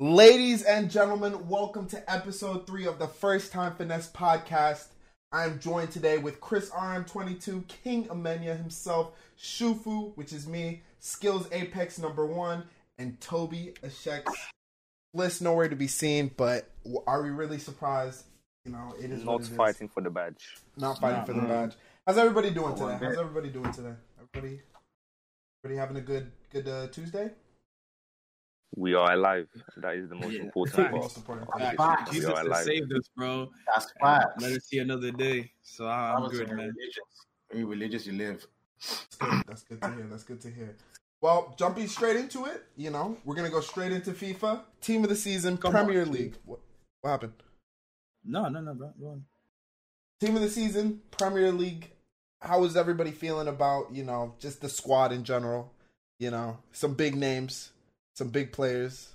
Ladies and gentlemen, welcome to episode three of the First Time Finesse podcast. I am joined today with Chris RM22, King Amenya himself, Shufu, which is me, Skills Apex number one, and Toby Ashex. List nowhere to be seen, but are we really surprised? You know, it is not what it is. fighting for the badge. Not fighting No. for the badge. How's everybody doing today? How's everybody doing today? Everybody, everybody having a good, good uh, Tuesday? We are alive. That is the most Yeah. important Facts. part. Of this. Facts. We Jesus are has alive. saved us, bro. That's facts. Let us see another day. So I I'm was good, man. religious. Very religious you live. That's good. That's good to hear. That's good to hear. Well, jumping straight into it, you know, we're gonna go straight into FIFA Team of the Season, Come Premier on. League. What, what happened? No, no, no, bro. Go on. Team of the Season, Premier League. How is everybody feeling about you know just the squad in general? You know, some big names, some big players.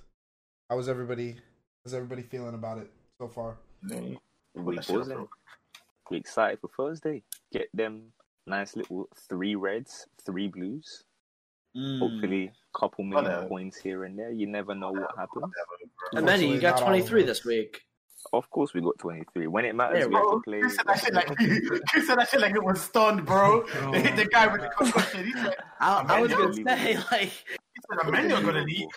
How is everybody? How's everybody feeling about it so far? We Bless you, buzzing. bro. We excited for Thursday. Get them nice little three reds, three blues. Mm. Hopefully, couple million Whatever. points here and there. You never know what happens. And Manny, you got Unfortunately, not all 23 this week. Of course, we got 23. When it matters, Yeah, we have Bro, to play. you said that shit like you said that shit like it was stunned, bro. Oh. They hit the guy with the concussion. He said, I, I was gonna say, like, he said a man you're gonna need.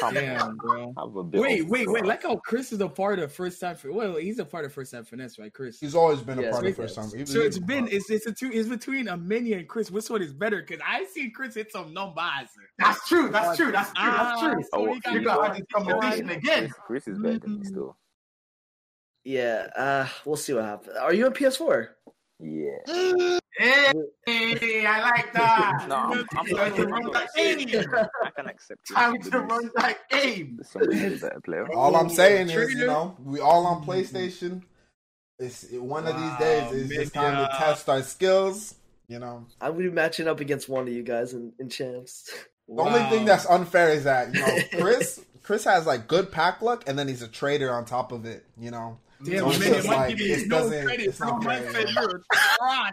Damn, bro. Have a bit Wait, wait, wait. trust. Like how Chris is a part of first time. Fin- well, he's a part of first time finesse, right, Chris? He's always been a Yeah, part of so first time. So it's been it's it's a two it's between Amenya and Chris. Which one is better? Because I seen Chris hit some numbers. That's true. That's true. That's true. That's Ah, true. so Oh, he got You got this competition again. Chris, Chris is better than me Mm. still. yeah, uh, we'll see what happens. Are you on PS4? Yeah. Hey, I like that. No, I'm, I'm Time to run that game. I can accept it. Time to run that game. Somebody's a better player. All I'm saying is, you know, we all on mm-hmm. PlayStation. It's one of these days. It's just time to test our skills. You know, I'm gonna be matching up against one of you guys in, in champs. the only thing that's unfair is that you know Chris. Chris has like good pack luck, and then he's a trader on top of it. You know, Damn, So it's man, it might like, give you it no credit, it's bro. not Mike fair, said you know. you're a trash.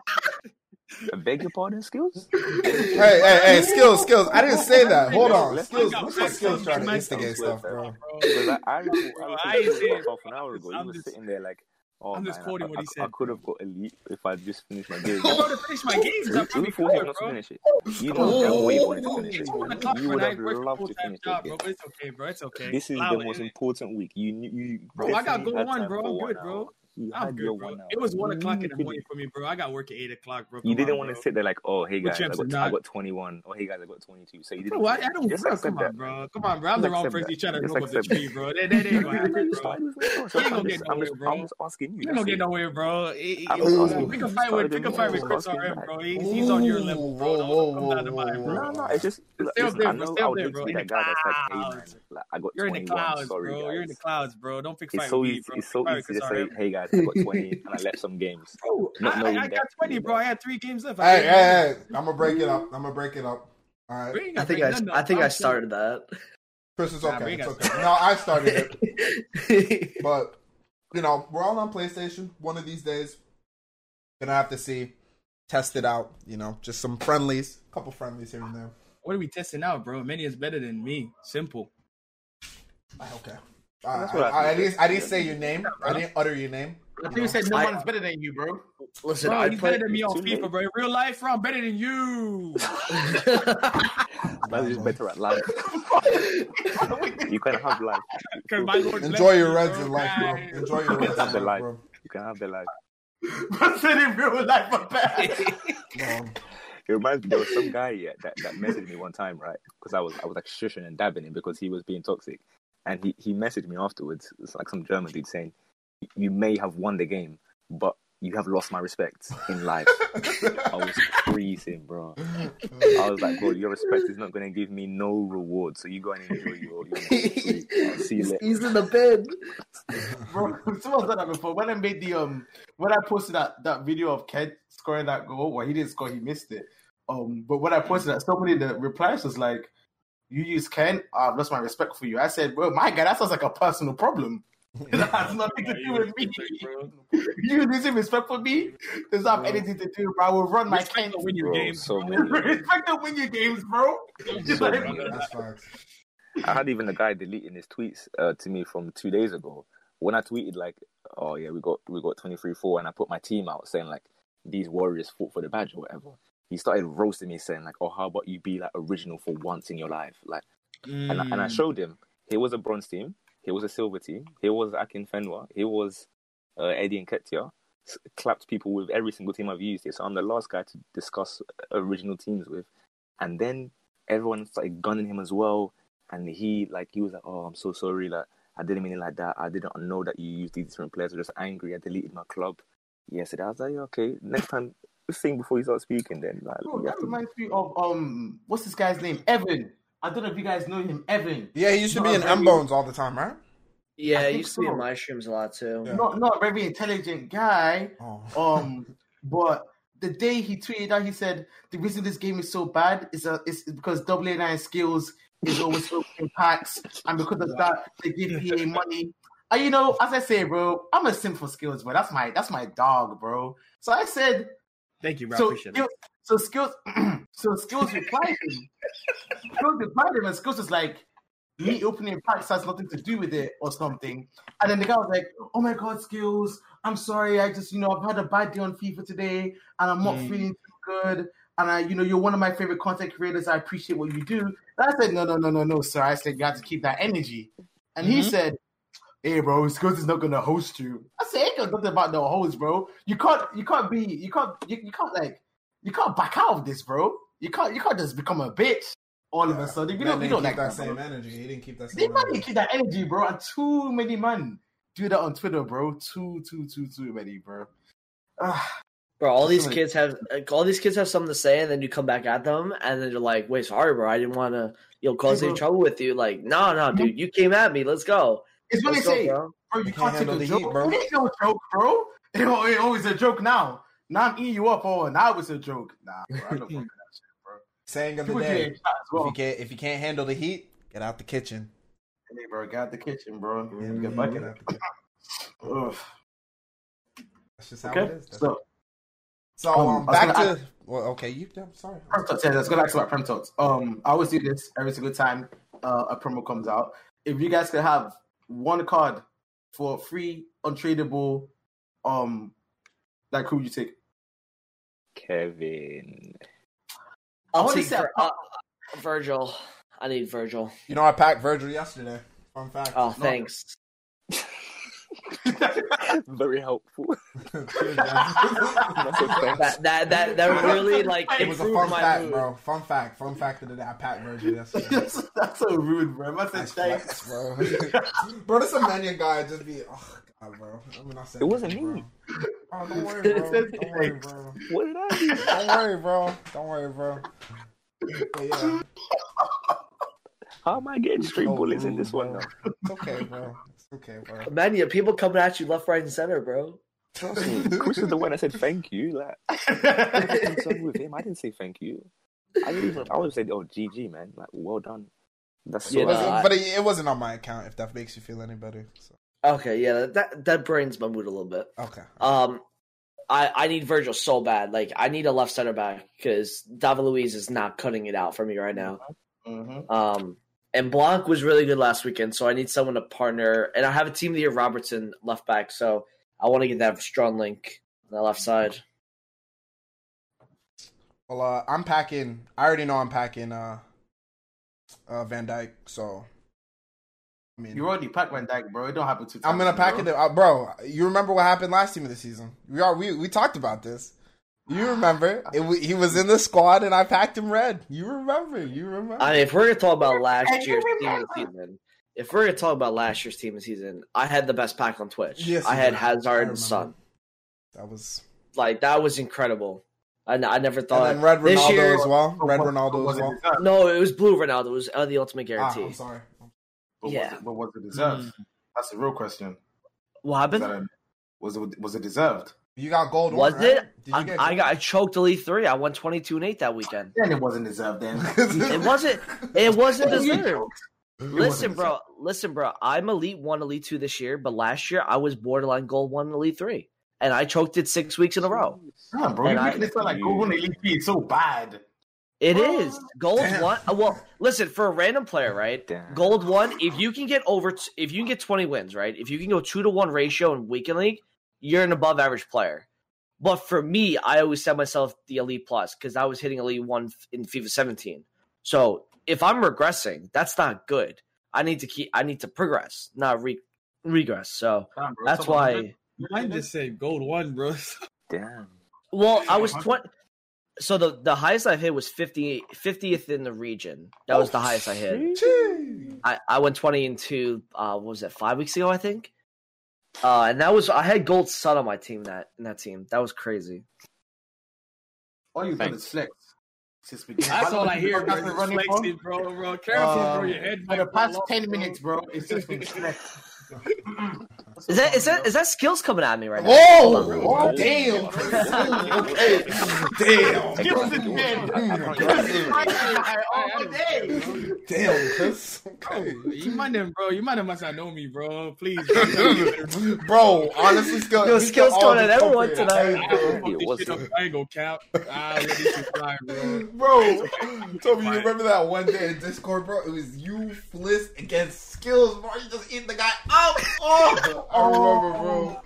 I beg your pardon, skills? hey, hey, hey, skills, skills. I didn't say that. Hold on, skills. I got skills trying to instigate stuff, bro. Because I, I, I, Bro, I ain't saying- half an hour ago, I'm you were sitting there like, oh, I'm just quoting I, what he I, I could have got elite if I just finished my game. I want to finish my games. Who, I'm who forced you good, not to bro. finish it? You know damn well you wanted to finish it. It's one o'clock, You would have loved to finish job, that bro. it's okay, bro. It's okay. This is Allow the it, most innit? important week. You, you Bro, I got definitely goal one, bro. I'm good, bro. You I'm had good, your bro. one hour. It was one o'clock in the morning for me, bro. I got work at eight o'clock, bro. You didn't on, want to sit there like, oh, hey guys, I got, I got 21. Oh, hey guys, I got 22. So you didn't. Bro, I, I don't, just bro. accept Come on, bro. Come on, bro. I'm the wrong person that. you trying to Just rub up the tree, bro. That, that ain't gonna happen, bro. started with me, bro. So You ain't gonna get nowhere, bro. I'm just asking you. You that's don't get nowhere, bro. It- it- I'm it- just asking Pick a fight with, Started pick fight with Chris RM, bro. He's, he's on your level, bro. Whoa, whoa, Don't come down to whoa, mine, bro. No, no, it's just. Stay up there, bro. Stay up there, bro. to be In the that guy that's like, clouds. I got You're in the clouds, bro. You're in the clouds, bro. Don't pick fight with me, bro. It's Pick so easy to Chris say, hey guys, I got 20 and I left some games. Bro, Not I, I, I got 20, bro. I had three games left. I Hey, hey, hey! I'm gonna break it up. I'm gonna break it up. All right, We ain't I think I, I think I started that. Chris is okay. bring It's us- okay. No, I started it, but you know, we're all on PlayStation. One of these days, gonna have to see, test it out. You know, just some friendlies, a couple friendlies here and there. What are we testing out, bro? Many is better than me. Simple. Ah, Okay. I, That's what I I, I, didn't. I didn't say your name. I didn't utter your name. I think you said no one's better than you, bro. Listen, Bro, I he's better than me on Too late. FIFA, bro. In real life, bro, I'm better than you. Man's just better at life. You can have life. Because my Lord Enjoy your reds bro. in life, bro. Enjoy your reds Have in life, life. bro. You can have the life. I said in real life, I'm bad. Um, It reminds me there was some guy yeah, that, that messaged me one time, right? Because I was I was like shushing and dabbing him because he was being toxic, and he, he messaged me afterwards. It's like some German dude saying, "You may have won the game, but you have lost my respect in life." I was freezing, bro. I was like, bro, your respect is not going to give me no reward, so you go and enjoy your. your sleep. I'll see you he's, later. he's in the bed. Bro, someone's done that before. When I made the um, when I posted that that video of Kent scoring that goal, well, he didn't score, he missed it. Um, but when I posted that, somebody in the replies was like, "You use Kent, I've lost my respect for you." I said, "Well, my guy, that sounds like a personal problem. that has nothing to do with me. bro. You losing respect for me does not have anything to do, bro. I will run my Respect Kent. win you Bro, games, so Respect to win your games, bro. So let many. me- That's facts. I had even a guy deleting his tweets uh, to me from two days ago. When I tweeted like, "Oh yeah, we got we got twenty three four, and I put my team out saying like these Warriors fought for the badge or whatever. He started roasting me, saying like, "Oh, how about you be like original for once in your life?" Like, and, I- and I Mm. showed him. He was a bronze team. He was a silver team. He was Akinfenwa. Here was uh, Eddie Nketiah. S- Clapped people with every single team I've used here. So I'm the last guy to discuss original teams with. And then everyone started gunning him as well. And he like he was like, "Oh, I'm so sorry. Like I didn't mean it like that. I didn't know that you used these different players. I was just angry. I deleted my club." Yesterday, I was like, yeah, "Okay, next time, think before you start speaking." Then like, Bro, you have that to- reminds me of um, what's this guy's name? Evan. I don't know if you guys know him, Evan. Yeah, he used to Not be in very- M Bones all the time, right? Yeah, I it think used to be in so. my streams a lot too. Yeah. Not not a very intelligent guy. Oh. Um, but the day he tweeted out, he said the reason this game is so bad is uh, is because double A nine skills is always opening packs, and because of that, they give PA money. And you know, as I say, bro, I'm a simple skills, bro. That's my that's my dog, bro. So I said, Thank you, bro. So appreciate skills, it. so skills, so skills replied him. skills replied him, and skills was like, me opening packs has nothing to do with it or something. And then the guy was like, "Oh my god, skills! I'm sorry. I just, you know, I've had a bad day on FIFA today, and I'm not Mm. feeling too good. And I, you know, you're one of my favorite content creators. I appreciate what you do." And I said, "No, no, no, no, no, sir. I said you have to keep that energy." And he Mhm. said, "Hey, bro, skills is not gonna host you." I said, "Ain't got nothing about no host, bro. You can't, you can't be, you can't, you, you can't like, you can't back out of this, bro. You can't, you can't just become a bitch all of a sudden. You Man don't, you don't like that that, same bro. energy. He didn't keep that They same might energy. keep that energy, bro. And too many man do that on Twitter, bro. Too, too, too, too many, bro. Ah, Bro, all these kids have like, all these kids have something to say, and then you come back at them, and then you're like, "Wait, sorry, bro, I didn't want to, you know, cause Hey, any trouble with you." Like, no, no, dude, you came at me. Let's go. It's when they Let's say, bro. bro, you can't, take handle a the joke, heat, bro. It ain't no joke, bro. It always a joke now. Now I'm eating you up, oh, now it's a joke. Nah, bro, I don't that shit, bro. Saying of the People day: as if you can't if you can't handle the heat, get out the kitchen. Hey, bro, get out the kitchen, bro. Yeah, Get man, back get in out the kitchen. Ugh. That's just how Okay, it is. That's so So Um, um, back gonna to well, okay, you. I'm sorry. Prem Talks, yeah, let's go back to our Prem Talks. Um, I always do this every single time uh, a promo comes out. If you guys could have one card for free, untradeable, um, like who would you take? Kevin. I'll wanna say- Vir- uh, Virgil. I need Virgil. You know, I packed Virgil yesterday. Fun fact. Oh, thanks. Very helpful. Cheers. That that that that really like it was a fun my fact, mood. bro. Fun fact. Fun fact of the day. I packed Virgil yesterday. that's, that's so rude, bro. I said Nice thanks. bro. bro, this Amenya guy just be. Oh god, bro. I mean, I said It wasn't me. Oh, don't worry, bro. Don't worry, bro. what did I do? Don't worry, bro. Don't worry, bro. But yeah, How am I getting straight So bullets in rude, this one bro. now? it's okay, bro. It's okay, bro. Man, yeah, people coming at you left, right, and center, bro. Trust me, Chris is the one that said thank you. Like, I'm with him. I didn't say thank you. I didn't even. I would say, oh, GG, man. Like, well done. That's so. Yeah, It no, wasn't- I- but it, it wasn't on my account. If that makes you feel any better. So, Okay, yeah, that that brings my mood a little bit. okay. Um, I I need Virgil so bad. Like, I need a left center back because David Luiz is not cutting it out for me right now. Mhm. Um, and Blanc was really good last weekend, so I need someone to partner. And I have a team of the year Robertson left back, so I want to get that strong link on the left side. Well, uh, I'm packing. I already know I'm packing uh, uh, Van Dijk. So, I mean, You already packed Van Dijk, bro. It don't happen too. I'm gonna pack it, uh, bro. You remember what happened last team of the season? We are we we talked about this. You remember? It, he was in the squad, and I packed him red. You remember? You remember? I mean, if we're gonna talk about last year's team of the season, if we're gonna talk about last year's team of the season, I had the best pack on Twitch. Yes, I had did. Hazard remember. and Son. that was. Like that was incredible. I, I never thought And then Red Ronaldo year. as well. Red was- Ronaldo as well. No, it was Blue Ronaldo. It was uh, the ultimate Ah, guarantee. I'm sorry. But Yeah. Was it, but was it deserved? That's the real question. what Was, happened? that a, was it was it deserved? You got gold. Was one, it? right? Did you I, get I got I choked Elite Three. I won twenty two and eight that weekend. And it wasn't deserved. Then It wasn't. It wasn't You deserved. choked. Listen, bro. Listen, bro. I'm Elite One, Elite Two this year, but last year I was borderline Gold One, Elite Three, and I choked it six weeks in a row. Damn, bro, And you're I- making it sound like Google Elite Three is so bad. It is gold Damn. one. uh, Well, listen for a random player, right? Damn. Gold one. If you can get over, t- if you can get twenty wins, right? If you can go two to one ratio in weekend league, you're an above average player. But for me, I always set myself the elite plus because I was hitting elite one in FIFA 17. So if I'm regressing, that's not good. I need to keep. I need to progress, not re- regress. So Damn, bro, that's someone- why. Mine just said gold one, bro. Damn. Well, I was twenty. So the the highest I hit was 50, 50th in the region. That was the highest I hit. Gee. I, I went 20 into uh what was it five weeks ago I think, uh and that was I had Gold Son on my team that in that team that was crazy. All you've done Thanks. is flex. Since beginning. That's all I have you hear, bro. running Just for? flexing, bro, bro. Careful, Um, bro. Your head For the past ten bro. minutes, bro, it's just been flex. Is that is that is that skills coming at me right now? Whoa! Oh, damn. okay. Damn. Skills is dead. all day. Damn, Chris. Okay. You might have, bro. You might have must not know me, bro. Please, bro. Bro, honestly, still. Yo, skills all going at everyone tonight. I will Yeah, this what's shit up. up? I ain't gonna cap. I let this shit fly, bro. Bro, Toby, you remember that one day in Discord, bro? It was you, Fliss, against Skills, bro. You just eating the guy out. Oh, I remember, bro.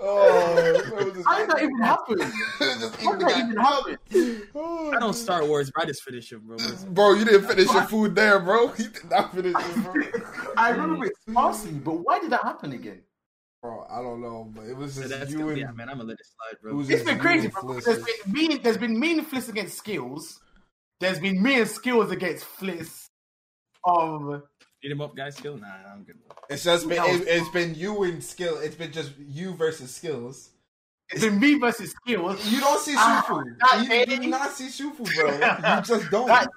Oh, it was just, How did that even happen? just How eating did the that guy even up. happen? Oh, I don't Star Wars, but I just finish it, bro. Bro, you didn't finish your food there, bro. You did not finish it, bro. I remember it's spicy, but why did that happen again? Bro, I don't know, but it was So just that's you and Yeah, man. I'm gonna let it slide, bro. was It's just been crazy, bro. There's been mean, there's been mean Fliss against skills. There's been me and skills against Fliss. Um, Beat him up, guys. Still, nah, I'm good. Bro. It's just been it, it's been you and skill. It's been just you versus skills. It's been me versus skills. You don't see Ah, Shufu. that you, you do not see Shufu, bro. You just don't. That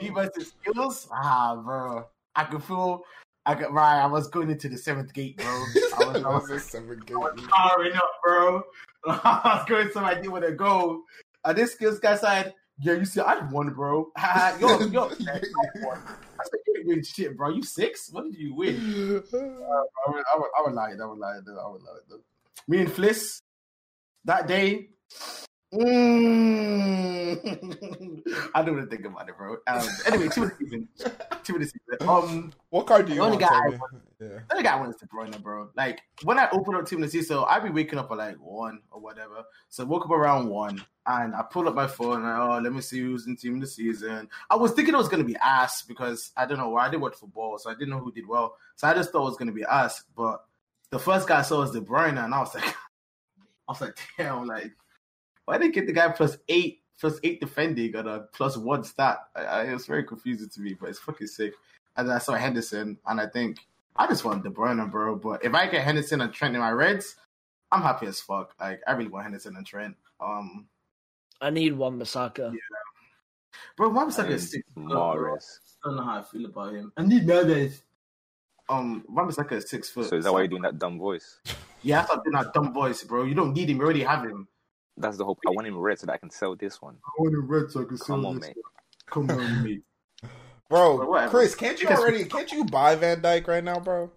me versus skills. Ah, bro, I could feel. I could. Right, I was going into the seventh gate, bro. I was, I That was, was a seven. I was powering up, bro. I was going some idea where to go. And this skills guy said, "Yeah, you see, I won, bro. Yo, yo, I won." I said, "You didn't win shit, bro. You six? What did you win?" I would, I would, I would lie. I would lie. Though. I would lie. Though. Me and Fliss that day. Mm, I don't want to think about it, bro. Um, anyway, two of the season. Two of the season. Um, what card do you The only want, guy I? Yeah. I think I went to Bruyne, bro. Like when I opened up Team of the Season, so I'd be waking up at like one or whatever. So I woke up around one and I pulled up my phone and oh, let me see who's in Team of the Season. I was thinking it was gonna be ass because I don't know why I did watch football, so I didn't know who did well. So I just thought it was gonna be ass. But the first guy I saw was De Bruyne, and I was like, I was like, damn, like why did they get the guy plus eight, plus eight defending and a plus one stat? I, I, it was very confusing to me, but it's fucking sick. And then I saw Henderson, and I think I just want De Bruyne, bro. But if I get Henderson and Trent in my Reds, I'm happy as fuck. Like I really want Henderson and Trent. Um, I need one Masaka. bro, why was And like a six? Morris. I don't know how I feel about him. I need Neves. Um, Wan like a six foot. So is that why you're doing that dumb voice? Yeah, I thought doing that dumb voice, bro. You don't need him. You already have him. That's the hope. I want him red so that I can sell this one. I want him red so I can sell Come on, mate. Come on, mate. Bro, But. Chris, can't you already? Can't you buy Van Dijk right now, bro?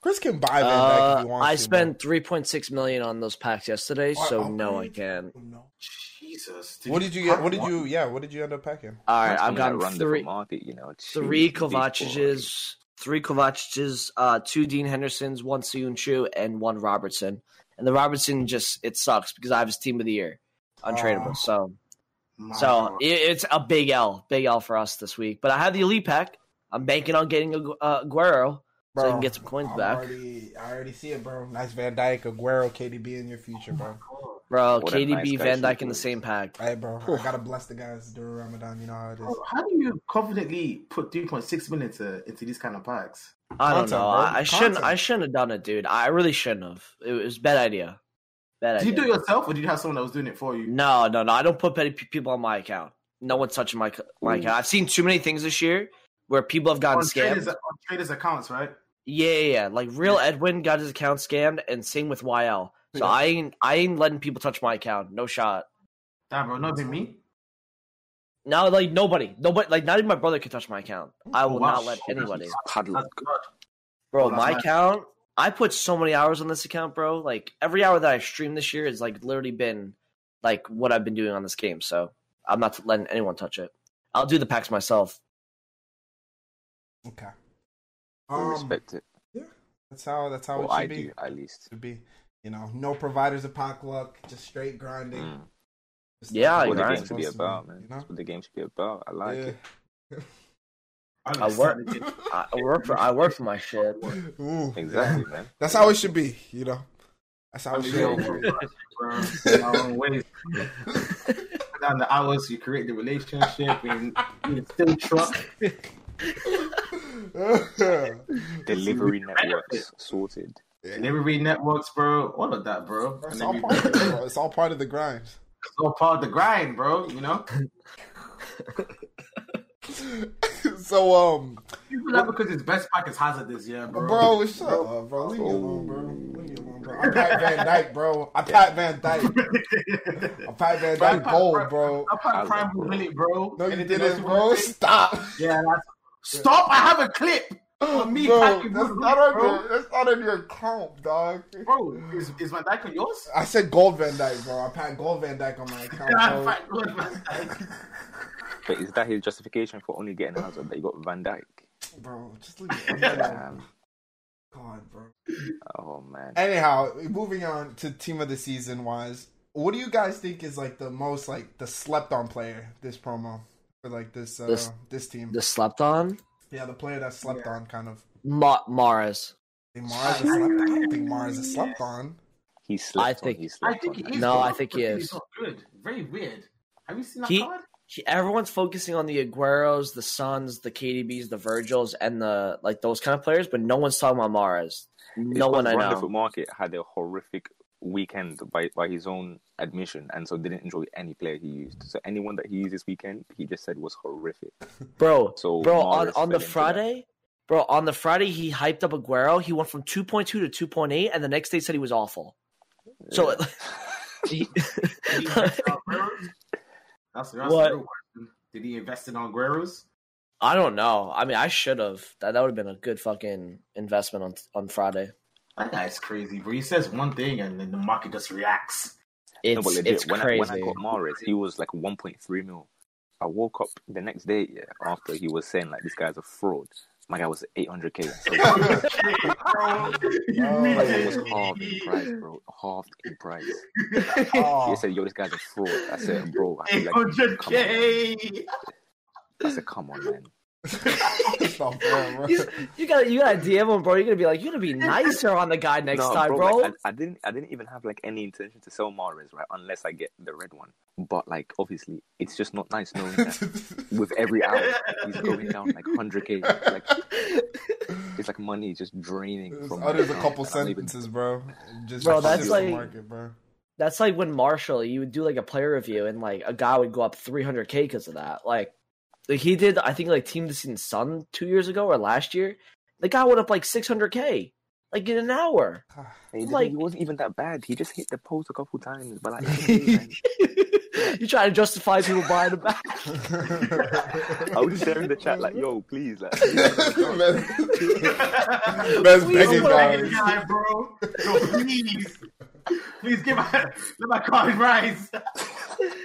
Chris can buy Van Dijk if Uh, he wants I to, spent three point six million on those packs yesterday, Why- so oh, no, I can't. No. Jesus. What did you get? What did pack you? Yeah, what did you end up packing? All right, I've when that run three, the market, you know. three Jeez, these boys. Kovaciches, three Kovaciches, uh, two Dean Hendersons, one Seun Chu, and one Robertson. And the Robertson just it sucks because I have his team of the year, untradeable. Oh. so so it, it's a big L, big L for us this week. But I have the elite pack. I'm banking on getting a uh, Aguero so I can get some coins I'm back, Already, I already see it, bro. Nice Van Dijk, Aguero, KDB in your future, bro. bro. What KDB, nice Van Dijk in the same pack. Hey, bro, I gotta bless the guys during Ramadan. You know how it is. Bro, How do you confidently put 3.6 minutes uh, into these kind of packs? I don't Content, know. bro. I, I shouldn't. I shouldn't have done it, dude. I really shouldn't have. It was a bad idea. Bad Did you do it yourself, or did you have someone that was doing it for you? No, no, no. I don't put petty pe- people on my account. No one's touching my c- my account. I've seen too many things this year where people have gotten on traders, scammed. on traders accounts, right? Yeah, yeah, yeah. Like real Edwin got his account scammed, and same with YL. So Yeah. I ain't I ain't letting people touch my account. No shot. Damn, bro, not even me. No, like nobody, nobody, like not even my brother can touch my account. I will Oh, wow. not let anybody, Padlock. That's good. bro. Oh, my nice. account. I put so many hours on this account, bro. Like every hour that I stream this year has like literally been like what I've been doing on this game. So I'm not letting anyone touch it. I'll do the packs myself. Okay. I Um, respect it. Yeah, that's how that's how Well, it should I be. do at least. Should be. You know, no providers of pack luck, just straight grinding. Mm. Just Yeah, like What the game should be supposed to about, man. You That's what the game should be about. I like it. I work. I I work for. I work for my shit. Ooh, Exactly, yeah. man. That's how it should be. You know. That's how I it should be. bro, in our own ways. Put down the hours, you create the relationship, and you still trust. Delivery networks sorted. Delivery networks, bro. All of that, bro. It's all, part of it, it's all part of the grind. It's all part of the grind, bro. You know, so um people that because his best pack is Hazard this year, bro. bro, shut up, bro. Leave me alone, bro. Leave me alone, bro. I'm Pat Van Dijk, bro. I'm Pat Van Dijk. I'm Pat Van Dijk gold, bro. I packed prime with Willie, bro. No, you didn't, bro. Stop. Yeah, that's... stop! I have a clip oh, of me Bro, packing that's with not Willie, on bro. your that's not on your account, dog. Bro, is, is Van Dijk on yours? I said Gold Van Dijk, bro. I pat Gold Van Dijk on my account, bro. fuck, Van Dijk. But is that his justification for only getting Hazard that you got Van Dijk? Bro, just leave it alone. Damn. God, bro. Oh man. Anyhow, moving on to team of the season wise, what do you guys think is like the most like the slept on player this promo for like this uh, this, This- team? The slept on. yeah, the player that slept on kind of. Ma- Mahrez. I think Mahrez is slept on. I don't think Mahrez is slept on. He slept I think- on. He I think he is. No. I think he He's is. not good. Very weird. Have you seen that He- card? He, everyone's focusing on the Agueros, the Sons, the KDBs, the Virgils, and the like those kind of players, but no one's talking about Mahrez. No one I Run the know. Foot Market had a horrific weekend by, by his own admission, and so didn't enjoy any player he used. So anyone that he used this weekend, he just said was horrific. Bro, So bro, on, Morris on the fell into that. Friday, bro, on the Friday he hyped up Aguero. He went from 2.2 to 2.8, and the next day said he was awful. So Yeah. he, Did he invest in Agueros? That's, that's What? the question. Did he invest in Agueros? I don't know. I mean, I should have. That that would have been a good fucking investment on on Friday. That guy's crazy, bro. He says one thing and then the market just reacts. It's no, but legit, it's when crazy. I, when I got Morris, he was like 1.3 mil. I woke up the next day yeah, after he was saying like this guy's a fraud. My guy was 800k. So my guy was halved in price, bro. Halved in price. Oh, He said, "Yo, this guy's a fraud." I said, "Bro, I feel like come on, man." 800k. I said, "Come on, man." Stop, bro, bro. You, you got you got to DM him, bro. You're gonna be like, you're gonna be nicer on the guy next No, time, bro. like, I, I didn't. I didn't even have like any intention to sell Mahrez, right? Unless I get the red one. But like, obviously, it's just not nice knowing that with every hour he's going down like 100k. Like it's like money just draining It's from. my utters a couple and even- sentences, bro. Just Bro, that's up the like- market, bro. That's like when Marshall, you would do like a player review, and like a guy would go up 300k because of that. Like, like he did, I think like Team Decent Son two years ago or last year. The guy went up like 600k, like in an hour. He, like- he wasn't even that bad. He just hit the post a couple times, but like, hey, man. you try to justify people buying the back. I was just there the chat like, "Yo, please, like." Man- Man's Please begging, don't guy, bro. Yo, please. Please give my let my card rise.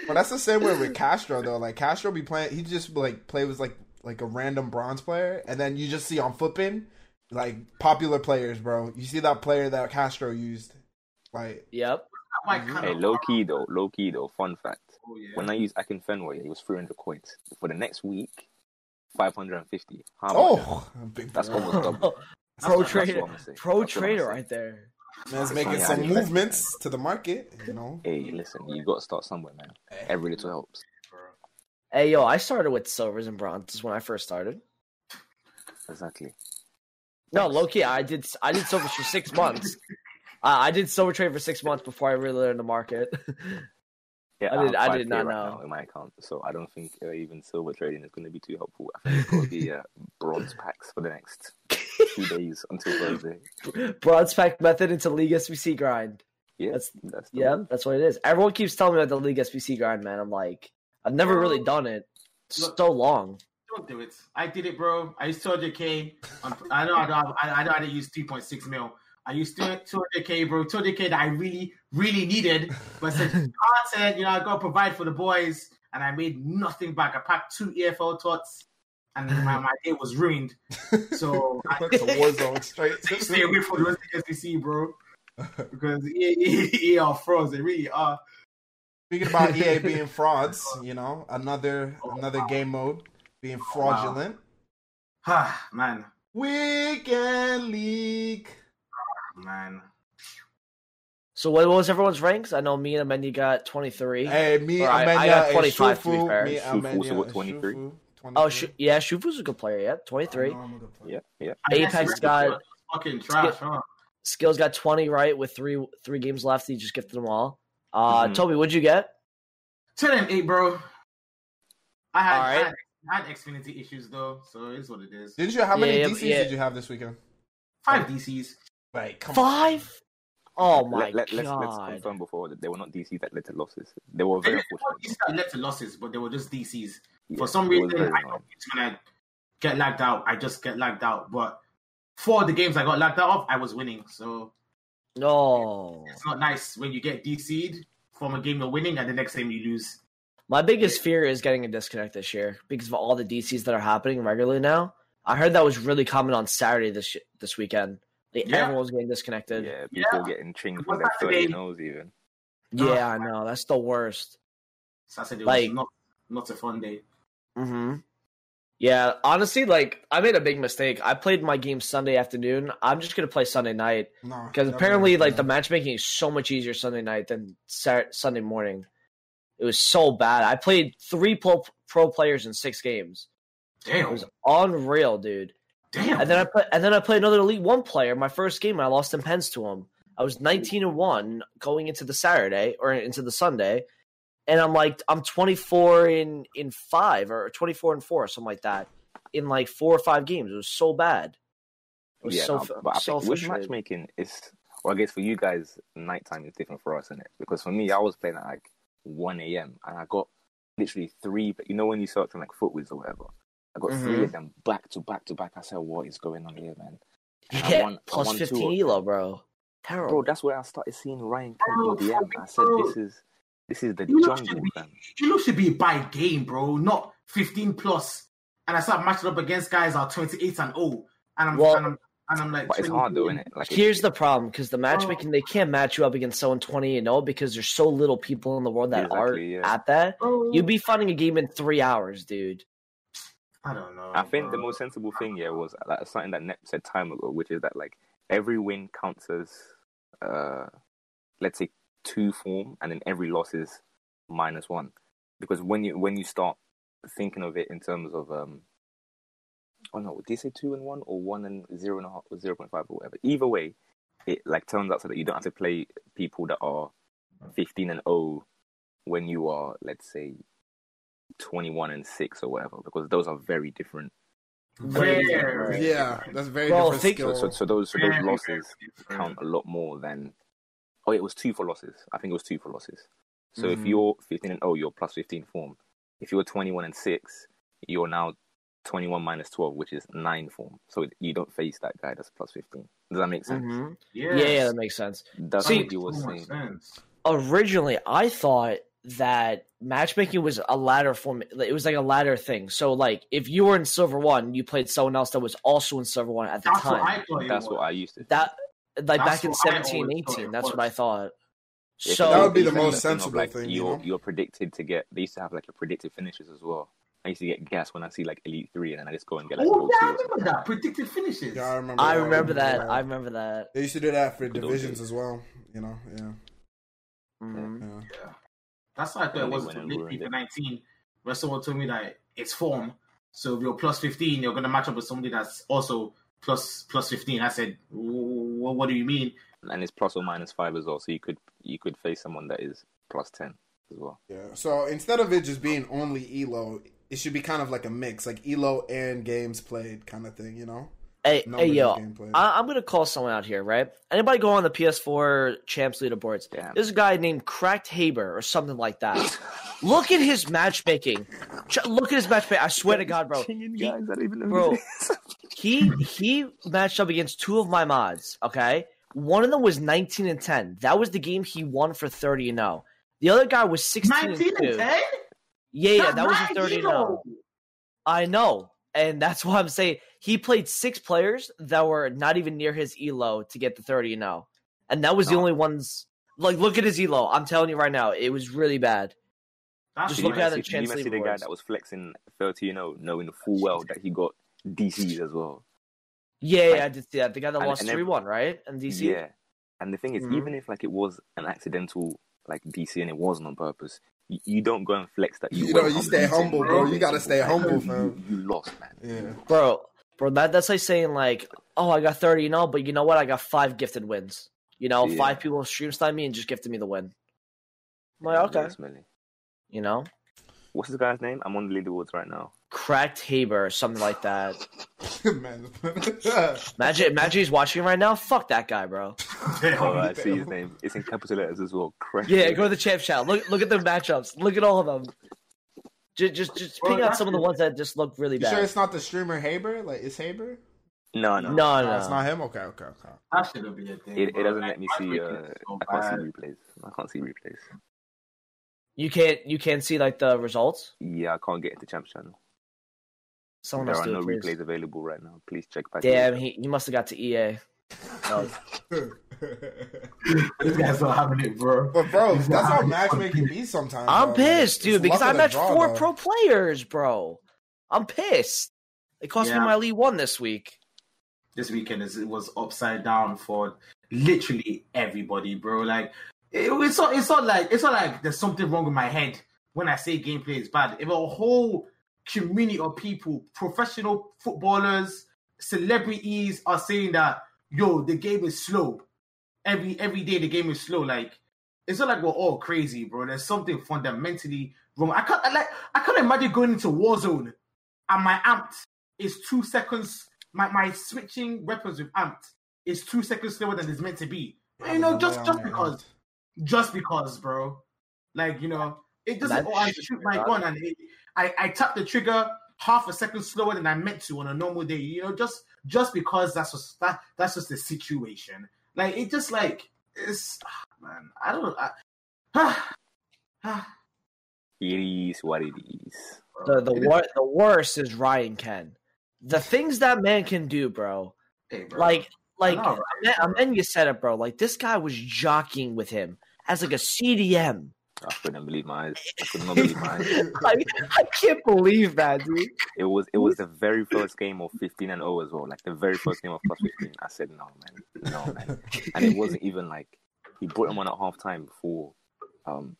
But that's the same way with Castro though. Like Castro be playing, he just like play with like like a random bronze player, and then you just see on flipping like popular players, bro. You see that player that Castro used, like yep. I might mm-hmm. Hey, low key though, low key though. Fun fact: Oh, yeah. when I used Akinfenwa, it was 300 coins. For the next week, 550. Oh, big That's almost double. Pro That's what trader, I'm saying. pro That's what I'm trader right there. Man's That's making some movements to the market. You know, Hey, listen, you got to start somewhere, man. Every little helps. Hey yo, I started with silvers and bronzes when I first started. Exactly. No, low key, I did I did silvers for six months. Uh, I did silver trade for six months before I really learned the market. Yeah, I did- have I did not right know. now in my account, so I don't think uh, even silver trading is going to be too helpful. I think it's going to be uh, bronze packs for the next two days until Thursday. Bronze pack method into League SBC grind. Yeah, That's- that's Yeah, one. that's what it is. Everyone keeps telling me about the League SBC grind, man. I'm like, I've never really done it. Look- So long. Don't do it. I did it, bro. I used 200k. on- I know. I know. I, I know. I didn't use 3.6 mil. I used 200k, bro. 200k that I really, really needed. But since God said, you know, I gotta provide for the boys, and and I made nothing back. I packed two EFL tots, and my, my day was ruined. So I It's a war zone straight. stay away from the SBC, bro, because EA, EA, EA are frauds. They really are. Speaking about EA being frauds, you know, another another game mode being fraudulent. Ah, man, Weekend League. man. So what was everyone's ranks? I know me and Amendi got twenty three. Hey, me, All right, Amenya, I got 25 to be fair. Me, Shufu, Amenya, so 23? Shufu, Oh, sh- yeah, Shufu's a good player. Yeah, twenty three. I three. know I'm a good player. Yeah, yeah. Apex Unless got- fucking trash, huh? Skills got twenty right with three three games left. He just gifted them all. Uh, Mhm. Toby, what'd you get? Ten and eight, bro. I had, All right. I had I had Xfinity issues though, so it's what it is. Didn't you? How many Yeah, DCs yeah. did you have this weekend? Five DCs. Like come Five. Oh my let, let, let's, let's confirm before that they were not DCs that led to losses. They were very were unfortunate. That led to losses, but they were just DCs. Yeah, For some reason, very I annoying. when I get lagged out, I just get lagged out. But for the games I got lagged out of, I was winning. So No. it's not nice when you get DC'd from a game you're winning and the next game you lose. My biggest fear is getting a disconnect this year because of all the DCs that are happening regularly now. I heard that was really common on Saturday this this weekend. Like Yeah. everyone was getting disconnected. Yeah, Yeah, people getting chinged from What's their that 30 today? nose even. Yeah, I know that's the worst. Saturday Like- was not not a fun day. Mm-hmm. Yeah, honestly, like I made a big mistake. I played my game Sunday afternoon. I'm just gonna play Sunday night because definitely apparently, like the matchmaking is so much easier Sunday night than Sat- Sunday morning. It was so bad. I played three pro, pro players in six games. Damn, it was unreal, dude. Damn. And then I play, and then I played another Elite One player. My first game, I lost in pens to him. I was nineteen and one going into the Saturday or into the Sunday, and I'm like, I'm twenty four in in five or twenty four and four, something like that, in like four or five games. It was so bad. It was Yeah, so no, but I so with matchmaking, it's well, I guess for you guys, nighttime is different for us, isn't it? Because for me, I was playing at like 1 a.m. and I got literally three. But you know when you search on like FUTWIZ or whatever, I got three Mhm. of them back to back to back. I said, "What is going on here, man?" And I Yeah, won- I plus won two fifteen of them. elo, bro. Terrible. Bro, that's where I started seeing Ryan Kent Bro, in DM. I said, bro. "This is this is the You know, jungle, fam." You know, should be by game, bro, not 15 plus. And I start matching up against guys that are 28 and 0. And I'm, Well- and I'm, and I'm like, But it's hard though, isn't it? Like, Here's the problem because the matchmaking they can't match you up against someone twenty and zero because there's so little people in the world that are yeah. at that. Bro, You'd be finding a game in three hours, dude. I don't know. I think the most sensible thing, yeah, was like, something that Nep said time ago, which is that like every win counts as, uh, let's say two form, and then every loss is minus one. Because when you when you start thinking of it in terms of um, oh no, did you say two and one or one and zero and a half or zero point five or whatever? Either way, it like turns out so that you don't have to play people that are fifteen and zero when you are, let's say, twenty one and six or whatever, because those are very different Rare. Yeah, that's very Bro, different skill. So, so, so those so those Very, losses count a lot more than. Oh, it was two for losses. I think it was two for losses. So if Mhm. you're 15 and oh, you're plus 15 form. If you're 21 and 6, you're now 21 minus 12, which is 9 form. So you don't face that guy that's plus 15. Does that make sense? Mm-hmm. Yes. Yeah, yeah, that makes sense. That's See- what he was So much saying. sense. Originally, I thought that matchmaking was a ladder form. It was like a ladder thing. So, like, if you were in Silver One, you played someone else that was also in Silver One at the That's what time. I That's what I used to. that, like, That's back in what I 17, always thought 18, it that's what. I thought. Yeah, So, That would be the most the thing of, sensible like, thing, you You're know? you're predicted to get. They used to have like a predicted finishes as well. I used to get gas when I see like Elite Three, and then I just go and get like. Oh, yeah, I two or something. remember that. Predicted finishes. yeah, I remember. I that. remember that. Yeah. I remember that. They used to do that for Good divisions as well. You know, yeah, Mhm. yeah. That's how I thought it was they went and until ruined FIFA 19, where someone told me that it's form. So if you're plus 15, you're going to match up with somebody that's also plus plus 15. I said, "Wh- what do you mean? and it's plus or minus five as well. So you could you could face someone that is plus ten as well. Yeah. So instead of it just being only Elo, it should be kind of like a mix, like Elo and games played kind of thing. You know. Hey, Numbers hey, yo. I, I'm gonna call someone out here, right? Anybody go on the PS4 champs leaderboards? Damn. There's a guy named Cracked Haber or something like that. Look at his matchmaking. Look at his matchmaking. I swear to God, bro. He- guys, I don't even bro. He he matched up against two of my mods. Okay, one of them was 19 and 10. That was the game he won for 30 and 0. The other guy was 16 19 and and 2. 10? Yeah, yeah, That's that was his right, 30 you and 0. know. I know. And that's why I'm saying he played six players that were not even near his elo to get the 30 and 0. And that was the only ones like look at his elo. I'm telling you right now, it was really bad. That's Just look at the did you chance see the guy that was flexing 30 and 0, knowing full well that he got DCs as well. Yeah, Like- yeah, I did see that. The guy that and- lost 3 1, right? And DC. Yeah. And the thing is, Mhm. even if like it was an accidental like DC and it wasn't on purpose, you, you don't go and flex that you. You know, you stay humble, bro. You gotta stay Like, humble, you, fam. You lost, man. Yeah. Bro, bro, that, that's like saying like, oh, I got 30 and 0, but you know what? I got five gifted wins. You know, Yeah. five people stream style me and just gifted me the win. I'm like, okay. Ultimately. You know? What's this guy's name? I'm on the leaderboards right now. Cracked Haber or something like that. Man. Imagine, imagine he's watching right now. Fuck that guy, bro. Oh, I see his name. It's in capital letters as well. Correct. Yeah, go to the champ chat. Look, look at the matchups. Look at all of them. Just, just, just Bro, ping out some of the ones that just look really You bad. sure it's not the streamer Haber? Like, is Haber? No, no. no, No, it's no. not him. Okay, okay, okay. That shouldn't be a thing. It, it doesn't let me see. freaking Uh, so I can't see replays. I can't see replays. You can't, you can't see like the results. Yeah, I can't get into champs channel. Someone there else are no it, please. replays available right now. Please check back. Damn, later. he, he must have got to EA. No. These guys not having it, bro. But bro, These that's guys how matchmaking be sometimes. I'm bro. Like, pissed, it's dude, because I of matched draw, four though. pro players, bro. I'm pissed. It cost Yeah. me my Elite One this week. This weekend is it was upside down for literally everybody, bro. Like it, it's not it's not like it's not like there's something wrong with my head when I say gameplay is bad. If a whole community of people, professional footballers, celebrities are saying that yo, the game is slow. Every every day the game is slow. Like it's not like we're all crazy, bro. There's something fundamentally wrong. I can't I like I can't imagine going into Warzone and my amped is two seconds. My my switching weapons with amped is two seconds slower than it's meant to be. You know, just just because, just because, bro. Like you know, it doesn't. That Oh, I shit, shoot my gun and it, I I tap the trigger half a second slower than I meant to on a normal day. You know, just just because that's just that that's just the situation. Like it just like it's ah, man. I don't. I, It is what it is. The the wor- the worst is Ryan Kent. The things that man can do, bro. hey, bro. Like like know, right, Amen- Amenya said it, bro. Like this guy was jockeying with him as like a CDM. I couldn't believe my eyes. I could not believe my eyes. I, I can't believe that, dude. It was it was the very first game of 15 and 0 as well. Like the very first game of plus 15. I said no, man, no, man. And it wasn't even like he brought him on at half time for, um,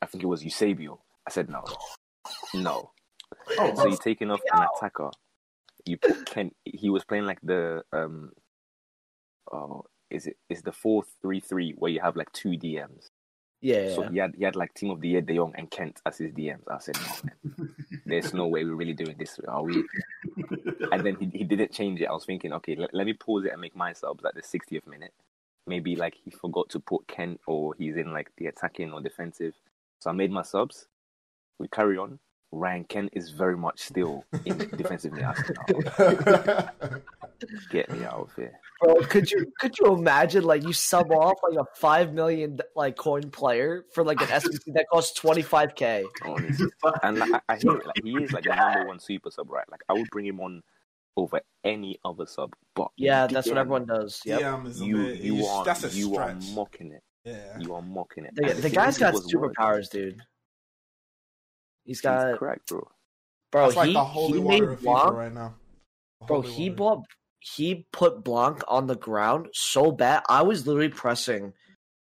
I think it was Eusebio. I said no, no. oh, So you're taking off an attacker. You put Kent. He was playing like the um, oh, is it is the four three three where you have like two DMs. Yeah, So yeah. he had he had like team of the year De Jong and Kent as his DMs. I said no, man. There's no way we're really doing this, are we? And then he, he didn't change it. I was thinking, okay, let, let me pause it and make my subs at the 60th minute. Maybe like he forgot to put Kent or he's in like the attacking or defensive. So I made my subs. We carry on. Ryan Kent is very much still in defensively. I said, no, get me out of here. Bro, could you could you imagine like you sub off like a five million like coin player for like an SBC that costs twenty five k? Honestly. And like, I, I hear it. Like he is like the number one super sub, right? Like I would bring him on over any other sub. But Yeah, that's what everyone does. Yep. DM You bit, you are that's a you are mocking it. yeah. You are mocking it. The, And the thing guy's is, it got was worse. superpowers, dude. He's He's got correct, bro. bro. That's like he the holy he water made of FIFA right now. Bro. He water. bought he put Blanc on the ground so bad. I was literally pressing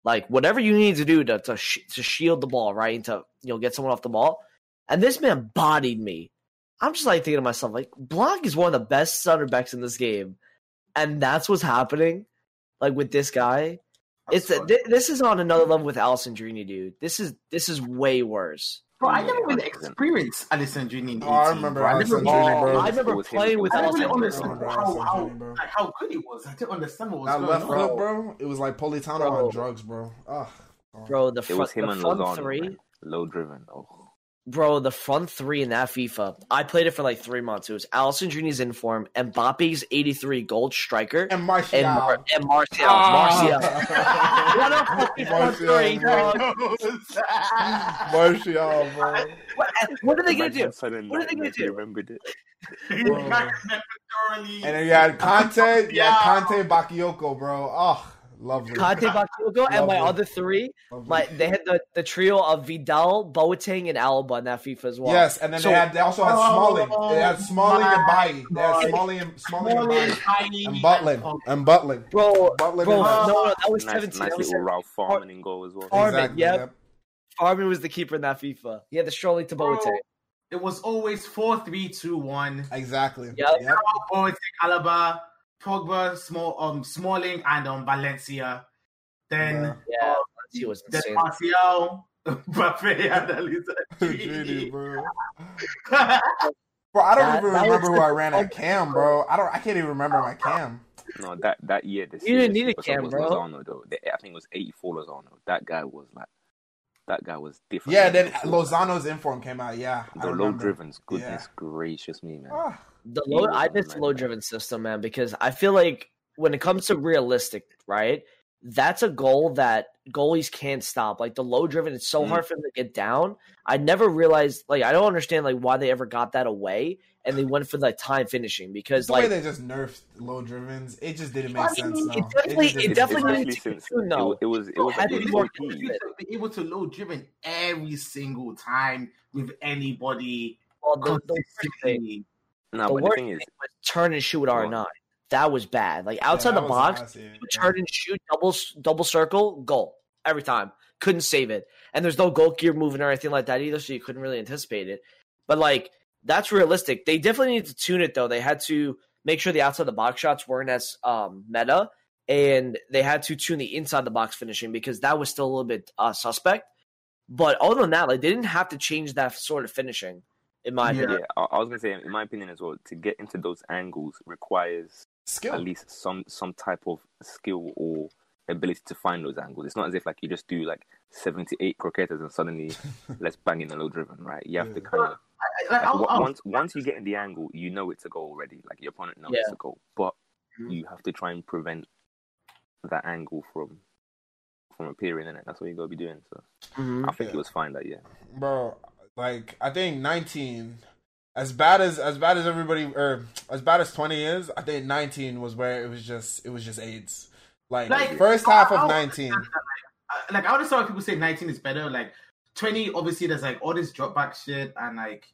like whatever you need to do to to, sh- to shield the ball, right, and to you know get someone off the ball. And this man bodied me. I'm just like thinking to myself, like Blanc is one of the best center backs in this game, and that's what's happening. Like with this guy, it's That's th- this is on another level with Alessandrini, dude. This is this is way worse. Bro, I never Yeah, really 100%. experienced Alessandrini in 18. Oh, I remember bro. I never, Alessandrini, Oh, bro. I It remember was him. playing with I never really Alessandrini. understood how, how, like, how good he was. I didn't understand what was That going left on. foot, bro. It was like Politano Bro. on drugs, bro. Ah, Ugh. Bro, the It was him the and front Lozano, three, man. Low driven. Oh, Bro, the front three in that FIFA, I played it for like three months. It was Alessandrini's in form, Mbappe's 83 gold striker, And Martial. and, Mar- and Martial. Ah. Martial. What a fucking front Martial, three, bro. dog. Martial, bro. What, what are they going to Imagine do? sudden What are they gonna nightmares, you do? remembered it. And then you had Kanté, you had Kanté Bakayoko, bro. Oh, lovely. Kanté Bakayoko and my other three, Lovely. my they had the, the trio of Vidal, Boateng, and Alaba in that FIFA as well. Yes, and then So- they had they also had oh Smalling. They had Smalling and my Bailly. They had Smalling and Smalling and Bailly. tiny, And Butland. And Butland. bro, Butland bro, and- no, no, that was Nice, 17. nice that was little Ralf Fährmann in goal as well. Fährmann, Exactly, yep. yep. Fährmann was the keeper in that FIFA. He had the strolling to Bro. Boateng. It was always four, three, two, one. Exactly. Yep. Yep. Boateng, Alaba, Pogba, Small, um, Smalling, and um, Valencia. Then, Yeah, he was then insane. Martial, Mbappe, and Elisa. Bro. Bro, I don't That- even that remember who I ran at Cam, bro. I don't. I can't even remember my Cam. No, that that year, the You didn't serious need a superstar cam, was bro. Lozano, though. The- I think it was 84 Lozano. That guy was like, that guy was different. Yeah, then Lozano's inform came out. Yeah, the low remember. drivens. Goodness Yeah. gracious me, man. Ah, The He low, I on miss the the low driven system, man, because I feel like when it comes to realistic, right? That's a goal that goalies can't stop. Like the low driven, it's so Mm. hard for them to get down. I never realized, like, I don't understand, like, why they ever got that away, and they went for the time finishing because, the way like, they just nerfed low drivens, it just didn't make I sense. mean, No. it definitely- just it didn't definitely make needed sense. Especially to since no. it, it was it was Had it was be more OP. You be able to load driven every single time with anybody well, the, the thing, consistently. No, the but the worst thing is, was turn and shoot with R9. That was bad. Like outside Yeah, the box, last turn and shoot double double circle goal every time. Couldn't save it, and there's no goal gear moving or anything like that either, so you couldn't really anticipate it. But like that's realistic. They definitely need to tune it though. They had to make sure the outside the box shots weren't as um, meta, and they had to tune the inside the box finishing because that was still a little bit uh, suspect. But other than that, like they didn't have to change that sort of finishing, in my Yeah. opinion. I, I was gonna say, in my opinion as well, to get into those angles requires Skill. at least some some type of skill or ability to find those angles. It's not as if like you just do like seventy eight croquetas and suddenly let's bang in a low driven, right? You have to kind of Like, like, I'll- I'll- once once you get in the angle, you know it's a goal already. Like your opponent knows Yeah. it's a goal, but Mhm. you have to try and prevent that angle from from appearing in it. That's what you gotta be doing. So Mhm. I think Yeah. it was fine that year. bro. Like I think 19, as bad as as bad as everybody or as bad as 20 is, I think 19 was where it was just it was just AIDS. Like, Like, first half of I- I- 19, Uh, like I always saw people say 19 is better. Like 20, obviously there's like all this drop back shit and like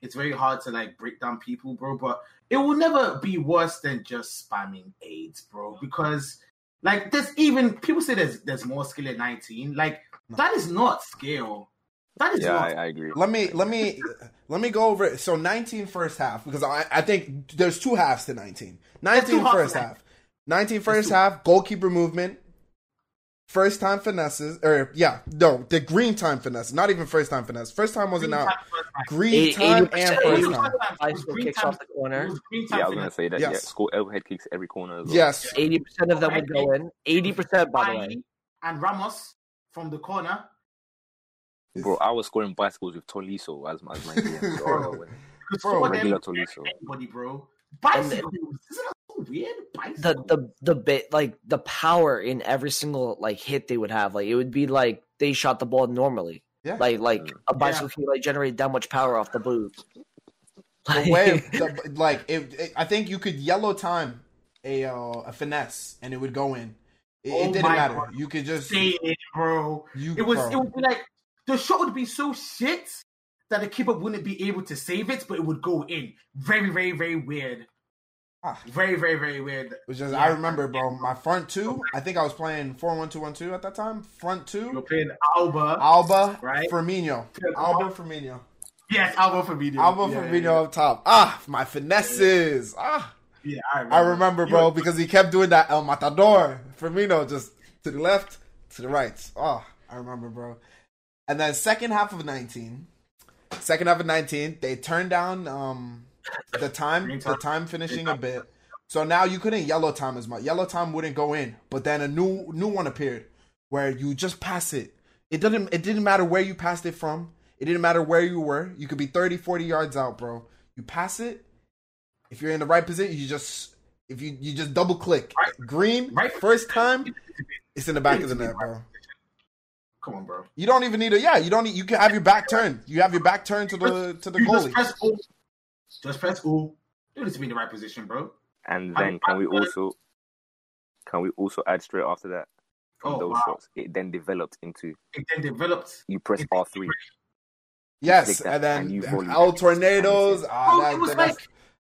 it's very hard to like break down people, bro. But it will never be worse than just spamming AIDS, bro. Because like there's even people say there's there's more skill at 19. Like No. that is not skill. That is Yeah, not. I, I agree. let me let me let me go over it. So 19 first half because I I think there's two halves to 19. 19 first to half. 19 first half goalkeeper movement. First time finesses or yeah, no, the green time finesse, not even first time finesse. First time wasn't Green out. time, time. Green Eight- time 80% and of first you- time. Bicycle Green kicks time- off the corner. it was green time Yeah, I was gonna say that. Yes. Yeah, score overhead kicks every corner. As well. Yes. Eighty percent of them would go in. Eighty percent, by the way. And Ramos from the corner. Bro, I was scoring bicycles with Tolisso as my as my DM. So, Because Bro, some of them regular can Tolisso. Anybody, bro. Bicycles. Isn't that so weird? The Bicycles. the the bit like the power in every single like hit they would have. Like it would be like they shot the ball normally. Yeah. Like like a bicycle can like generate that much power off the boot. the way the, like it, it- I think you could yellow time a uh, a finesse and it would go in. It, it Oh didn't matter. God. You could just Say it, bro. you. It was bro. it would be like the shot would be so shit that the keeper wouldn't be able to save it, but it would go in. Very, very, very weird. Ah. Very, very, very weird. Was just Yeah. I remember, bro. My front two. I think I was playing four one two one two at that time. Front two. You're playing Alba. Alba, Right. Firmino, Alba, Firmino, yes, Alba for video. Alba, yeah, Firmino Yeah, up top. Ah, my finesses. Ah, yeah, I remember. I remember, bro, because he kept doing that El Matador. Firmino just to the left, to the right. Oh, I remember, bro. And then second half of 19, second half of 19, they turned down um the time, the time. finishing a bit. So now you couldn't yellow time as much. Yellow time wouldn't go in, but then a new new one appeared where you just pass it. It didn't it didn't matter where you passed it from. It didn't matter where you were. You could be 30, 40 yards out, bro. You pass it. If you're in the right position, you just if you you just double click green Right. first time, it's in the back of the net, bro. Come on, bro. You don't even need a yeah. You don't need. You can have your back turned. You have your back turned to the to the You just press O. Just press O. You need to be in the right position, bro. And I- then can we I- also can we also add straight after that from Oh, those wow. shots? It then developed into It then developed. you press into- R three. Yes, and then and you volley. El Tornadoes. Bro, Ah, that, it was that's-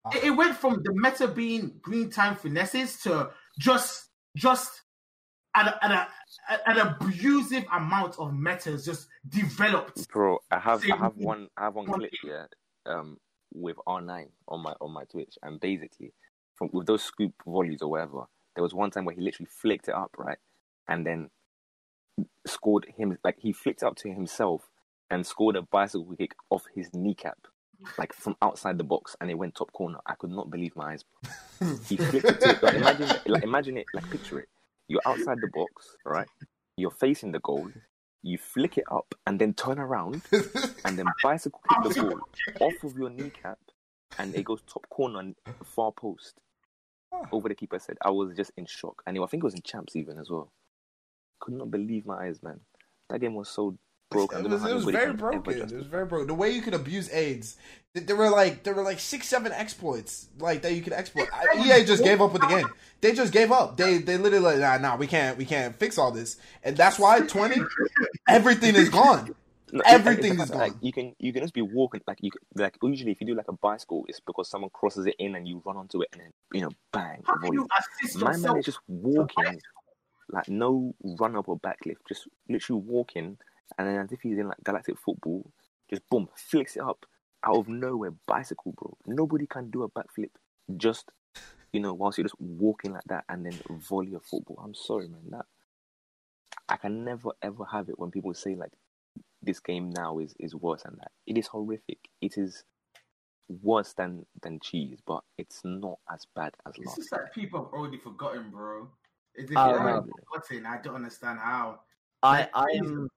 like it, it went from the meta being green time finesses to just just an, an, an abusive amount of metas just developed. Bro, I have I have one I have one One clip here um with R nine on my on my Twitch and basically from with those scoop volleys or whatever, there was one time where he literally flicked it up, right? And then scored him like he flicked it up to himself and scored a bicycle kick off his kneecap. Like from outside the box, and it went top corner. I could not believe my eyes. He flicked it. To, like, imagine, like, imagine it. Like picture it. You're outside the box, right? You're facing the goal. You flick it up and then turn around and then bicycle kick the ball off of your kneecap, and it goes top corner and far post ah. over the keeper said. I was just in shock, and I think it was in champs even as well. Could not believe my eyes, man. That game was so broken. It was, it was very can broken. It was very broken. The way you could abuse AIDS, there were like there were like six, seven exploits like that you could exploit. EA just gave up with the game. They just gave up. They they literally like nah nah we can't we can't fix all this, and that's why twenty everything is gone. No, Everything it's is the fact that, gone. Like, you can you can just be walking like you can, like usually if you do like a bicycle, it's because someone crosses it in and you run onto it and then you know bang How can you assist My yourself? man is just walking, like no run up or backlift, just literally walking, and then as if he's in like galactic football, just boom, flicks it up out of nowhere, bicycle, bro. Nobody can do a backflip, just you know, whilst you're just walking like that, and then volley a football. I'm sorry, man. That I can never ever have it when people say like this game now is is worse than that. It is horrific. It is worse than than cheese, but it's not as bad as It's last. just like people have already forgotten, bro. It's uh, I if don't forgotten, I don't understand how. I I'm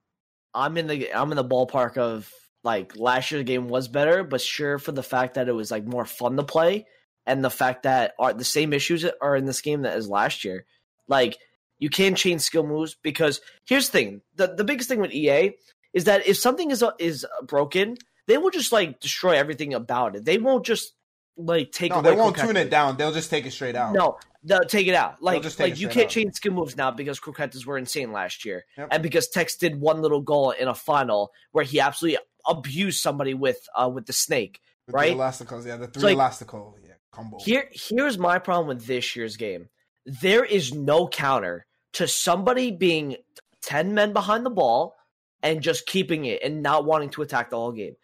I'm in the I'm in the ballpark of like last year's game was better, but sure for the fact that it was like more fun to play, and the fact that are the same issues are in this game that as last year. Like you can't change skill moves because here's the thing: the the biggest thing with EA is that if something is is broken, they will just like destroy everything about it. They won't just like take No, they won't tune it down. They'll just take it straight out. No, no, take it out. Like, just like you can't out. change skill moves now because croquettes were insane last year, Yep. and because Tekkz did one little goal in a final where he absolutely abused somebody with uh with the snake. With right? The elasticals, yeah, the three like- elastical, yeah, combo. Here, here's my problem with this year's game. There is no counter to somebody being ten men behind the ball and just keeping it and not wanting to attack the whole game.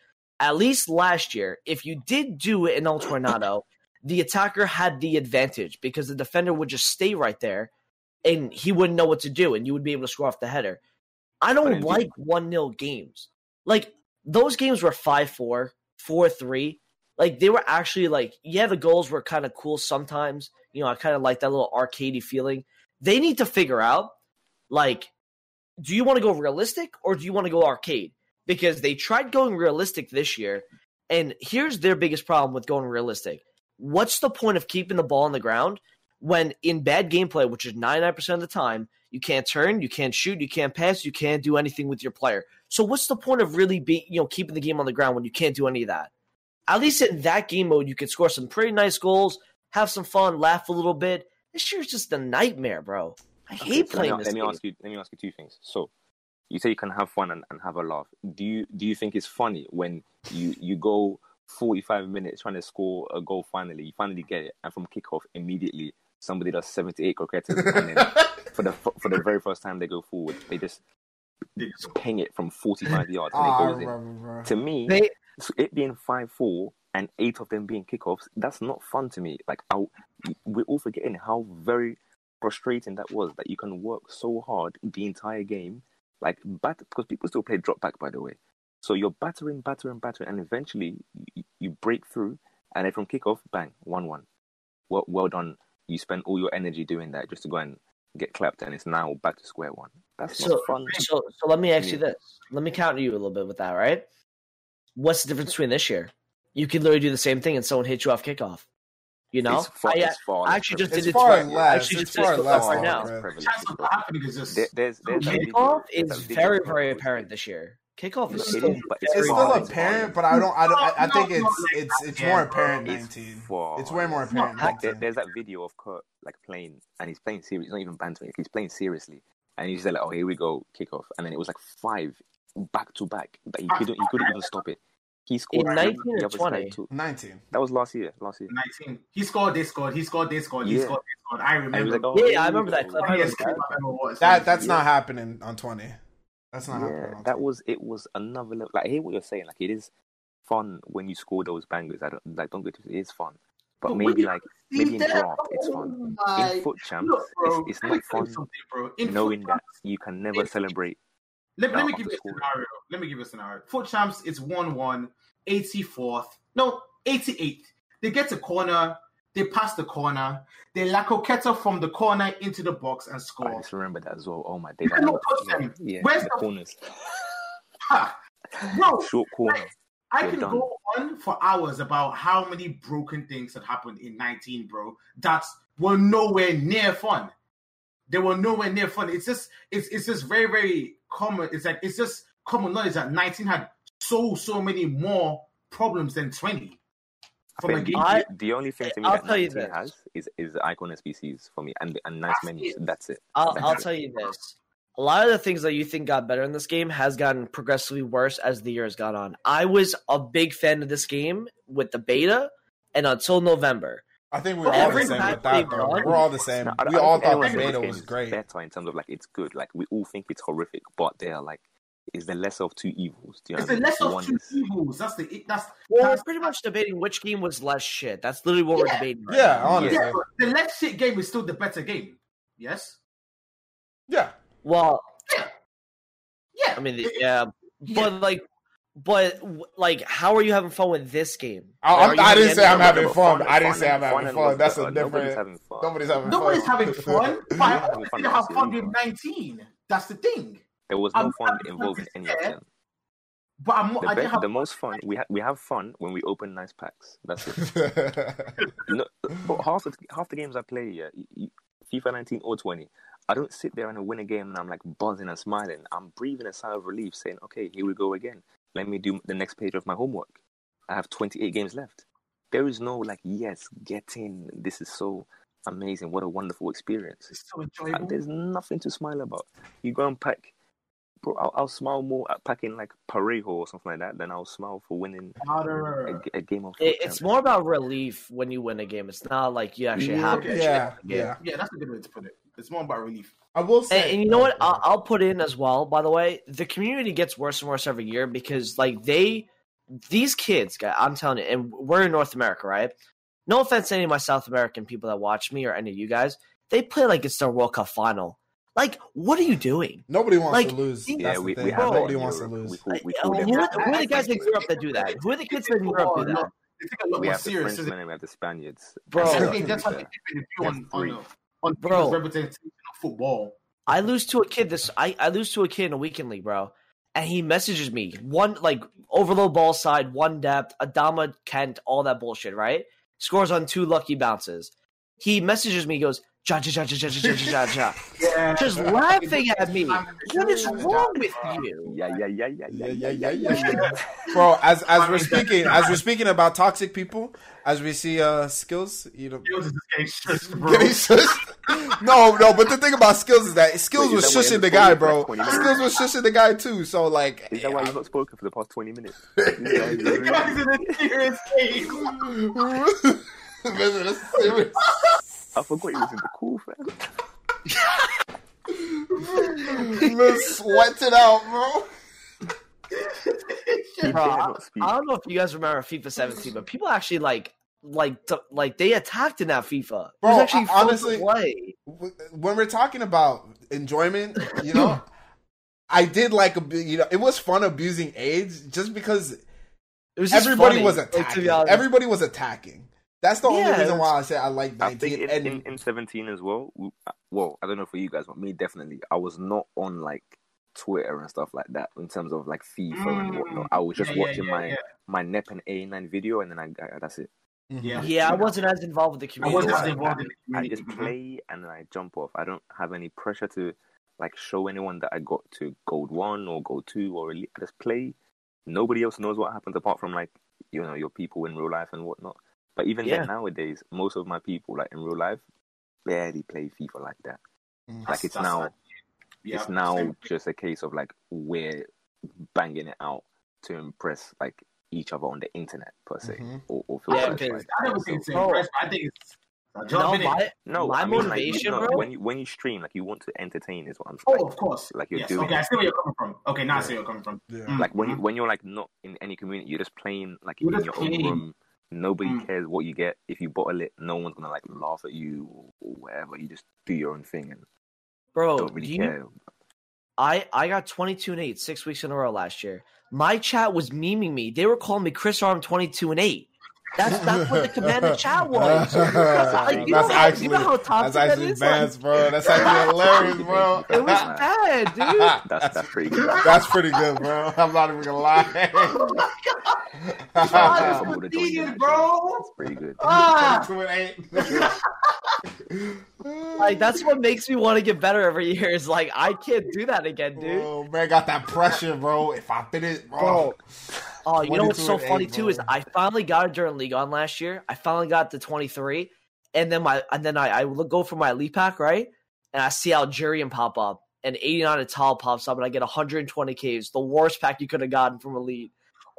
At least last year, if you did do it in El Tornado, the attacker had the advantage because the defender would just stay right there and he wouldn't know what to do and you would be able to score off the header. I don't like 1 0 games. Like, those games were 5 4, 4 3. Like, they were actually like, yeah, the goals were kind of cool sometimes. You know, I kind of like that little arcadey feeling. They need to figure out, like, do you want to go realistic or do you want to go arcade? Because they tried going realistic this year, and here's their biggest problem with going realistic. What's the point of keeping the ball on the ground when in bad gameplay, which is 99% of the time, you can't turn, you can't shoot, you can't pass, you can't do anything with your player. So what's the point of really be, you know, keeping the game on the ground when you can't do any of that? At least in that game mode, you could score some pretty nice goals, have some fun, laugh a little bit. This year's just a nightmare, bro. I hate Okay, so playing me, this let me game. ask you. Let me ask you two things. So, you say you can have fun and, and have a laugh. Do you do you think it's funny when you you go forty five minutes trying to score a goal? Finally, you finally get it, and from kickoff immediately somebody does seventy eight croquettes, and then for the for the very first time they go forward, they just ping it from forty five yards and Ah, it goes in. bro, bro. To me, They, so it being five four and eight of them being kickoffs, that's not fun to me. Like I, we're all forgetting how very frustrating that was. That you can work so hard the entire game, like bat because people still play drop back by the way. So you're battering, battering, battering, and eventually you, you break through, and then from kickoff, bang, one one. Well, well done. You spend all your energy doing that just to go and get clapped, and it's now back to square one. That's So- not fun. Um, so, so let me ask you this. Let me counter you a little bit with that, right? What's the difference between this year? You can literally do the same thing and someone hits you off kickoff. You know, It's far, I, it's far I actually just prevalent. did It's it. far right- I less. actually It's just did far it less right than now. that. prevalent. Chance of that happening is just. There, there's, there's that Kickoff is very, very apparent this year. Kickoff is It still but it's It's still far- apparent, but I don't. I, don't, I, I think it's it's it's more apparent. bro. It's Nineteen. It's way more apparent. Like there, there's that video of Kurt like playing, and he's playing serious. He's not even bantering. He's playing seriously, and he's just like, "Oh, here we go, kickoff," and then it was like five back to back but he couldn't. He couldn't even stop it. He scored In 19 or the other side 20? Nineteen. That was last year. Last year. 19. He scored, they scored, he scored, they scored, he Yeah. scored, they scored. I And he was remember. like, "Oh, Yeah, here I remember that go." clip. I remember clip I've ever watched. That that's Yeah. not happening on twenty. That's not. Yeah, that was it. Was another level. Like, I hear what you're saying. Like, it is fun when you score those bangers. I don't like. Don't get twisted. It is fun, but But maybe like maybe in draft, it's oh, fun. Oh my- In foot champs, Look, bro, it's, it's not fun bro. In knowing that you can never in- celebrate. Let, let me give you a scenario. Let me give you a scenario. Foot champs, it's 1 1, 84th. No, 88th. They get a corner, they pass the corner, they la coqueta from the corner into the box and score. I score. just remember that as well. Oh my You days! I cannot love- touch them. Yeah, Where's the the- corners, Ha! Bro, short corner. I They're can done. go on for hours about how many broken things had happened in 19, bro, that were nowhere near fun. They were nowhere near fun. It's just it's it's just very, very common. It's like it's just common knowledge that 19 had so so many more problems than 20. I From a game. the, I- the only thing to me I'll that tell you 19 this. has is is icon SBCs for me and and nice That's menus. That's it. I'll, That's I'll it. tell you this. A lot of the things that you think got better in this game has gotten progressively worse as the year has gone on. I was a big fan of this game with the beta, and until November, I think we're all the same with that, though. done- We're all the same. No, we all thought the beta game was great. Better in terms of like it's good. Like we all think it's horrific, but they're like, is the lesser of two evils? Do you It's the mean? less of two is- evils. That's the that's well, we're pretty much debating which game was less shit. That's literally what we're debating. Right Yeah, now. honestly. yeah, the less shit game is still the better game. Yes? Yeah. Well, Yeah. yeah. I mean, It- yeah, but like, but like, how are you having fun with this game? I- I'm- I didn't say I'm having But fun. I didn't say I'm having and fun. That's a better. Nobody's different- having fun. Nobody's having Nobody's having fun, but I having want fun to have fun with 19. That's the thing. There was no I'm- fun I'm involving any of them. But I'm, The, I be- have the most fun we ha- we have fun when we open nice packs. That's it. no, but half the half the games I play, yeah, y- y- FIFA 19 or 20, I don't sit there and win a game and I'm like buzzing and smiling. I'm breathing a sigh of relief, saying, "Okay, here we go again. Let me do the next page of my homework. I have 28 games left. There is no like, yes, get in. This is so amazing. What a wonderful experience. It's so And enjoyable. there's nothing to smile about. You go and pack, bro. I'll, I'll smile more at packing like Parejo or something like that than I'll smile for winning a, a game of. It, it's more about relief when you win a game. It's not like you actually Yeah. happy. yeah, yeah. Yeah, that's a good way to put it. It's more about relief. I will say, and you know what? I'll, I'll put in as well. By the way, the community gets worse and worse every year because, like, they, these kids, guy, I'm telling you, and we're in North America, right? No offense to any of my South American people that watch me or any of you guys, they play like it's their World Cup final. Like, what are you doing? Nobody wants like, to lose. yeah, Yeah, That's we, the we have Nobody that in wants to lose. We call, we call who, them. are the, who are the guys in Europe that do that? Who are the kids in Europe do that? They take a lot We more have the. Frenchmen and we have the Spaniards. Bro. That's And the to thing. be That's how they view on, on, on Bro. people's representation of football. I lose to a kid this I, I lose to a kid in a weekend league, bro. And he messages me one like overload ball side, one depth, Adama Kent, all that bullshit, right? Scores on two lucky bounces. He messages me, he goes, ja ja ja ja ja ja ja yeah. just laughing at me. What is wrong with you? Yeah, yeah, yeah, yeah, yeah, yeah, yeah, yeah. yeah. Bro, as as we're speaking, as we're speaking about toxic people, as we see uh skills, you know, skills is bro. no, no, but the thing about skills is that skills was shushing the guy, bro. Skills was shushing the guy too. So like, is that why you've not spoken for the past twenty minutes? the guy's in a serious state. That's serious. I forgot he was in the cool, fam. Man, sweat it out, bro. Bro, I. I don't know if you guys remember FIFA 17, but people actually like like t- like they attacked in that FIFA. It Bro, was actually I- fun honestly- to play. When we're talking about enjoyment, you know, I did like a you know, it was fun abusing AIDS just because It was just everybody funny, was like, to attacking. be honest. everybody was attacking. That's the only reason why I said I like I think 19. in, and in, in 17 as well, well, I don't know for you guys, but me definitely, I was not on like Twitter and stuff like that in terms of like FIFA and Mm. whatnot. I was just Yeah, yeah, watching yeah, my yeah. my NEP and A9 video, and then I, I that's it. Mhm. Yeah. Yeah, I wasn't as involved with the I community. wasn't Yeah, as I- involved in the I just Mhm. play and then I jump off. I don't have any pressure to like show anyone that I got to gold one or gold two or elite. I just play. Nobody else knows what happens apart from like you know your people in real life and whatnot. But even Yeah. then nowadays, most of my people like in real life barely play FIFA like that. Mhm. Like it's That's- now that's- yeah, it's now same. just a case of like we're banging it out to impress like each other on the internet per se Mhm. or, or feel Yeah, satisfied. because- I never think it's Oh. impressed. I think it's a No, my, No, my I mean, motivation, like, no, bro. When you when you stream, like you want to entertain, is what I'm saying. Oh, of course. like you're yes. doing Okay, I see where you're coming from. Okay, now I see where you're coming from. Yeah. Mm. Like when you Mhm. when you're like not in any community, you're just playing like You're in just your playing. own room. Nobody Mm. cares what you get. If you bottle it, no one's gonna like laugh at you or, whatever. You just do your own thing and bro, don't really do you, care. I I got 22 and 8 six weeks in a row last year. My chat was memeing me. They were calling me Chris Arm 22 and 8. That's that's what the commander chat was. Like, you that's know how- you know how toxic that's that actually is? Like- bro. That's actually hilarious, bro. It was bad, dude. That's that's pretty good. That's pretty good, bro. I'm not even gonna lie. Shout out to some of the Idiot, joints, bro. That's pretty good. Ah, Two eight. Like that's what makes me want to get better every year. Is like I can't do that again, dude. Oh man, got that pressure, bro. If I finish, bro. Bro. Oh, you know what's so and eight, funny too is. I finally got it during League On last year. I finally got the 23, and then my and then I, I look go for my elite pack right, and I see Algerian pop up, and 89 Ital pops up, and I get 120 Ks, the worst pack you could have gotten from elite.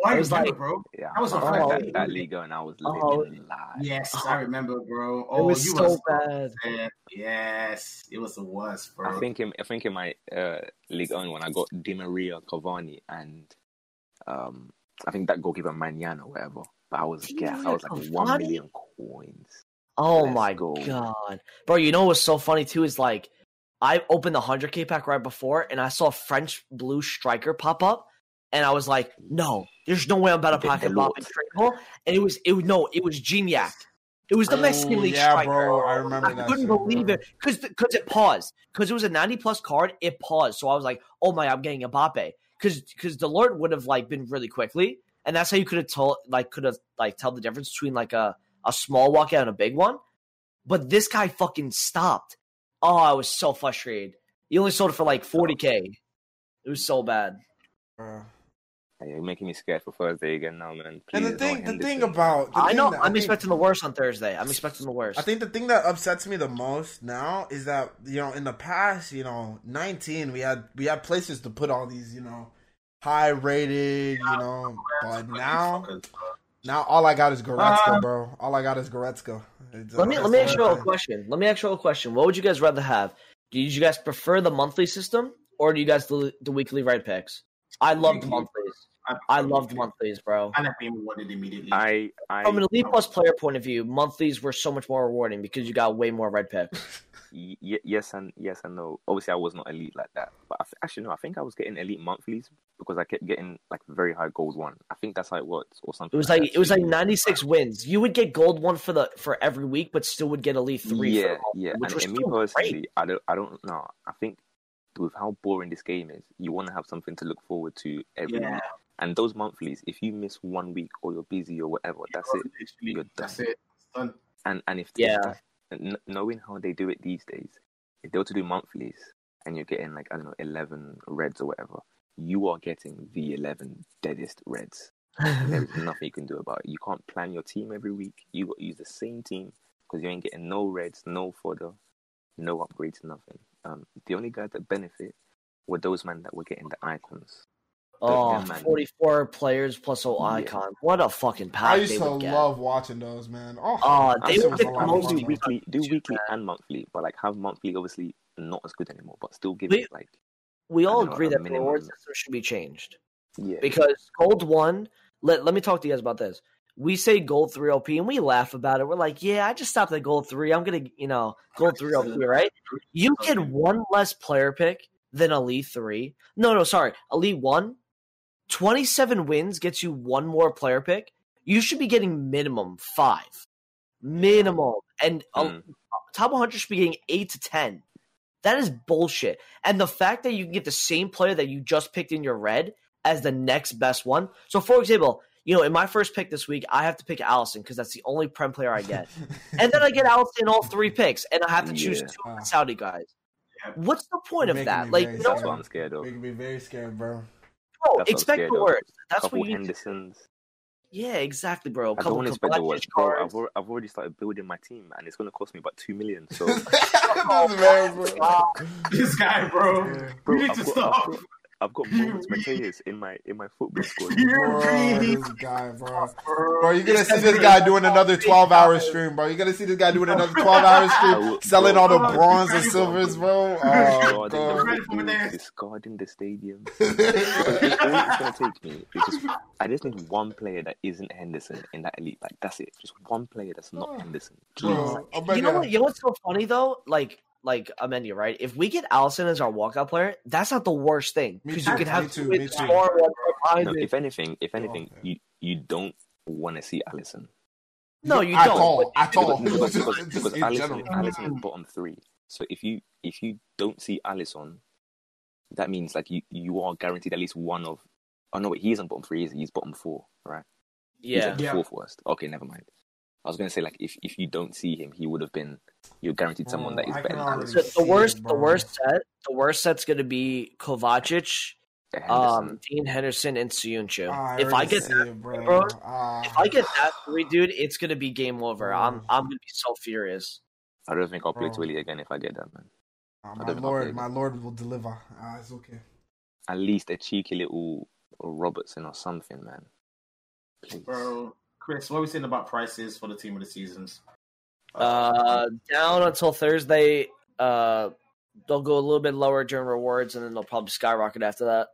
oh, I I was like- bro. Yeah, That was a I fun that, that league and I was Oh. living live. Yes, I remember, bro. Oh, it Oh, was you so was bad. bad. Yes, it was the worst, bro. I think in I think in my uh, league on when I got Di Maria, Cavani, and um, I think that goalkeeper Manana, whatever. But I was Di gas. I was like Cavani? one million coins. Oh Let's my go. god, bro! You know what's so funny too is like I opened the 100k pack right before, and I saw a French blue striker pop up, and I was like, no, there's no way I'm about to The pack a Delort. Bobby Trinkle. And it was it was no, it was Gignac. It was the Oh, Mexican League yeah, striker. bro. I remember I that couldn't shit, believe bro. it because because it paused because it was a 90 plus card. It paused, so I was like, oh my, I'm getting a Mbappe because because Delort would have like been really quickly, and that's how you could have told like could have like tell the difference between like a a small walkout and a big one. But this guy fucking stopped. Oh, I was so frustrated. He only sold it for like 40k. It was so bad. Bro. Hey, you're making me scared for Thursday again now, man. And the thing, the thing this. about, the I thing know. that- I'm think- expecting the worst on Thursday. I'm expecting the worst. I think the thing that upsets me the most now is that you know in the past, you know, 19 we had we had places to put all these, you know, high rated, you know, but now now all I got is Goretzka, Uh, bro. All I got is Goretzka. It's, Let me uh, let me ask you a question. Let me ask you a question. What would you guys rather have? Do you guys prefer the monthly system or do you guys do the weekly right picks? I loved monthlies. I loved monthlies, bro. I left him wanted immediately. I, I, From an elite plus player point of view, monthlies were so much more rewarding because you got way more red picks. y- y- yes and yes and no. Obviously, I was not elite like that, but I th- actually no. I think I was getting elite monthlies because I kept getting like very high gold one. I think that's how it works, or something. It was like that. it was like 96 wins. You would get gold one for the for every week, but still would get elite three. for Yeah, the month, yeah. which And, was and me personally, great. I don't, I don't know. I think with how boring this game is, you want to have something to look forward to every Yeah. week. And those monthlies, if you miss one week or you're busy or whatever, that's it. You're That's done. it. It's done. And and if Yeah. knowing how they do it these days, if they were to do monthlies and you're getting like I don't know eleven reds or whatever, you are getting the eleven deadest reds. There is nothing you can do about it. You can't plan your team every week. You got to use the same team because you ain't getting no reds, no fodder, no upgrades, nothing. Um, the only guys that benefit were those men that were getting the icons. Oh, Yeah, man. 44 players plus O Yeah. icon. What a fucking pack I they used to would get. love watching those, man. Oh, Oh, they shit would get a the lot of most fun, do weekly, do weekly bad. and monthly, but like have monthly obviously not as good anymore, but still give We- it like We all know, agree a that the minimum. reward system should be changed yeah. because gold one. Let Let me talk to you guys about this. We say gold three LP and we laugh about it. We're like, yeah, I just stopped at gold three. I'm gonna, you know, gold three LP, right? You get one less player pick than elite three. No, no, sorry, elite one. 27 wins gets you one more player pick. You should be getting minimum five, minimum, and uh, Mm. top 100 should be getting eight to ten. That is bullshit. And the fact that you can get the same player that you just picked in your red as the next best one. So, for example, you know, in my first pick this week, I have to pick Alisson because that's the only Prem player I get. and then I get Alisson in all three picks, and I have to choose Yeah. two Ah. Saudi guys. Yeah. What's the point You're of that? Like, very you know, That's what I'm scared of. Making me very scared, bro. bro, That's expect scared the of. worst. That's couple what you need. to- Hendersons. Yeah, exactly, bro. I don't want to expect the worst, bro. I've, I've already started building my team, and it's going to cost me about two million. So, This man, bro. This guy, bro. bro, you need I've to got, stop. I've got, I've got Moments Matthäus in my in my football squad. Bro, You're this guy, bro. Bro, you're gonna see this guy doing another 12 hour stream, bro. You're gonna see this guy doing another 12 hour stream, selling all the bronze and silvers, bro. Oh, Discarding God. The me football, there. discarding the stadium. It, all it's going to take me is just I just need one player that isn't Henderson in that elite. Like that's it. Just one player that's not oh. Henderson. Please. Bro, I You know ya- what? You know what's so funny though? Like, like Amenya, right? If we get Alisson as our walkout player, that's not the worst thing because you can have too, two me score one behind No, if anything, if anything, okay. you you don't want to see Alisson No, you at don't. all, at all. because, because, because, because Alisson. Alisson is bottom three. So if you if you don't see Alisson, that means like you you are guaranteed at least one of. Oh no, wait, he isn't bottom three. Is he? He's bottom four, right? He's like Yeah. fourth worst. Okay, never mind. I was gonna say like if if you don't see him, he would have been. You're guaranteed someone that is I better than already So the worst, it, the worst set, the worst set's going to be Kovacic, Henderson. um, Dean Henderson, and Söyüncü. Ah, I if I get that, it, bro. bro, Ah. if I get that three, dude, it's going to be game over. I'm, I'm going to be so furious. I don't think I'll play Bro. Twilly again if I get that man. I my lord, my lord will deliver. Ah, it's okay. At least a cheeky little Robertson or something, man. Please. Bro, Chris, what are we saying about prices for the team of the seasons? Uh, down until Thursday. Uh, they'll go a little bit lower during rewards, and then they'll probably skyrocket after that.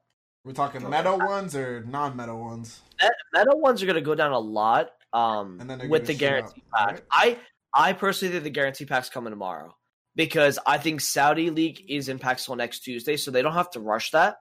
We're talking meta ones or non-meta ones. Met- Meta ones are going to go down a lot. Um, And then with the guarantee up, pack. right? I I personally think the guarantee pack's coming tomorrow because I think Saudi League is in packs till next Tuesday, so they don't have to rush that.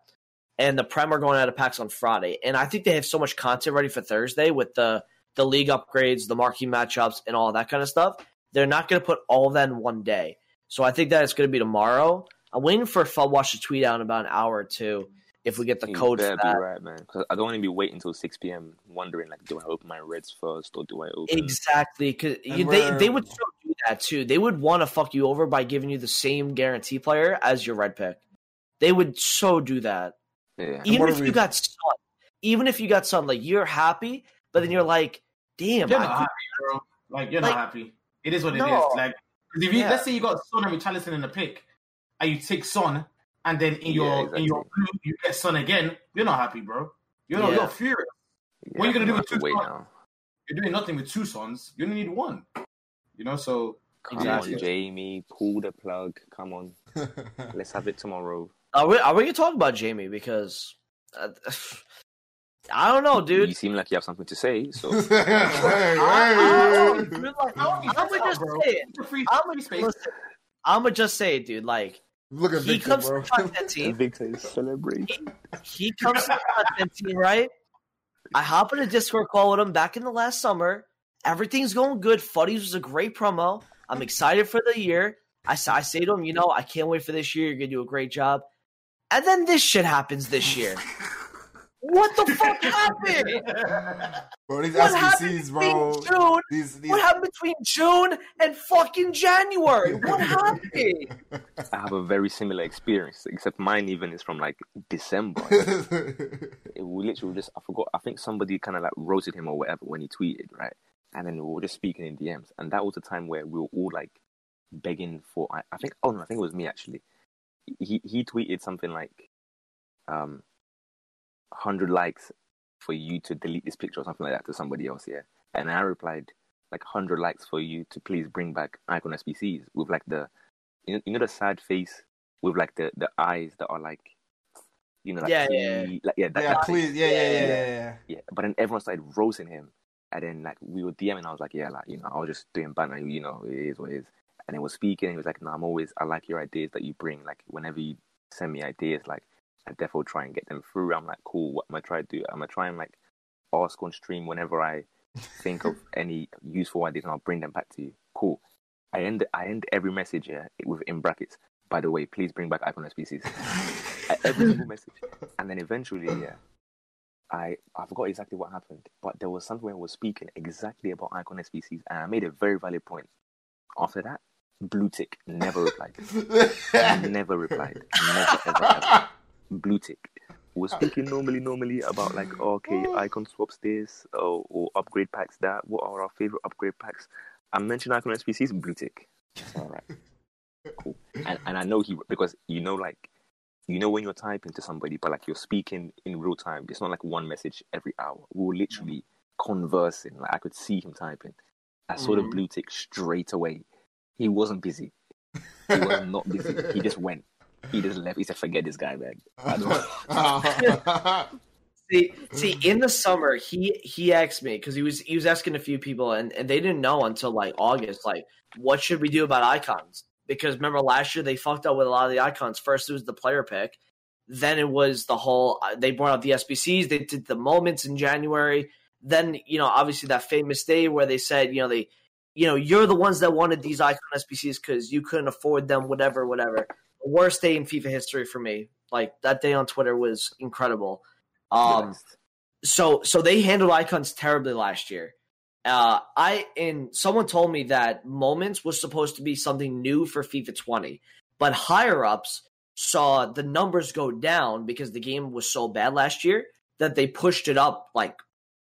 And the Prem are going out of packs on Friday, and I think they have so much content ready for Thursday with the the league upgrades, the marquee matchups, and all that kind of stuff. They're not going to put all of that in one day, so I think that it's going to be tomorrow. I'm waiting for FUTWIZ to tweet out in about an hour or two if we get the You code for better that. be right, man. Because I don't want to be waiting until six p.m. wondering like, do I open my Reds first or do I open? Exactly, because they they would so do that too. They would want to fuck you over by giving you the same guarantee player as your red pick. They would so do that. Yeah. Even are if we- you got Son, even if you got Son, like you're happy, but then you're like, damn, You're I not could- happy, bro. Like you're Like- not happy. It is what it is. Like if you Yeah. let's say you got Son and Richarlison in the pick, and you take Son, and then in your Yeah, in your blue you get Son again, you're not happy, bro. You're Yeah. you're furious. yeah what are you gonna I'm do with two wait slots? now? You're doing nothing with two Sons. You only need one. You know, so Come Exactly. on, Jamie, pull the plug. Come on, let's have it tomorrow. are we are we gonna talk about Jamie because uh, I don't know, dude. You seem like you have something to say, so hey, I, I like, I'm gonna just bro? say it. It's a free, I'm gonna listen. I'm gonna just say it, dude. Like Look at he Victor, comes bro. to the content team. Victor is celebrating. he comes to the content team, right? I hop in a Discord call with him back in the last summer. Everything's going good. Futties was a great promo. I'm excited for the year. I, I say to him, you know, I can't wait for this year. You're going to do a great job. And then this shit happens this year. What the fuck happened? Bro, these What happened SBCs, between bro. June? These, these. What happened between June and fucking January? What happened? I have a very similar experience, except mine even is from like December. it we literally just I forgot. I think somebody kind of like roasted him or whatever when he tweeted, right? And then we were just speaking in DMs, and that was the time where we were all like begging for. I, I think oh no, I think it was me actually. He he tweeted something like, um, hundred likes for you to delete this picture or something like that to somebody else, yeah. And I replied like hundred likes for you to please bring back icon SBCs with like the, you know, you know the sad face with like the the eyes that are like, you know, like, Yeah, yeah, please- like yeah, that, yeah, that- please. Yeah, yeah, yeah, yeah, yeah. yeah, but then everyone started roasting him, and then like we were DMing. I was like, yeah, like you know, I was just doing banter. You know, it is what it is. And then was speaking. And he was like, no, I'm always. I like your ideas that you bring. Like whenever you send me ideas, like I definitely try and get them through. I'm like, cool. What am I trying to do? I'm gonna try and like ask on stream whenever I think of any useful ideas, and I'll bring them back to you. Cool. I end I end every message here with in brackets. by the way, please bring back icon SBCs. Every single message, and then eventually, yeah, I I forgot exactly what happened, but there was something I was speaking exactly about icon SBCs, and I made a very valid point. After that, blue tick never replied. never replied. Never ever ever. Blue tick We're speaking normally, normally about like okay, icon swaps this or, or upgrade packs that. What are our favorite upgrade packs? I mentioned icon SBCs, blue tick. All right, cool. And and I know he because you know like you know when you're typing to somebody, but like you're speaking in real time. It's not like one message every hour. We were literally conversing. Like I could see him typing. I saw the Mhm. blue tick straight away. He wasn't busy. He was not busy. He just went. He just left. He said, "Forget this guy, man." See, see, in the summer, he he asked me because he was he was asking a few people, and, and they didn't know until like August, like what should we do about icons? Because remember last year they fucked up with a lot of the icons. First it was the player pick, then it was the whole uh, they brought out the SBCs, they did the moments in January. Then you know obviously that famous day where they said you know they you know you're the ones that wanted these icon SBCs because you couldn't afford them, whatever, whatever. Worst day in FIFA history for me. Like that day on Twitter was incredible. Um, so so they handled icons terribly last year. Uh, I and someone told me that moments was supposed to be something new for FIFA 20, but higher ups saw the numbers go down because the game was so bad last year that they pushed it up like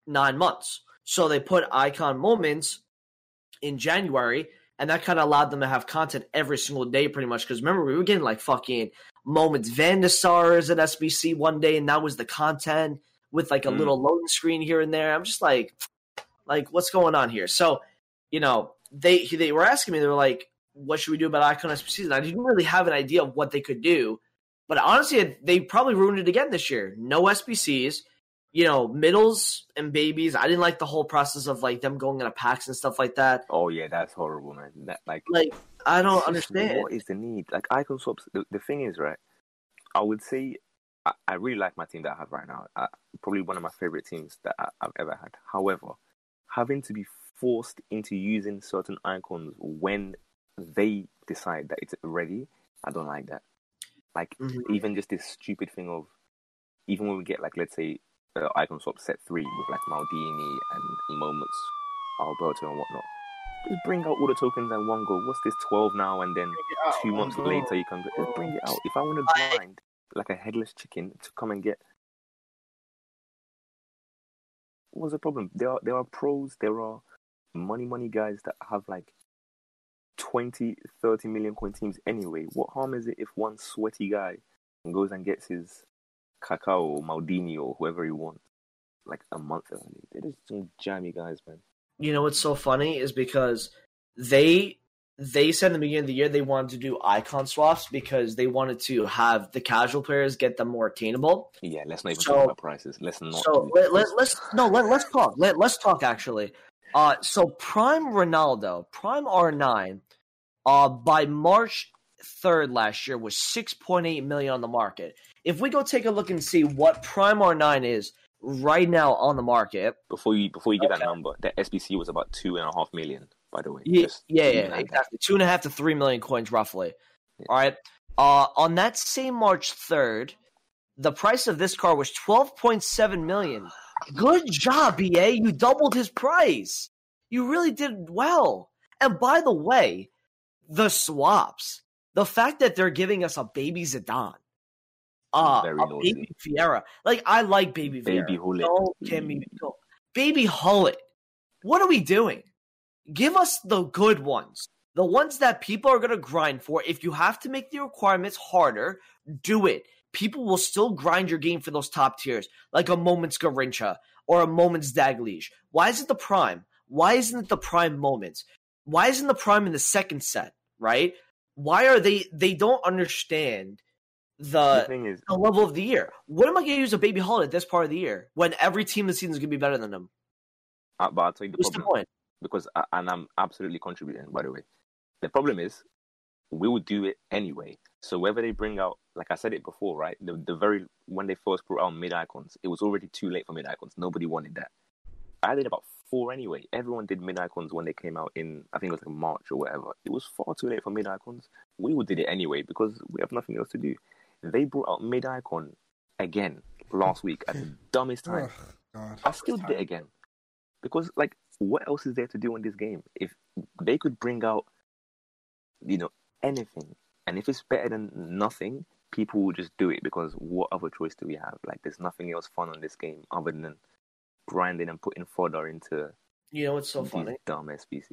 nine months. So they put icon moments in January, and that kind of allowed them to have content every single day, pretty much. Because remember, we were getting like fucking moments Van Sars at SBC one day, and that was the content with like a Mm. little loading screen here and there. I'm just like, like what's going on here? So, you know, they they were asking me, they were like, what should we do about icon SBCs? And I didn't really have an idea of what they could do, but honestly, they probably ruined it again this year. No SBCs. You know, middles and babies. I didn't like the whole process of like them going into packs and stuff like that. Oh yeah, that's horrible, man. That like Like, I don't understand. What is the need? Like icon swaps. The, the thing is, right? I would say I, I really like my team that I have right now. I, probably one of my favorite teams that I, I've ever had. However, having to be forced into using certain icons when they decide that it's ready, I don't like that. Like Mhm. even just this stupid thing of even when we get like let's say uh, icon swap set three with like Maldini and moments, Alberto and whatnot. Just bring out all the tokens and one go. What's this twelve now and then two months Oh, later you can just bring it out. If I want to I- grind like a headless chicken to come and get what's the problem? There are there are pros, there are money money guys that have like 20, 30 million coin teams anyway. What harm is it if one sweaty guy goes and gets his Cacao or Maldini or whoever he wants like a month early? They're just some jammy guys, man. you know what's so funny is because they they said in the beginning of the year they wanted to do icon swaps because they wanted to have the casual players get them more attainable. Yeah, let's not even So- talk about prices. Let's not. So let, let, let's no let, let's talk. Let, let's talk actually. Uh, so Prime Ronaldo, Prime R9, uh, by March third last year was six point eight million on the market. If we go take a look and see what Prime R9 is right now on the market, before you before you get Okay. that number, the SBC was about two and a half million. By the way, Yeah, Just yeah, yeah, exactly. Two and a half to three million coins, roughly. Yeah. All right. Uh, on that same March third, the price of this car was twelve point seven million. Good job, BA. You doubled his price. You really did well. And by the way, the swaps, the fact that they're giving us a baby Zidane, uh, a baby Vieira. Like I like baby Vieira. Baby Gullit. Don't get me don't. baby Gullit. What are we doing? Give us the good ones. The ones that people are going to grind for. If you have to make the requirements harder, do it. People will still grind your game for those top tiers, like a Moments Garrincha or a Moments Dalglish. Why is it the Prime? Why isn't it the Prime Moments? Why isn't the Prime in the second set, right? Why are they, they don't understand the the, thing is, the level of the year. When am I going to use a baby Gullit at this part of the year when every team this season is going to be better than them? uh, but I'll tell you the What's the problem point? because I, and I'm absolutely contributing. By the way, the problem is we will do it anyway. So whether they bring out, like I said it before, right? The the very when they first brought out mid icons, it was already too late for mid icons. Nobody wanted that. I did about before anyway. Everyone did mid icons when they came out in I think it was like March or whatever. It was far too late for mid icons. We all did it anyway because we have nothing else to do. They brought out mid icon again last week at the dumbest time. I still did it again because like what else is there to do in this game? If they could bring out, you know, anything, and if it's better than nothing, people will just do it because what other choice do we have? Like, there's nothing else fun on this game other than grinding and putting fodder into You know what's so funny? dumb SBCs.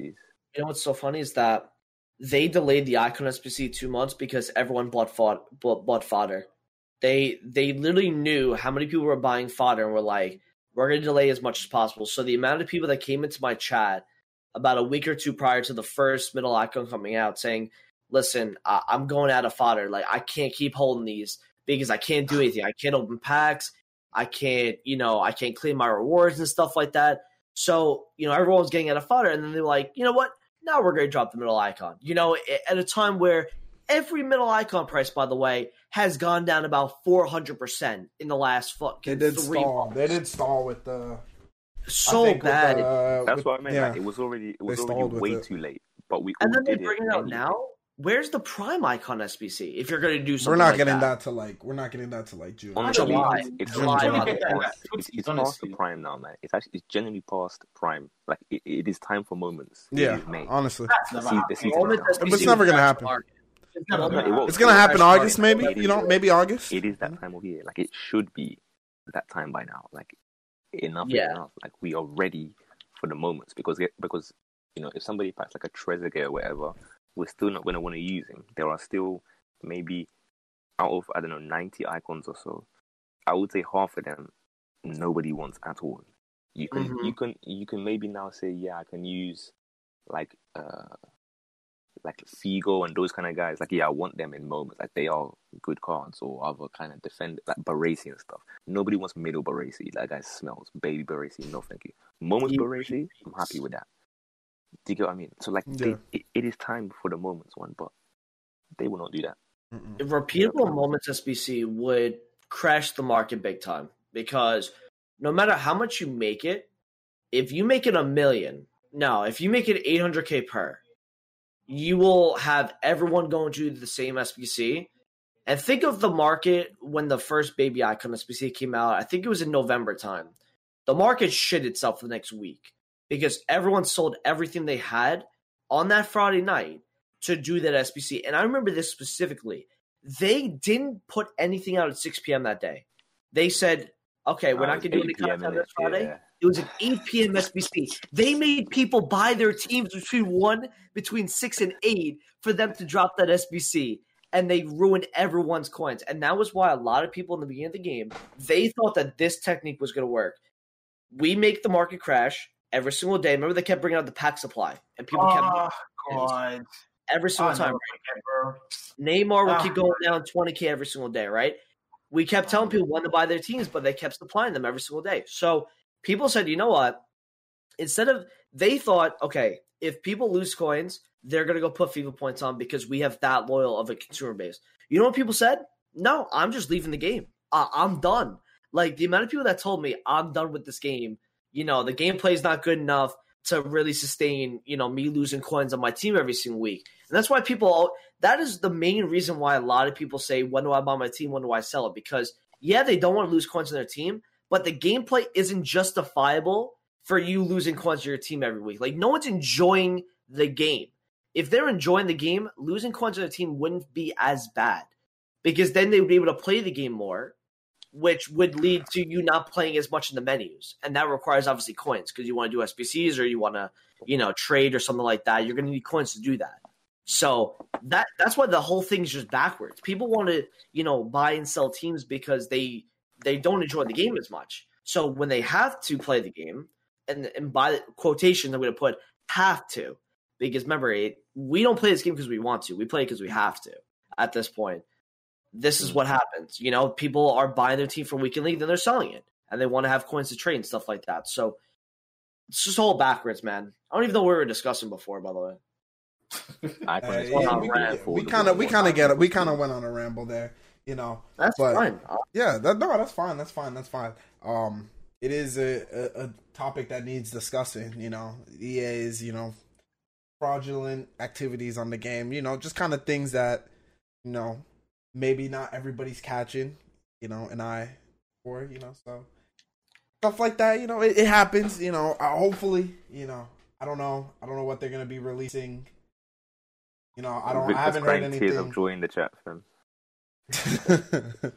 You know what's so funny is that they delayed the Icon SBC two months because everyone bought fod- bought, bought fodder. They they literally knew how many people were buying fodder and were like, "We're going to delay as much as possible." So the amount of people that came into my chat about a week or two prior to the first middle icon coming out saying, "Listen, I- I'm going out of fodder. Like I can't keep holding these because I can't do anything. I can't open packs. I can't, you know, I can't claim my rewards and stuff like that." So you know, everyone was getting out of fodder, and then they're like, "You know what? now we're going to drop the middle icon. You know, at a time where every middle icon price, by the way, has gone down about 400% in the last They fucking did three stall. months. They did stall with the. So think with, bad. uh, That's with- what I meant. yeah. Like, it was already it was They already stalled way it. too late. But we and all then they did bring it it out anyway. now. Where's the prime icon SBC if you're going to do something We're not like getting that? that. to like. We're not getting that to like June. Honestly, July. it's, it's, July, genuinely by the it's, it's past the prime now, man. It's actually it's genuinely past prime. Like it, it is time for moments. Yeah, honestly, That's The the season Moment is now. SBC But it's never gonna happen. It's never No, gonna happen. it's gonna happen August, maybe. You know, maybe August. It is that time of year. Like it should be that time by now. Like enough Yeah. enough. Like we are ready for the moments because because you know if somebody packs like a Trezeguet or whatever, we're still not going to want to use him. There are still maybe out of I don't know ninety icons or so. I would say half of them nobody wants at all. You can Mhm. you can you can maybe now say yeah I can use like uh like Figo and those kind of guys. Like yeah I want them in moments. Like they are good cards or other kind of defend like Baresi and stuff. Nobody wants middle Baresi. That guy smells. Baby Baresi, no thank you. Moments Baresi, I'm happy with that. Do you get what I mean? So like Yeah. they, it, it is time for the moments one, but they will not do that. Mm-mm. repeatable moments SBC would crash the market big time because no matter how much you make it, if you make it a million, no, if you make it 800k per, you will have everyone going to the same SBC. And think of the market when the first baby icon SBC came out. I think it was in November time. The market shit itself for the next week because everyone sold everything they had on that Friday night to do that SBC. And I remember this specifically. They didn't put anything out at 6 p.m. that day. They said, okay, we're Uh, not going to do 8 any content this Friday. Yeah. It was an 8 p.m. SBC. They made people buy their teams between one, between six and eight for them to drop that SBC. And they ruined everyone's coins. And that was why a lot of people in the beginning of the game, they thought that this technique was going to work. We make the market crash every single day. Remember, they kept bringing out the pack supply, and people kept Oh God! every single Oh, time. forget, bro. Neymar will Ah. keep going down 20k every single day, right? We kept telling people when to buy their teams, but they kept supplying them every single day. So people said, you know what? Instead of they thought, okay, if people lose coins, they're gonna go put FIFA points on because we have that loyal of a consumer base. You know what people said? No, I'm just leaving the game. Uh, I'm done. Like the amount of people that told me I'm done with this game. You know, the gameplay is not good enough to really sustain. You know, me losing coins on my team every single week, and that's why people that is the main reason why a lot of people say, when do I buy my team? When do I sell it? Because, yeah, they don't want to lose coins on their team, but the gameplay isn't justifiable for you losing coins to your team every week. Like, no one's enjoying the game. If they're enjoying the game, losing coins on their team wouldn't be as bad because then they would be able to play the game more, which would lead to you not playing as much in the menus. And that requires obviously coins because you want to do SBCs or you want to, you know, trade or something like that. You're going to need coins to do that. So that that's why the whole thing's just backwards. People want to, you know, buy and sell teams because they they don't enjoy the game as much. So when they have to play the game, and and by quotation, I'm going to put have to, because remember, we don't play this game because we want to. We play because we have to. At this point, this is what happens. You know, people are buying their team for weekend league, then they're selling it, and they want to have coins to trade and stuff like that. So it's just all backwards, man. I don't even know what we were discussing before, by the way. Icon Hey, is Well, we, we kind of we kind of get it. We kind of went on a ramble there, you know. That's But- fine. Uh, Yeah, that no, that's fine. That's fine. That's fine. Um, it is a, a, a topic that needs discussing. You know, EA's you know fraudulent activities on the game. You know, just kind of things that you know maybe not everybody's catching. You know, an eye for you know so stuff like that. You know, it, it happens. You know, uh, hopefully, you know, I don't know. I don't know what they're gonna be releasing. You know, I don't. Victor's I haven't heard crying anything. tears of joy in the chat, fam.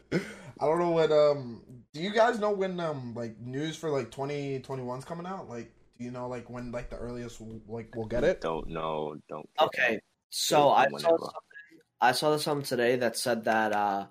I don't know what um do you guys know when um like news for like 2021's coming out? Like do you know like when like the earliest like we'll get it? Don't know. Don't. care. Okay, so I saw something. I saw something today that said that uh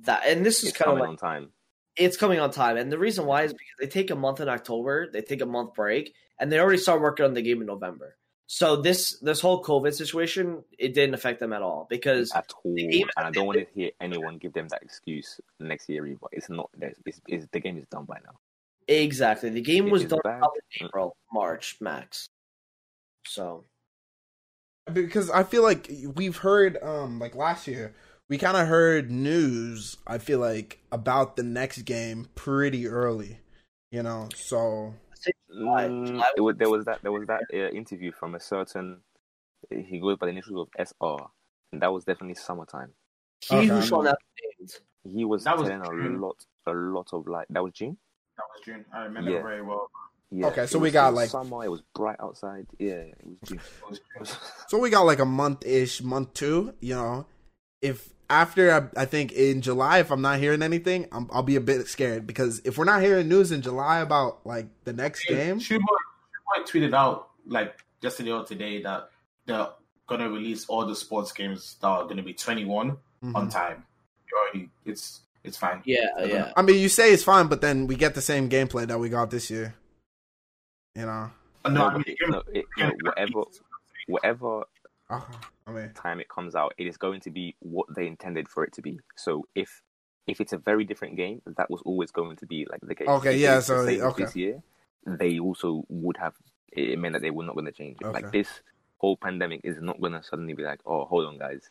that, and this is kind of coming like on time. it's coming on time, and the reason why is because they take a month in October, they take a month break, and they already start working on the game in November. So this this whole COVID situation, it didn't affect them at all because at all. game- And I don't want to hear anyone give them that excuse next year either. It's not. It's, it's, the game is done by now. exactly the game It was done in April, March max. So Because I feel like we've heard um like last year we kind of heard news I feel like about the next game pretty early, you know. So July- Mm, it was, there was that. There was that uh, interview from a certain. He goes by the initials of SR, and that was definitely summertime. he Okay. who shall not. He was That was telling a lot, a lot of like. That was June. That was June. I remember Yeah. very well. Yeah. Okay, so it we got, it like- summer. It was bright outside. Yeah, it was June. It was June. so we got like a month ish, month two, you know. If after I, I think in July, if I'm not hearing anything, I'm, I'll be a bit scared because if we're not hearing news in July about like the next game, Shoeboy, Shoeboy tweeted out like yesterday or today that they're gonna release all the sports games that are gonna be 21 Mhm. on time. You already, it's it's fine. Yeah, yeah. I mean, you say it's fine, but then we get the same gameplay that we got this year. You know, Uh, No, No, I mean, it- no, it- no, whatever, whatever uh, I mean, time it comes out, it is going to be what they intended for it to be. So if if it's a very different game, that was always going to be like the game. Okay, If yeah, it's the so, okay. this year, they also would have. It meant that they were not going to change it. Okay. Like this whole pandemic is not going to suddenly be like, oh, hold on, guys,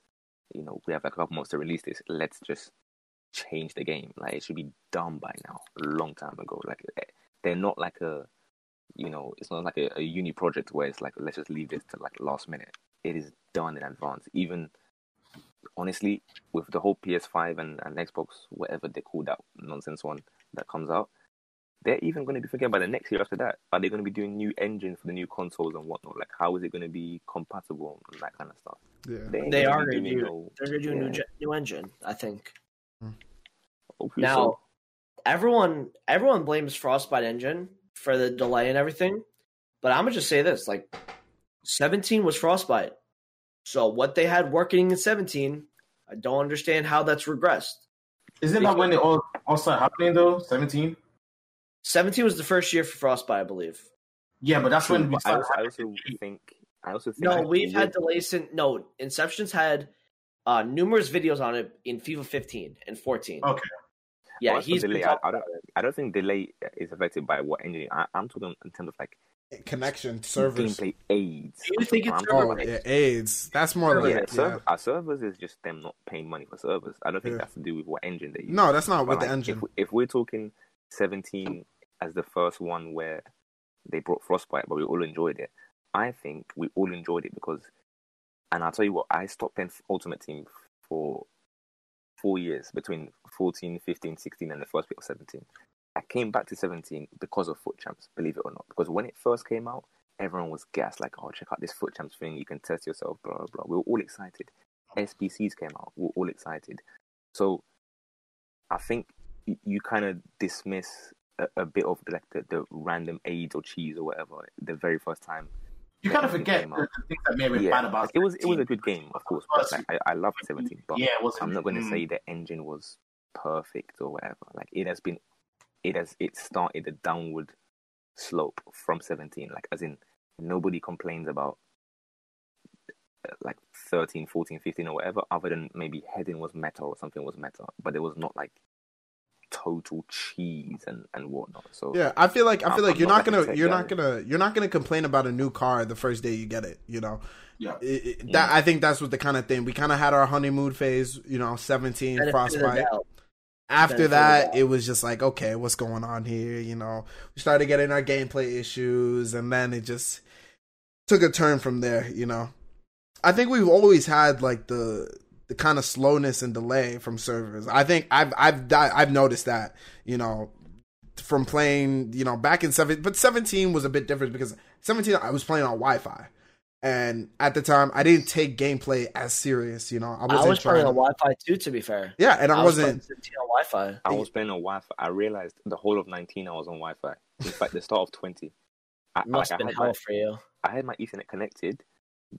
you know, we have like a couple months to release this. Let's just change the game. Like it should be done by now, a long time ago. Like eh, they're not like a, you know, it's not like a, a uni project where it's like let's just leave this to like last minute. It is done in advance. Even honestly, with the whole PS5 and, and Xbox, whatever they call that nonsense one that comes out, they're even going to be thinking about the next year after that. Are they going to be doing new engines for the new consoles and whatnot? Like, how is it going to be compatible and that kind of stuff? yeah. ain't They are gonna do- no- They're gonna do a new new engine, I think. Hmm. Hopefully Now, so. everyone everyone blames Frostbite engine for the delay and everything, but I'm gonna just say this: like, 17 was Frostbite, so what they had working in 17, I don't understand how that's regressed. Isn't that when it all all started happening though? 17. 17 was the first year for Frostbite, I believe. Yeah, but that's when we But I started. also, I also think, I also think. No, that we've had delays since. No, Inception's had uh, numerous videos on it in FIFA 15 and 14. Okay. Yeah, Well, as for he's been delay. I, I don't. I don't think delay is affected by what engine. I, I'm talking in terms of like connection servers. gameplay aids. Do you think it's I'm server Oh, yeah, AIDS. That's more like yeah, uh, yeah. server, our servers is just them not paying money for servers. I don't think Yeah. that's to do with what engine they use. No, that's not But with the engine. If, we- if we're talking 17 as the first one where they brought Frostbite, but we all enjoyed it, I think we all enjoyed it because, and I'll tell you what, I stopped playing Ultimate Team for four years between 14, 15, 16, and the first bit of 17. I came back to 17 because of FUT Champs, believe it or not. Because when it first came out, everyone was gassed, like, oh, check out this FUT Champs thing, you can test yourself, blah, blah, blah. We were all excited. SBCs came out, we were all excited. So I think you, kind of dismiss a, a bit of like the, the random AIDS or cheese or whatever the very first time. You kind of forget the, things that made been Yeah, bad about it was it was a good game, of course. But like, I I loved seventeen, but yeah, it. I'm not going to mm, say the engine was perfect or whatever. Like it has been, it has it started a downward slope from 17. Like as in nobody complains about uh, like 13, 14, 15 or whatever, other than maybe heading was meta or something was meta, but it was not like total cheese and and whatnot. So Yeah, I feel like I I'm- feel like you're not not gonna gonna you're not gonna you're not gonna complain about a new car the first day you get it. You know, Yeah. It- it- that I think that's what the kind of thing we kind of had our honeymoon phase. You know, seventeen Benefit frostbite, after that, the it was just like, okay, what's going on here? You know, we started getting our gameplay issues, and then it just took a turn from there. You know, I think we've always had like the the kind of slowness and delay from servers. I think I've I've I've noticed that. You know, from playing, you know, back in seven, but seventeen was a bit different because seventeen I was playing on Wi-Fi. And at the time, I didn't take gameplay as serious. You know, I wasn't I was trying. playing on Wi-Fi too. To be fair, yeah, and I, was wasn't. playing 15 on Wi-Fi. I was playing on Wi-Fi. I realized the whole of 19 I was on Wi-Fi. In fact, the start of 20. I, must like, have I been had my, hell for you. I had my Ethernet connected,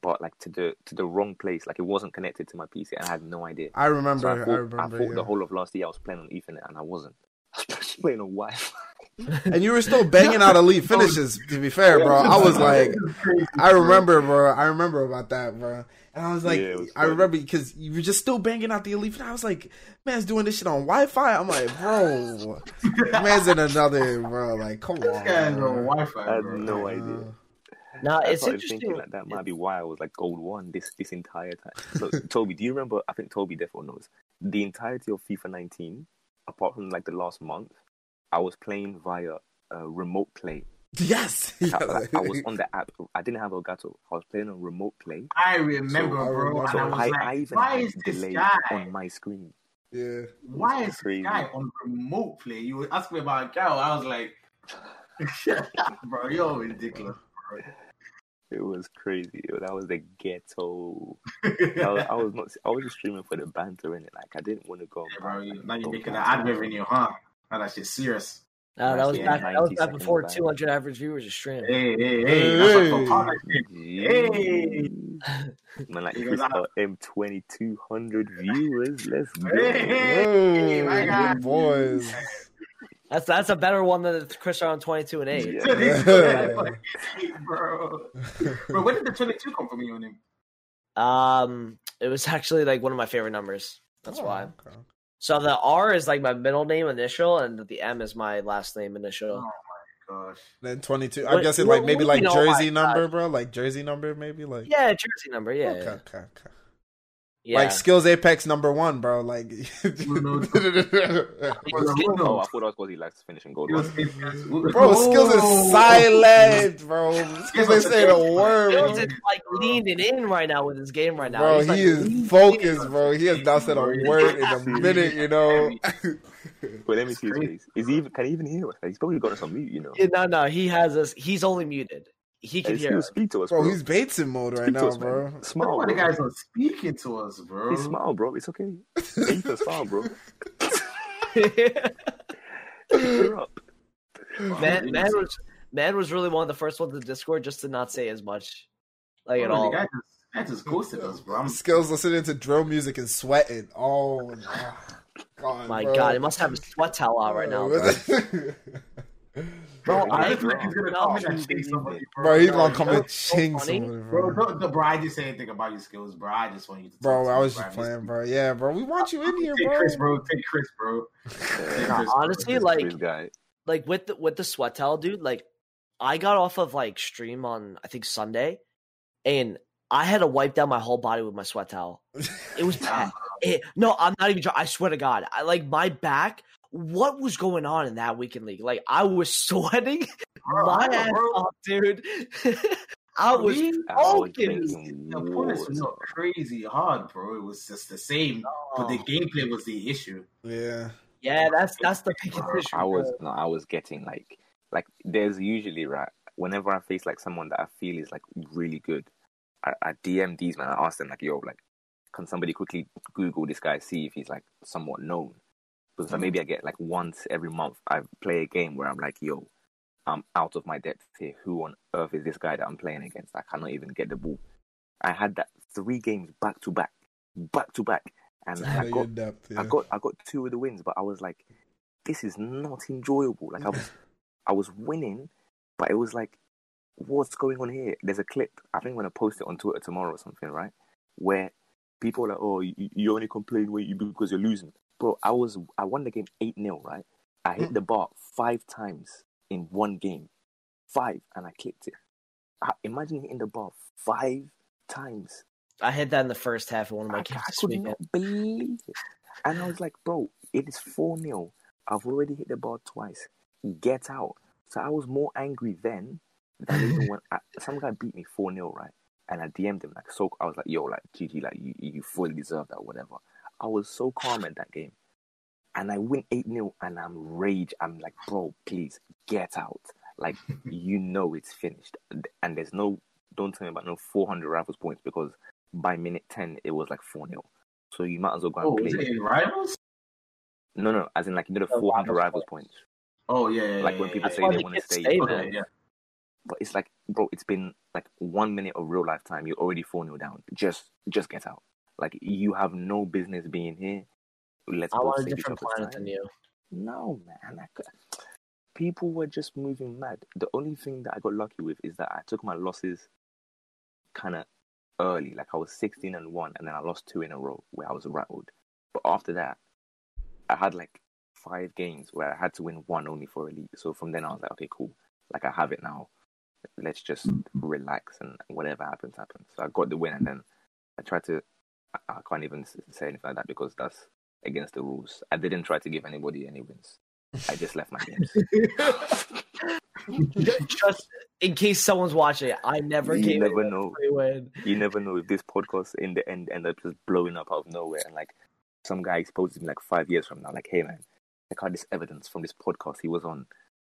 but like to the to the wrong place. Like it wasn't connected to my PC, and I had no idea. I remember. So I I, thought, remember. thought yeah. the whole of last year I was playing on Ethernet, and I wasn't. I was playing on Wi-Fi. and you were still banging out elite finishes. To be fair, bro, I was like, I remember, bro. I remember about that, bro. And I was like, Yeah, was I remember because you were just still banging out the elite. And I was like, man's doing this shit on Wi-Fi. I'm like, bro, man's in another, bro. Like, come This on, guy's bro. on Wi-Fi. I had no idea. Uh, Now I it's interesting. thinking like that might be why I was like gold one this this entire time. So Toby, do you remember? I think Toby definitely knows the entirety of FIFA 19, apart from like the last month. I was playing via uh, remote play. Yes, I, like, I was on the app. I didn't have Elgato. I was playing on remote play. I remember, So, I bro. remember. and So I was I, like, I even why is this delay guy? on my screen. yeah. Why is Crazy. this guy on remote play? You were asking me about a girl. I was like, bro, you're ridiculous. It was crazy. That was the ghetto. I was, I was not. I was just streaming for the banter in it. Like I didn't want to go. Yeah, bro, you, now you're go making back that ad revenue, huh? Now that shit's serious. Uh, that was back. That was back before seconds 200 average viewers a stream. Hey, hey, hey. That's what Hey. Fontana. Hey. Man, like Chris got M twenty two hundred viewers. Let's go. Hey, hey, Hey, guy. good boys. That's that's a better one than Chris on 22 and 8. Yeah. bro. bro, where did the 22 come from you on him? Um, it was actually like one of my favorite numbers. That's Oh, why. okay. So the R is like my middle name initial, and the M is my last name initial. Oh. My gosh. Then 22. I'm What- guessing like maybe like do you know jersey about number, bro. Like jersey number, maybe like. Yeah, jersey number. Yeah, Okay, yeah. okay, okay. Yeah. Like skills apex number one, bro. Like. no. Oh, I thought was because he likes finishing gold. Skills one. Bro, skills is silent, bro. Skills ain't saying a word, Skills bro. is like leaning in right now with his game right now. Bro, He's, he leaning is focused, in. bro. He has not said a word in a minute, you know. But let me see his face. Is he even? Can he even hear us? He's probably got us on mute. You know. Yeah, No, no, he has us. He's only muted. He can Hey, hear still us. speak to us, bro. Bro, he's Bates in mode right Speak now, us, man. bro. Smile, Why the guys not speaking to us, bro? He's smile, bro. It's okay. Ethan, smile, bro. Cheer up. man, man was man was really one of the first ones in Discord just to not say as much, like at all. The guy just, the guy just ghosted us, bro. I'm Skills listening to drill music and sweating. Oh, God, My bro. God, he must have a sweat towel out right now. Bro, bro I I feel like he's gonna come in and no. say somebody, bro. bro, he's No, gonna come no, and ching funny. somebody, Bro, bro. don't, don't, bro, I didn't say anything about your skills, bro. I just want you to. Bro, talk I was bro. just playing, bro. Yeah, bro. We want you in here, Take bro. Chris, bro. Take Chris, bro. Take Chris, bro. honestly, This like like with the with the sweat towel, dude. Like, I got off of like stream on I think Sunday, and I had to wipe down my whole body with my sweat towel. It was bad. It, no, I'm not even. try- I swear to God, I like my back. What was going on in that weekend league? Like I was sweating Bro, my I know, ass bro. off, dude. I was We- I was focused. drinking The opponents were not crazy hard, bro. It was just the same, but the Oh. gameplay was the issue. Yeah. Yeah, that's that's the biggest Bro, issue. I was no, I was getting like like there's usually right whenever I face like someone that I feel is like really good, I, I DM these man. I ask them like, yo, like, can somebody quickly Google this guy, see if he's like somewhat known? Because like, maybe I get like once every month I play a game where I'm like, yo, I'm out of my depth here. Who on earth is this guy that I'm playing against? I cannot even get the ball. I had that three games back to back, back to back, and I got depth, yeah. I got I got two of the wins, but I was like, this is not enjoyable. Like I was I was winning, but it was like, what's going on here? There's a clip. I think I'm gonna post it on Twitter tomorrow or something, right? Where people are like, oh, you, you only complain when you because you're losing, bro. I was I won the game eight 0 right? I hit mm. the bar five times in one game, five, and I clipped it. I, imagine hitting the bar five times. I hit that in the first half of one of my I, games I this could weekend. not believe it. And I was like, bro, It is 4 0. I've already hit the bar twice. Get out. So I was more angry then than even when I, some guy beat me 4 0, right? And I DM'd him, like, so I was like, yo, like, GG, like, you, you fully deserve that, whatever. I was so calm at that game. And I win 8 0, and I'm rage. I'm like, bro, please get out. Like, you know it's finished. And there's no, don't tell me about no 400 rivals points because by minute 10, it was like 4 0. So you might as well go and Oh, play. is it in rivals? No, no, as in like you know the Oh, 400 rivals rivals points. Oh yeah, yeah, Like yeah, when people yeah. say they want to stay, stay but, there. Yeah. but it's like, bro, it's been like one minute of real life time. You're already 4 0 down. Just, just get out. Like you have no business being here. Let's both on a different planet than you. No, man. I could... People were just moving mad. The only thing that I got lucky with is that I took my losses kind of early. Like I was 16 and 1, and then I lost two in a row where I was rattled. But after that, I had like five games where I had to win one only for elite. So from then I was like, okay, cool. Like I have it now. Let's just relax and whatever happens, happens. So I got the win, and then I tried to. I- I can't even say anything like that because that's against the rules. I didn't try to give anybody any wins. I just left my games. Just in case someone's watching, I never You gave never anyone know. a free win. You never know if this podcast in the end end up just blowing up out of nowhere and like some guy exposes me like five years from now, like, hey man, check out this evidence from this podcast he was on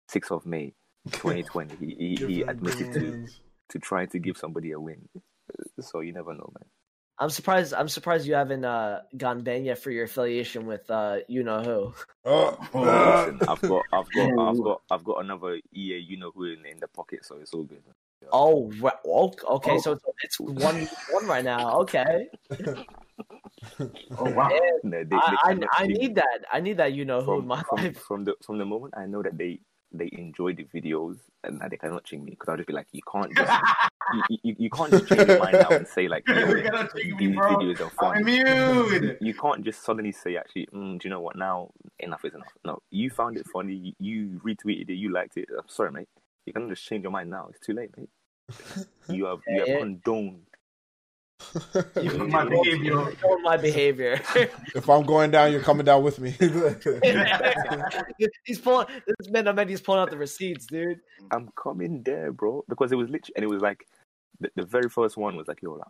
sixth of May, twenty twenty. He he, he admitted to to trying to give somebody a win. So you never know, man. I'm surprised. I'm surprised you haven't uh, gone banned yet for your affiliation with uh, you know who. Oh, Oh, uh, Listen, I've got I've got I've got I've got another EA you know who in, in the pocket, so it's all good. Oh, re- oh, okay. Oh. So it's, it's one one right now. Okay, Oh wow. No, they- they I, I, I need that. I need that. You know who in my from, life. from the from the moment I know that they they enjoy the videos and that they cannot ching me because I'll just be like, you can't just you, you, you can't just change your mind now and say like, yo, You cannot ching me, these videos are I'm funny. You can't just suddenly say actually, mm, do you know what? Now enough is enough. No, you found it funny. You, you retweeted it. You liked it. I'm sorry, mate. You can't just change your mind now. It's too late, mate. You have you have Yeah. condoned. You my behavior. Control my behavior. if I'm going down, you're coming down with me. he's pulling. This man, I mean, he's pulling out the receipts, dude. I'm coming there, bro. Because it was literally, and it was like, the, the very first one was like, yo, like,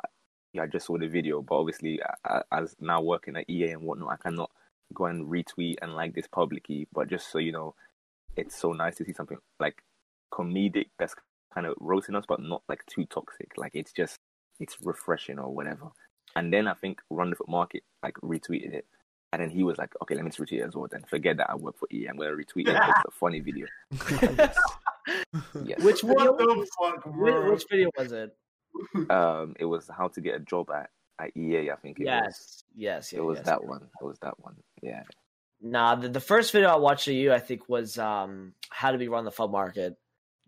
yeah, I just saw the video, but obviously, I, I, as now working at EA and whatnot, I cannot go and retweet and like this publicly. But just so you know, it's so nice to see something like comedic that's kind of roasting us, but not like too toxic. Like it's just, it's refreshing or whatever. And then I think Run the FUT Market like retweeted it. And then he was like, okay, let me retweet it as well. Then forget that I work for EA. I'm going to retweet it. 'cause It's a funny video. Yes. Which video? What the fuck, Which, bro? which video was it? Um, it was how to get a job at, at EA. I think it was. Yes, yes, It was yes. that one. It was that one. Yeah. Nah, the, the first video I watched of you, I think, was um how to be run the FUT market.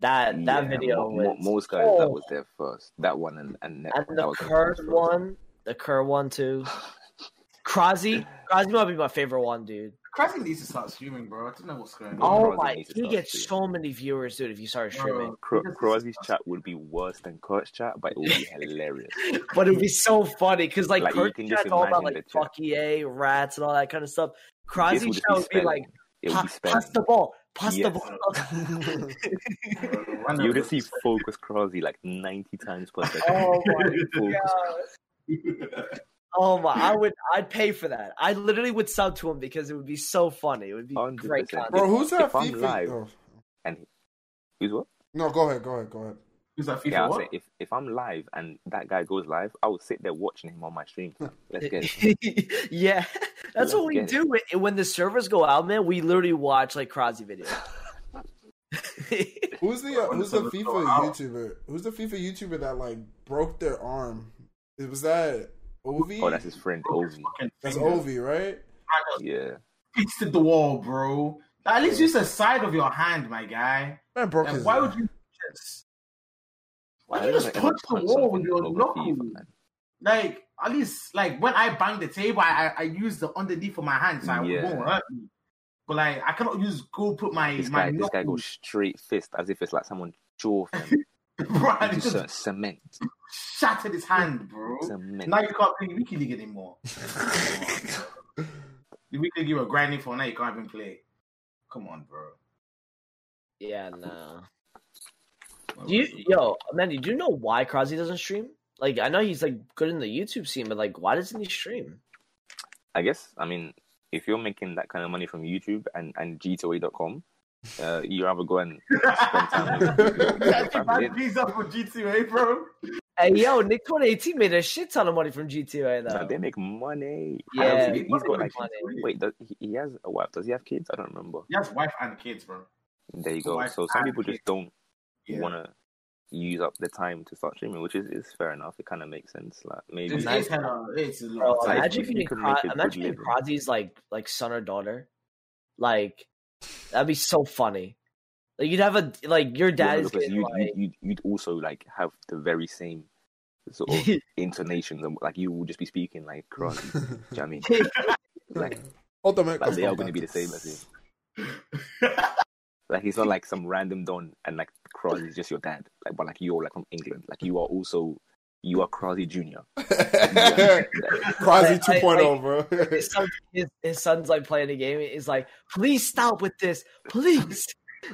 That that Yeah, video mo- mo- was most guys oh, that was their first. That one and and, and that the was Kerr one, the Kerr one too. Krasi, Krasi might be my favorite one, dude. Krasi needs to start streaming, bro. I don't know what's going on. Bro, Oh my, needs to he gets streaming. so many viewers, dude. If you started streaming, Cro- Because chat would be worse than Kurt's chat, but it would be hilarious. but it would be so funny because like, Like, Kurt's can just chat's all about like the fuck EA, rats, and all that kind of stuff. This Krasi would chat be would be like, spelling. It would "Pa- be pass the ball, pass the Yes. ball. You the- would see focus Krasi like ninety times per second. oh my Focus. god. Oh my! I would. I'd pay for that. I literally would sub to him because it would be so funny. It would be 100%. great content. Bro, who's that If I'm live- oh. And who's what? No, go ahead, go ahead, go ahead. Who's that FIFA? Yeah, I'll what? say if if I'm live and that guy goes live, I would sit there watching him on my stream. Let's get it. yeah, that's what we get it. do. When- When the servers go out, man, we literally watch like Krasi videos. Who's the uh, who's the the FIFA. YouTuber? Who's the FIFA YouTuber that like broke their arm? It was that Ovi. Oh, that's his friend Ovi. That's finger. Ovi, right? Yeah. pasted the wall, bro. At least use the side of your hand, my guy. Man broke Like, his. why would you just? Why I you just ever punch the wall with something your over knuckle? Like at least, like when I bang the table, I I, I use the underneath of my hand, so Yeah. it won't hurt me. But like I cannot use go put my This my guy, this guy goes straight fist as if it's like someone jaw him. bro, it Just just cement, shattered his hand, bro. cement. Now you can't play Weekend League anymore. We could give you a grinding for a night. You can't even play. Come on, bro. Yeah, no. Do you, yo, Mandy, do you know why Crosby doesn't stream? Like, I know he's like good in the YouTube scene, but like, why doesn't he stream? I guess. I mean, if you're making that kind of money from YouTube and and G2A.com, uh, you rather go and spend time with your, your Yeah, family. man, visa for GTA, bro. Hey, yo, Nick 2018 made a shit ton of money from GTA though. No, they make money. Yeah, I don't he think he's got like. money. Wait, does, he, he has a wife. Does he have kids? I don't remember. He has wife and kids, bro. There you go. Wife So some and people just don't Yeah. want to use up the time to start streaming, which is, is fair enough. It kind of makes sense. Like maybe It's, Nice. it's, hella, it's a lot oh, of imagine if you being could Cro- make imagine being living. Crosby's like like son or daughter. Like that'd be so funny. Like you'd have a like your Yeah, dad is because getting you'd, like you'd, you'd also like have the very same sort of intonations. and, Like you will just be speaking like Crosby. Do you know what I mean? Like, like they are going to be the same as him. Like it's not like some random don and like Crosby is just your dad. Like but like you're like from England. Like you are also you are Crosby Junior. Crosby Like, like- 2.0, bro. his, son, his, his son's like playing a game. He's like, please stop with this, please.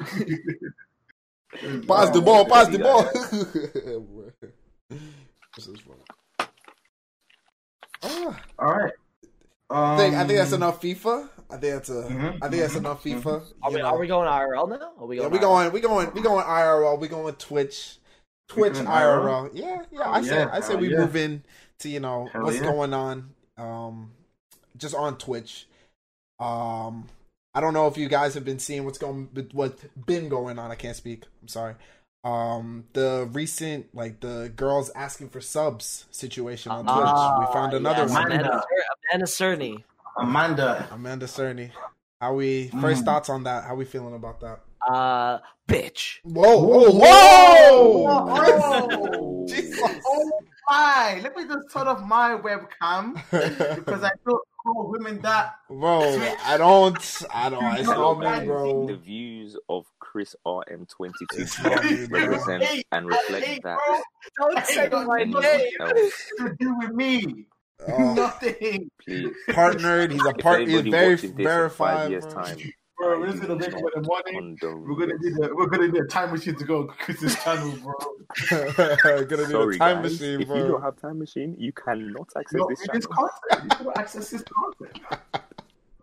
Pass the ball, pass the ball. this is fun. Ah, All right. I think I think that's Um, enough FIFA. I think that's a. Mhm, I think that's mhm, enough FIFA. Are we, are we going IRL now? Are we Yeah, going? we IRL? going, we going, we going IRL. We going Twitch, Twitch going IRL. Yeah, yeah. I say, Yeah, I say hell we yeah. move in to you know Hell what's yeah. going on, um, just on Twitch. Um, I don't know if you guys have been seeing what's going, what's been going on. I can't speak. I'm sorry. Um, the recent like the girls asking for subs situation on Twitch. Ah, we found another yes, one. Amanda, Amanda. Amanda Cerny. Amanda. Amanda Cerny. How we first Mm. thoughts on that? How we feeling about that? Uh, bitch. Whoa, whoa, whoa! Oh, Jesus. oh my! Let me just turn off my webcam because I don't call women that. bro, I don't, I don't, it's all me, The bro. The views of Chris RM22 It's all me, bro. represent and reflect Hey, that. bro, Don't say don't my name. to do with me. Oh, Nothing, please. partnered, he's a If part, he's very this verified. five years' bro. time, bro. We're just gonna wake up in the morning. condone We're gonna this. need a we're gonna need a time machine to go Chris's channel, bro. Gonna need Sorry, a time guys. machine, if you don't have time machine, you cannot access No, this it is channel. content. You cannot access this content.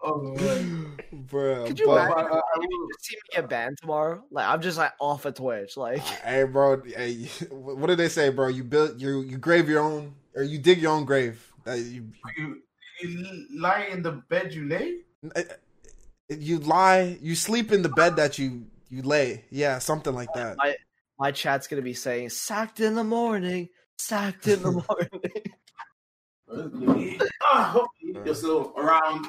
Oh bro, Could you but- But, imagine uh, I if you just see me get banned tomorrow? Like I'm just like off of Twitch. Like uh, Hey, bro. Hey, what did they say, bro? You built you you grave your own, or you dig your own grave. That you you, you lie in the bed you lay. Uh, uh, you lie, you sleep in the bed that you you lay. Yeah, something like that. my my chat's gonna be saying sacked in the morning, sacked in the morning. Ah, hopefully you're still around.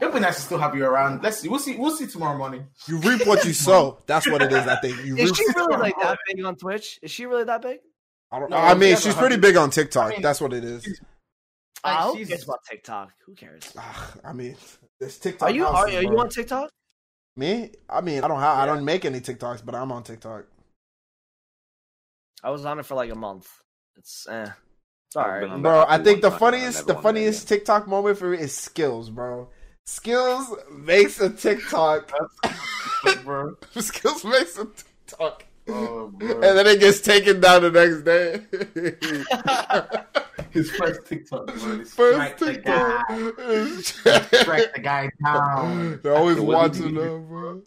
It'll be nice to still have you around. Let's see. We'll see. We'll see tomorrow morning. You reap what you sow. That's what it is. I think you Is she really like that big on Twitch? Is she really that big? I, don't, No, I mean, she's pretty big on TikTok. I mean, That's what it is. she's- Ah, who she's- cares about TikTok? Who cares? Ah, I mean, this TikTok. Are you are, houses, are you on TikTok? Me? I mean, I don't have. I don't make any TikToks, but I'm on TikTok. I was on it for like a month. It's eh. It's I've alright. Bro, I think the one time, I funniest, the funniest again. TikTok moment for me is skills, bro. Skills makes a TikTok. bro. skills makes a TikTok, Oh, and then it gets taken down the next day. His first TikTok. Bro. First Strike the guy. TikTok. Strike the guy down. They're always watching me. them, bro.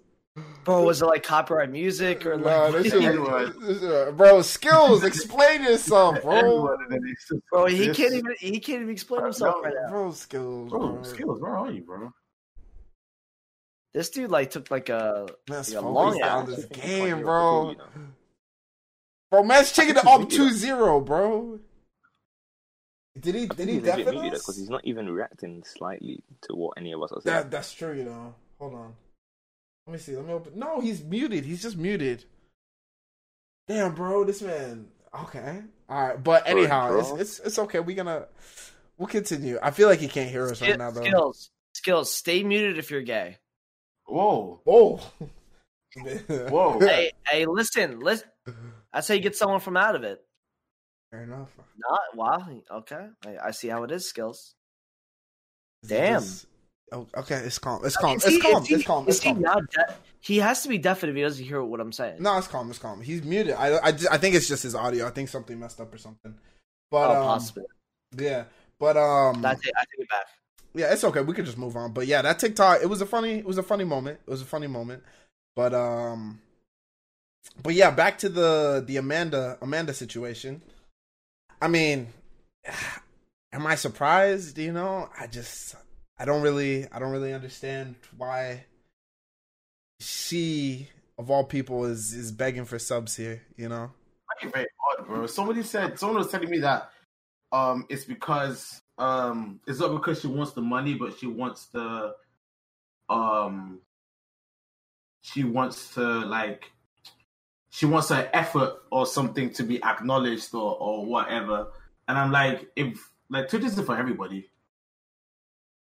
Bro, was it like copyright music or Nah, like? that shit Anyone. was- uh, bro, skills. Explain yourself, bro. Everyone, and then it's just Bro, he this. can't even he can't even explain himself No, right now. Bro, skills, Bro, bro. skills. Where are you, bro? This dude like took like a That's Yeah, focused long on hours. this game, funny, bro. you know. Bro, man's taking it think up he's 2-0, bro. Did he? Did he he's legit definitely because he's not even reacting slightly to what any of us are saying. That that's true, you know. Hold on. Let me see. Let me open. No, he's muted. He's just muted. Damn, bro, this man. Okay, all right. But For a anyhow, it's it's it's okay. We're gonna we'll continue. I feel like he can't hear us right now, though. skills. Skills. Stay muted if you're gay. Whoa. whoa, Whoa. hey, hey, listen, listen. That's how you get someone from out of it. Fair enough. Not wow. Okay, I, I see how it is. Skills. Is Damn. just- Oh, okay, it's calm. It's calm. It's he- calm. he- It's calm. It's he calm. de- he has to be deaf if he doesn't hear what I'm saying. No, it's calm. It's calm. He's muted. I I, just, I think it's just his audio. I think something messed up or something. But oh, um, possibly. yeah. But um, I take, I take it back. yeah, it's okay. We could just move on. But yeah, that TikTok, it was a funny, it was a funny moment. It was a funny moment. But um, but yeah, back to the the Amanda Amanda situation. I mean, am I surprised? You know, I just I don't really I don't really understand why she of all people is is begging for subs here. You know, Very, odd, bro. Somebody said someone was telling me that um it's because um it's not because she wants the money, but she wants the um she wants to like she wants her effort or something to be acknowledged or or whatever. And I'm like, if like Twitch isn't for everybody.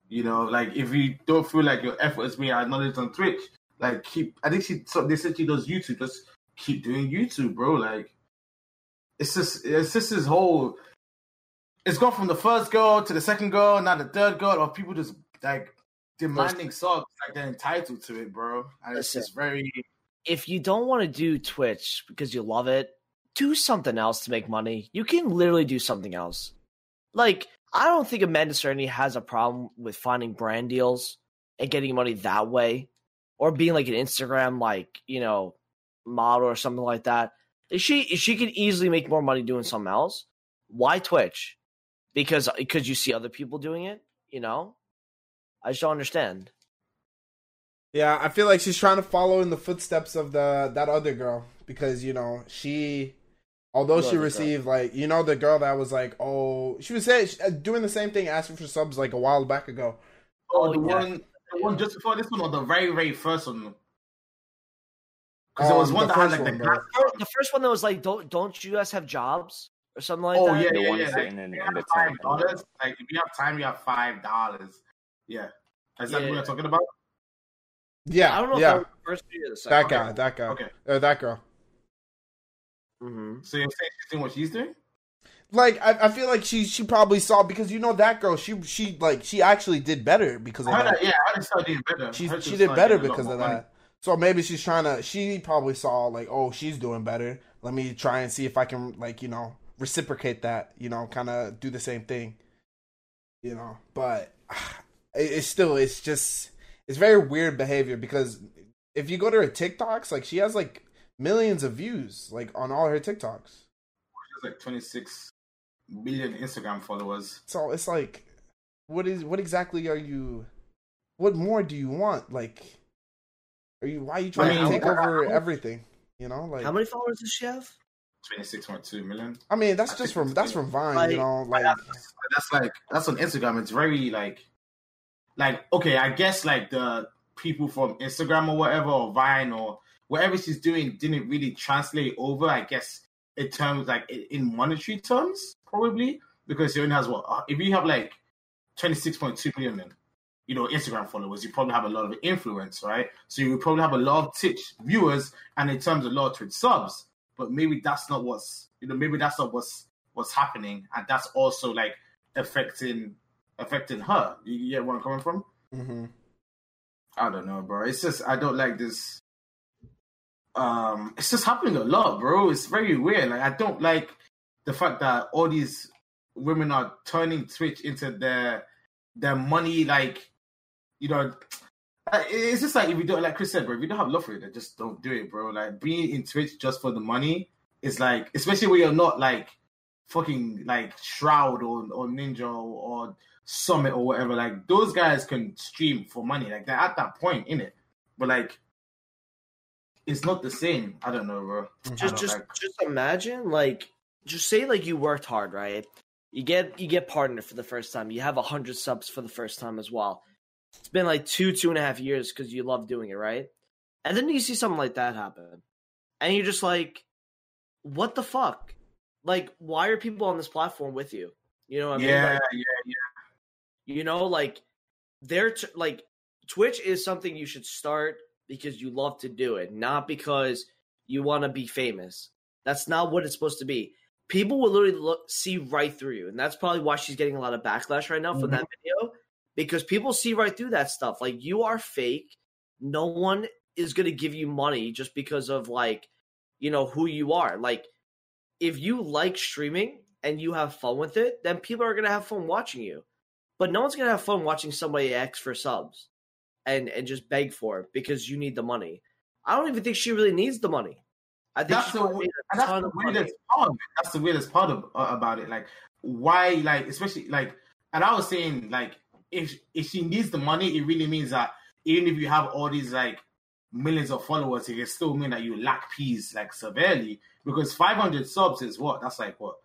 You know, like if you don't feel like your effort is being acknowledged on Twitch, like keep. I think she. So they said she does YouTube. Just keep doing YouTube, bro. Like it's just it's just this whole. It's gone from the first girl to the second girl, now the third girl, of people just like demanding subs, like they're entitled to it, bro. And it's just very. If you don't want to do Twitch because you love it, do something else to make money. You can literally do something else. Like I don't think Amanda Cerny has a problem with finding brand deals and getting money that way, or being like an Instagram like you know model or something like that. She she could easily make more money doing something else, why Twitch? Because because you see other people doing it, you know. I just don't understand. Yeah, I feel like she's trying to follow in the footsteps of the that other girl because you know she, although she received like you know the girl that was like oh she was saying uh, doing the same thing asking for subs like a while back ago. Oh, Oh, the yeah. one, the one just before this one, or the very, very first one. Because there Um, was one the that had first like one, the bro. The first one that was like, don't don't you guys have jobs or something like Oh that? Oh yeah, The yeah, one yeah. sitting Like, in- you in the five dollars. Like if you have time, you have five dollars. Yeah, is that what Yeah. we're talking about? Yeah, I don't know yeah, if that was the first video or the that second. guy, that guy, Okay, or that girl. Hmm so you're saying she's doing what she's doing? Like I, I feel like she she probably saw because you know that girl she she like she actually did better because of I that. yeah, I she started doing better. She she did better getting a lot because of money. that. So maybe she's trying to. She probably saw like, oh, she's doing better. Let me try and see if I can like you know reciprocate that. You know, kind of do the same thing. You know, but it, it's still it's just it's very weird behavior because if you go to her TikToks, like she has like millions of views like on all her TikToks. She has like 26 million Instagram followers. So it's like, what is what exactly are you? What more do you want? Like, are you why are you trying mean, to take how- over how- everything? You know, like How many followers does she have? 26.2 million. I mean, that's I just from that's from Vine. Like- you know, like that's, that's like that's on Instagram. It's very like like okay, I guess like the people from Instagram or whatever or Vine or whatever she's doing didn't really translate over. I guess in terms like in monetary terms, probably because she only has what uh, if you have like twenty six point two million. You know, Instagram followers, you probably have a lot of influence, right? So you would probably have a lot of Twitch viewers, and in terms of a lot of Twitch subs. But maybe that's not what's you know, maybe that's not what's what's happening, and that's also like affecting affecting her. You, you get where I'm coming from? Mm-hmm. I don't know, bro. It's just I don't like this. Um, it's just happening a lot, bro. It's very weird. Like I don't like the fact that all these women are turning Twitch into their their money. Like, you know, uh, it's just like if you don't like Chris said, bro. If you don't have love for it, then just don't do it, bro. Like being in Twitch just for the money is like, especially when you're not like fucking like Shroud or or Ninja or, or Summit or whatever. Like those guys can stream for money. Like they're at that point in it, but like it's not the same. I don't know, bro. Mm-hmm. Just just like- just imagine like just say like you worked hard, right? You get you get partnered for the first time. You have a hundred subs for the first time as well. It's been like two two and a half years because you love doing it, right? And then you see something like that happen, and you're just like, "What the fuck? Like, why are people on this platform with you? You know what I mean? yeah, Like, yeah, you know, like they're t- like Twitch is something you should start because you love to do it, not because you want to be famous. That's not what it's supposed to be. People will literally look see right through you, and that's probably why she's getting a lot of backlash right now from that mm-hmm. video because people see right through that stuff. Like you are fake. No one is going to give you money just because of like, you know, who you are. Like if you like streaming and you have fun with it, then people are going to have fun watching you. But no one's going to have fun watching somebody X for subs and and just beg for it because you need the money. I don't even think she really needs the money. I think That's the, probably we- made a that's the weirdest part. That's the weirdest part of, uh, about it. Like why, like especially like, and I was saying like if if she needs the money, it really means that even if you have all these like millions of followers, it can still mean that you lack peas like severely because 500 subs is what? That's like what?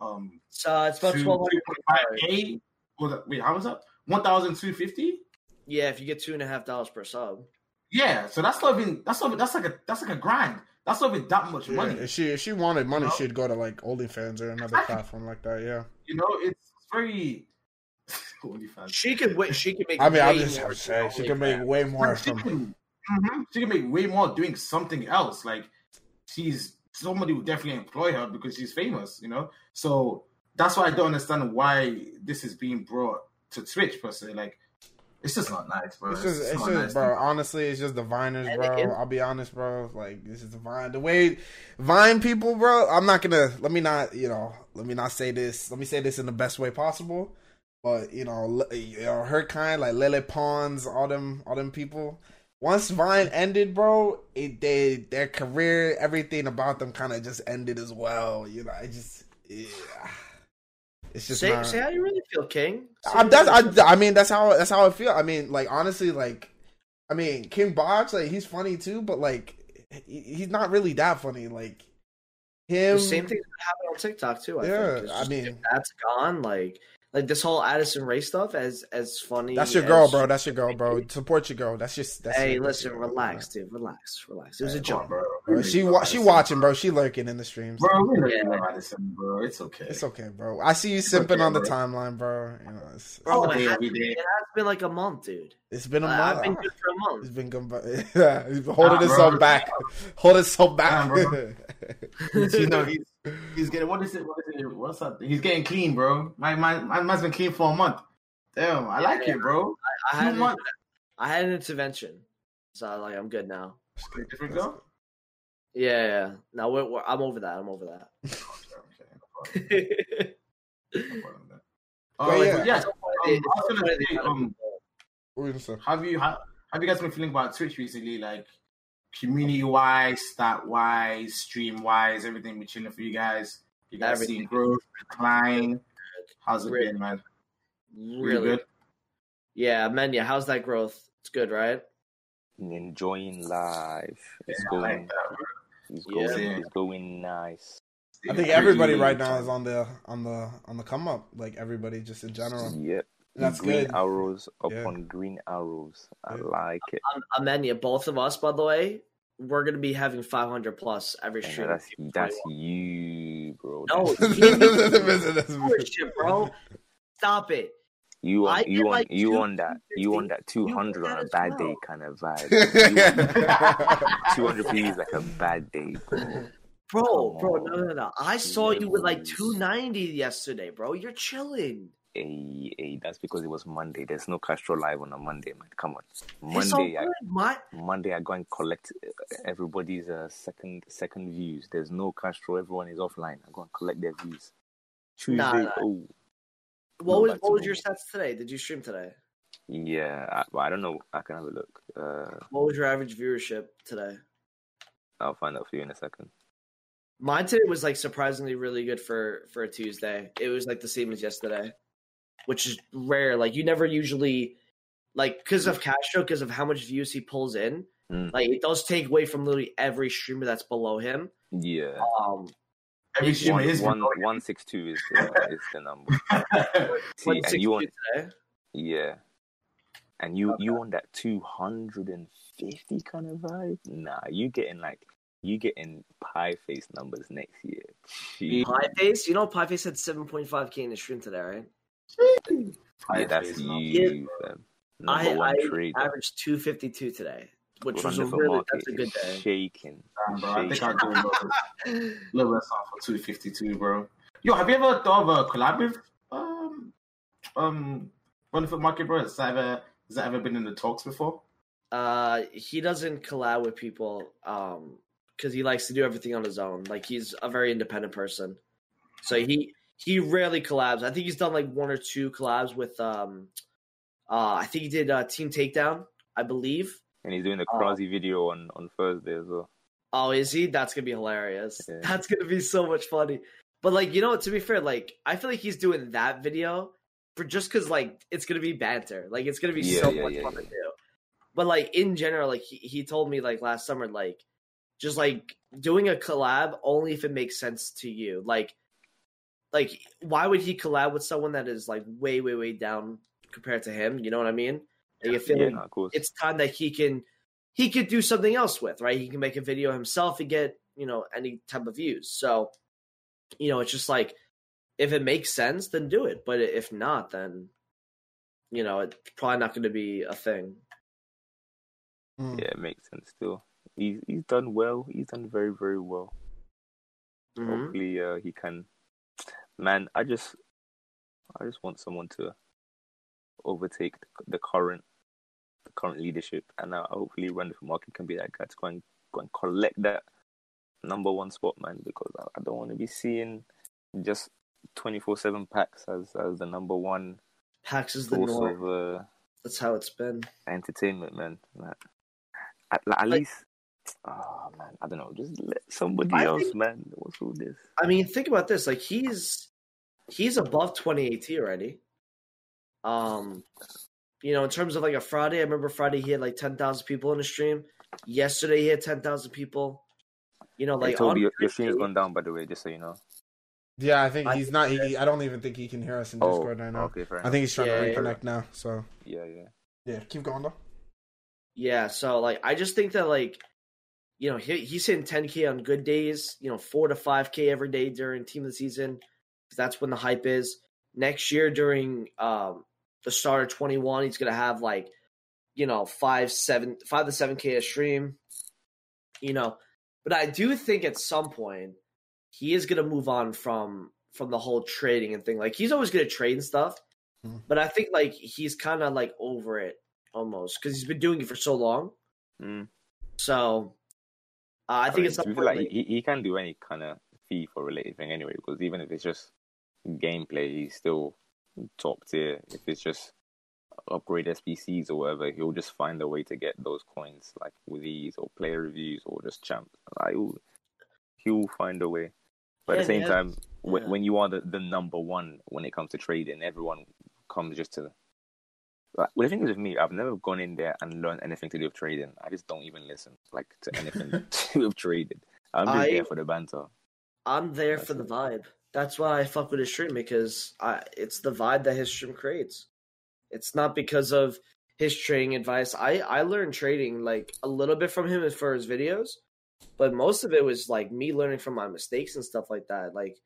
Um, So it's about two- twelve hundred. 2.5k. Wait, how was that? 1,250. Yeah, if you get two and a half dollars per sub. Yeah, so that's not even that's not that's like a that's like a grand. That's not even that much Yeah, money. if she if she wanted money, You know? she'd go to like OnlyFans or another Exactly. platform like that. Yeah. You know, it's very. OnlyFans. She could wait. She could make. I mean, I'm way just more saying she than can make way more she from. can, Mhm. she can make way more doing something else. Like she's somebody would definitely employ her because she's famous, you know. So that's why I don't understand why this is being brought to Twitch per se. Like it's just not nice, bro. It's just, it's not just, nice. bro. Honestly, it's just the Viners, And bro. it- I'll be honest, bro. Like this is the Vine. The way Vine people, bro. I'm not gonna. Let me not. You know. Let me not say this. Let me say this in the best way possible. But you know, you know, her kind, like Lele Pons, all them, all them people. Once Vine ended, bro, it they their career, everything about them kind of just ended as well. You know, I just, yeah. It's just Say, not. say how you really feel, King. I, that's. I, I mean, that's how that's how I feel. I mean, like honestly, like, I mean, King Bach, like he's funny too, but like, he, he's not really that funny. Like him, the same thing's gonna happen on TikTok too. I Yeah, think. It's I mean- that's gone. Like, like this whole Addison Rae stuff, as as funny. That's your girl, bro. That's your girl, bro. Support your girl. That's just. That's Hey, your- listen, girl, relax, dude. Relax, relax. It was a joke. bro. Bro, she wa- she watching, bro. She lurking in the streams. Bro, we Yeah. you know bro. It's okay. It's okay, bro. I see you simping okay, on the bro. timeline, bro. You know, it's, Bro, All It has every day. it has been like a month, dude. it's been a I- month. I've been good for a month. It's been good, but yeah, he's been holding Nah, himself back, holding himself back. Nah, bro. you know, he's he's getting what is it? What is it? What's up? He's getting clean, bro. My my my man's been clean for a month. Damn, I like Yeah. it, bro. I had, an. I had an intervention, so like I'm good now. Different girl. Yeah, yeah. Now we're, we're, I'm over that. I'm over that. Okay, okay, no problem, no problem then. But Uh, yeah. yeah. Um, I was gonna say, um, What were you gonna say? have you have, have you guys been feeling about Twitch recently? Like community wise, stat wise, stream wise, everything been chilling for you guys. You guys Everything. seeing growth, decline. How's it Really- been, man? Really really, good. yeah, man. Yeah, how's that growth? It's good, right? Enjoying life. It's Yeah, going. like that. It's Yeah. going. Yeah. It's going nice. I think everybody right now is on the on the on the come up. Like everybody, just in general. Yep. That's green good. arrows Yeah. upon green arrows. I Yeah. like it. Um, Amenya, both of us, by the way, we're gonna be having 500 plus every Yeah, stream. that's that's you, bro. No, That's you shit, bro. Stop it. you on you get on like you two on that you on that two hundred on a bad well. day kind of vibe. Two hundred P is like a bad day, bro. Bro, Come bro, no, no, no. I saw you with like 290 yesterday, bro. You're chilling. Hey, hey, that's because it was Monday. There's no Castro live on a Monday, man. Come on, Monday. I, good. My, Monday I go and collect uh, everybody's uh, second second views. There's no Castro. Everyone is offline. I go and collect their views. Tuesday, Nah, nah. oh what was what was your stats today? Did you stream today? yeah. I, well, I don't know. I can have a look. Uh, What was your average viewership today? I'll find out for you in a second. Mine today was like surprisingly really good for for a Tuesday. It was like the same as yesterday, which is rare. Like you never usually like because of Castro, because of how much views he pulls in. Mm. Like it does take away from literally every streamer that's below him. Yeah, Um, Every streamer one, is one, one six two is the is the number. See, and you on 162 today. yeah, and you you on that two hundred and fifty kind of vibe? Nah, you getting like you getting pie face numbers next year. Jeez. Pieface, you know Pieface had 7.5k in the stream today, right? Yeah, that's Face, you, fam. Number I, one I trader. averaged 252 today, which was a really market that's a good day. Shaking. Damn, bro. I think. I'll do a little, bit- little less off for two fifty two, bro. Yo, have you ever thought of a collab with um um Run for Market, bro? Has that ever has that ever been in the talks before? Uh, he doesn't collab with people um because he likes to do everything on his own. Like he's a very independent person, so he he rarely collabs. I think he's done like one or two collabs with um, uh, I think he did uh, Team Takedown, I believe. And he's doing the Oh. Krasi video on on Thursday as well. Oh, is he? That's gonna be hilarious. Yeah. That's gonna be so much funny. But like, you know, what, to be fair, like I feel like he's doing that video for just because like it's gonna be banter. Like it's gonna be Yeah, so yeah, much fun to do. But like in general, like he, he told me like last summer, like just like doing a collab only if it makes sense to you. Like like why would he collab with someone that is like way, way, way down compared to him? You know what I mean? Like, I feel Yeah, of it's time that he can he could do something else with, right? He can make a video himself and get, you know, any type of views. So, you know, it's just like if it makes sense, then do it. But if not, then you know, it's probably not going to be a thing. Mm. Yeah, it makes sense still. He's he's done well. He's done very, very well. Mhm. Hopefully uh, he can man, I just I just want someone to overtake the, current the current leadership and uh, hopefully Randy Market can be that guy to go and go and collect that number one spot, man, because I, I don't want to be seeing just twenty four seven packs as as the number one Pax is the norm. of uh, That's how it's been. entertainment, man. Like, at, at Like- least, oh man, I don't know. Just let somebody I else, think- man. What's all this? I mean, think about this. Like he's he's above 2018 already. Um, you know, in terms of like a Friday, I remember Friday he had like 10,000 people in the stream. Yesterday he had 10,000 people. You know, Hey, like Toby, on your, your stream's going down, by the way, just so you know. Yeah, I think I he's think not. He, I don't even think he can hear us in Oh, Discord right now. okay, fair I think he's trying Yeah, to yeah. reconnect now. So Yeah, yeah. yeah, keep going though. Yeah, so like I just think that like you know he, he's hitting 10k on good days, you know four to five k every day during team of the season because that's when the hype is. Next year during um the start of 21, he's gonna have like you know five seven five to seven k a stream, you know. But I do think at some point he is gonna move on from from the whole trading and thing. Like he's always gonna trade and stuff, Mhm. but I think like he's kind of like over it almost because he's been doing it for so long. Mm. So uh, I think mean, it's to be something fair, like he, he can do any kind of FIFA related thing anyway, because even if it's just gameplay, he's still top tier. If it's just upgrade SBCs or whatever, he'll just find a way to get those coins, like with ease or player reviews or just champs. Like, he'll, he'll find a way. But at the same yeah. time, when, Yeah. when you are the, the number one when it comes to trading, everyone comes just to. Like, well, the thing is with me, I've never gone in there and learned anything to do with trading. I just don't even listen, like to anything to do with trading. I'm just I- there for the banter. I'm there That's for the vibe. That's why I fuck with his stream because I, it's the vibe that his stream creates. It's not because of his trading advice. I I learned trading like a little bit from him for his videos, but most of it was like me learning from my mistakes and stuff like that. Like,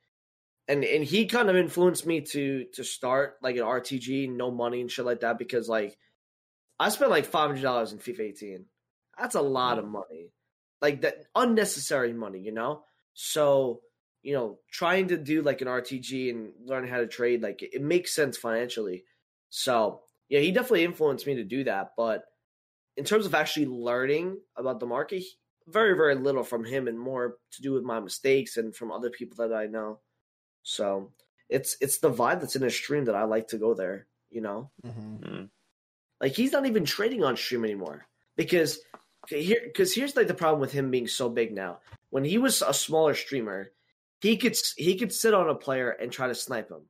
and and he kind of influenced me to to start like an RTG, no money and shit like that because like I spent like five hundred dollars in FIFA 18. That's a lot of mm. money, like that unnecessary money, you know. So you know, trying to do like an RTG and learn how to trade, like it, it makes sense financially. So yeah, he definitely influenced me to do that. But in terms of actually learning about the market, he- very very little from him, and more to do with my mistakes and from other people that I know. So it's it's the vibe that's in his stream that I like to go there. You know, hmm Mm. like he's not even trading on stream anymore because here because here's like the problem with him being so big now. When he was a smaller streamer, he could he could sit on a player and try to snipe him.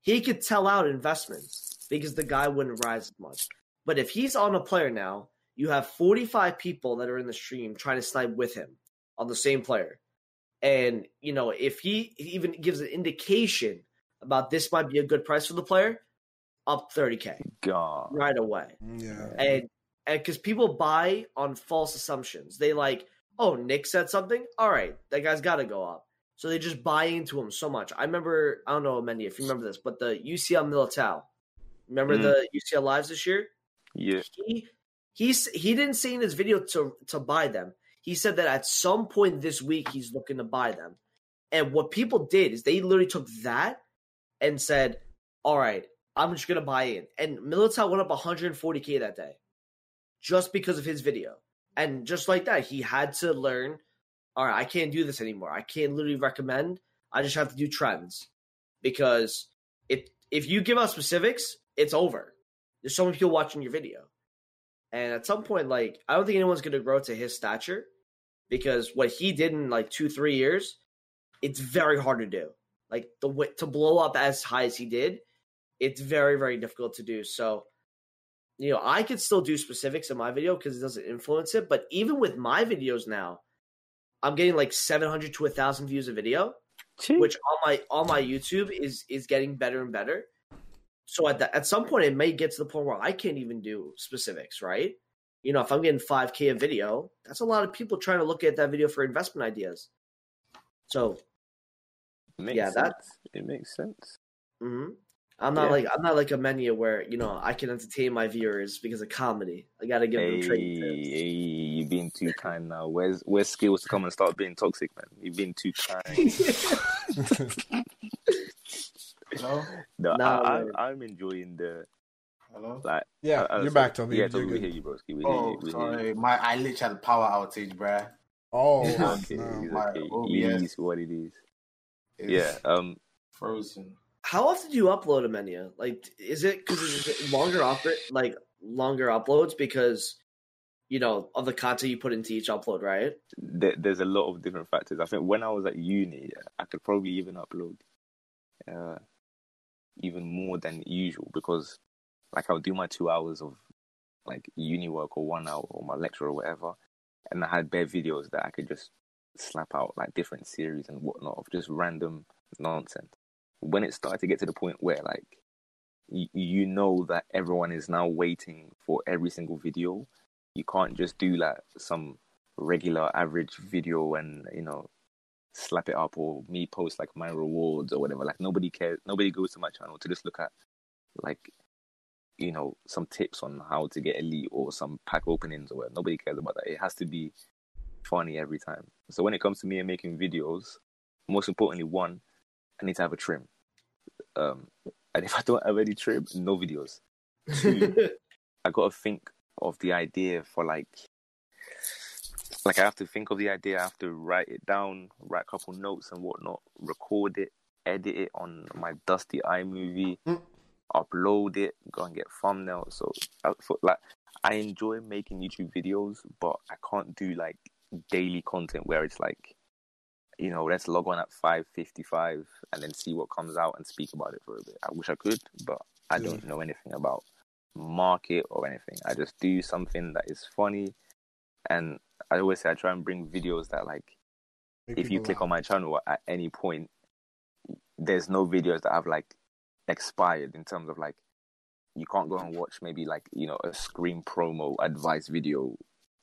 He could tell out investments because the guy wouldn't rise as much. But if he's on a player now, you have 45 people that are in the stream trying to snipe with him on the same player. And, you know, if he even gives an indication about this might be a good price for the player, up 30K God. right away Yeah. and and because people buy on false assumptions they like oh nick said something all right that guy's got to go up so they just buy into him so much i remember i don't know many if you remember this but the ucl militao remember Mm. the ucl lives this year Yeah. he he's he didn't say in his video to to buy them he said that at some point this week he's looking to buy them and what people did is they literally took that and said all right I'm just gonna buy in. And Militao went up 140k that day, just because of his video. And just like that, he had to learn. All right, I can't do this anymore. I can't literally recommend. I just have to do trends because it if you give out specifics, it's over. There's so many people watching your video, and at some point, like I don't think anyone's gonna grow to his stature because what he did in like two three years, it's very hard to do. Like the to blow up as high as he did, it's very very difficult to do. So, you know, I could still do specifics in my video because it doesn't influence it. But even with my videos now, I'm getting like 700 to 1,000 views a video, which on my on my YouTube is is getting better and better. So at the, at some point, it may get to the point where I can't even do specifics, right? You know, if I'm getting 5k a video, that's a lot of people trying to look at that video for investment ideas. So It makes Yeah, sense. that- it makes sense. hmm I'm not Yeah. like I'm not like Amenya where you know I can entertain my viewers because of comedy. I got to give them Hey, trading tips. hey, you've been too kind now. Where's where's skills to come and start being toxic, man? You've been too kind. Hello? No, Nah, I, I, I'm enjoying the Hello? like. yeah, I- I- you're so- back, Toby. Yeah, You're we hear you, broski. We hear Oh, you. We hear you. sorry. My I literally had a power outage, bruh. Oh, It's no. okay. It's My okay. OBS. It is what it is. It's Yeah. Um. Frozen. How often do you upload Amenya? Like, is it because longer like longer uploads because you know of the content you put into each upload, right? there, there's a lot of different factors. I think when I was at uni, I could probably even upload uh, even more than usual because, like, I'll do my two hours of like uni work or one hour or my lecture or whatever, and I had bare videos that I could just slap out like different series and whatnot of just random nonsense. When it started to get to the point where like you, you know that everyone is now waiting for every single video, you can't just do like some regular average video and you know slap it up or me post like my rewards or whatever. Like nobody cares nobody goes to my channel to just look at like you know some tips on how to get elite or some pack openings or whatever. Nobody cares about that. It has to be funny every time. So when it comes to me and making videos most importantly one i need to have a trim um and if i don't have any trim no videos two I got to think of the idea for like, like I have to think of the idea. I have to write it down, write a couple notes and whatnot, record it, edit it on my dusty iMovie, Mm. upload it, go and get thumbnails. So, I, for, like, I enjoy making YouTube videos, but I can't do like daily content where it's like, you know, let's log on at five fifty-five and then see what comes out and speak about it for a bit. I wish I could, but I Yeah. don't know anything about market or anything. I just do something that is funny, and I always say I try and bring videos that like Make if you click laugh. on my channel at any point, there's no videos that have like expired in terms of like you can't go and watch maybe like you know a screen promo advice video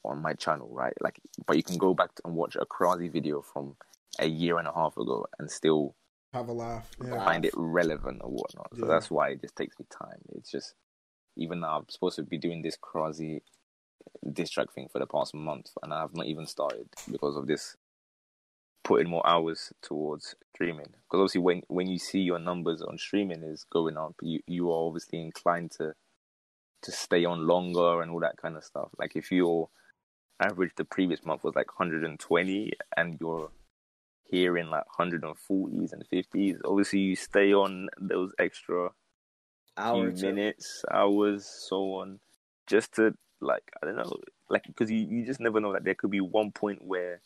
on my channel, right? Like, but you can go back and watch a crazy video from a year and a half ago and still have a laugh. Yeah. find it relevant or whatnot. So Yeah. that's why it just takes me time. It's just even now I'm supposed to be doing this crazy diss track thing for the past month, and I have not even started because of this putting more hours towards streaming. Because obviously, when when you see your numbers on streaming is going up, you you are obviously inclined to to stay on longer and all that kind of stuff. Like if your average the previous month was like 120 and you're here in like 140s and 50s, obviously you stay on those extra Hour minutes, hours, so on, just to like I don't know, like because you you just never know that there could be one point where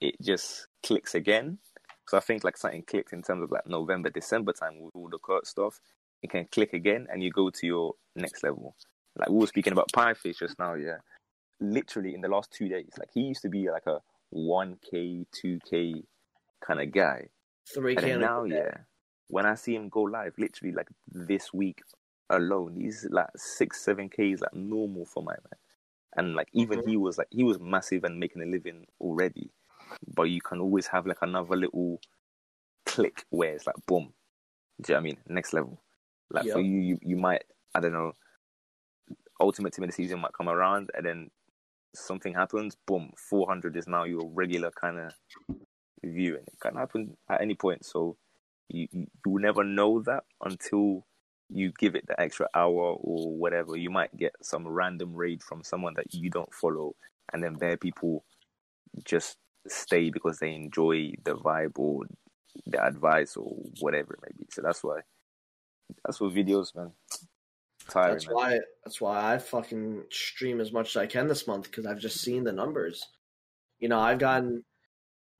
it just clicks again. So I think like something clicked in terms of like November, December time with all the Kurt stuff. It can click again, and you go to your next level. Like we were speaking about Pieface just now, yeah. Literally in the last two days, like he used to be like a one k, two k kind of guy, Three and then can now, yeah, when I see him go live, literally like this week alone, he's like six, seven Ks like normal for my man. And like even mm-hmm. he was like he was massive and making a living already. But you can always have like another little click where it's like boom. Do you know what I mean? Next level. Like for you, you you might I don't know, ultimate team of the season might come around and then something happens, boom, four hundred is now your regular kind of view and it can happen at any point. So you, you will never know that until you give it the extra hour or whatever, you might get some random raid from someone that you don't follow, and then there people just stay because they enjoy the vibe or the advice or whatever it may be. So that's why. That's what videos, man. Tiring, That's man. why. That's why I fucking stream as much as I can this month because I've just seen the numbers. You know, I've gotten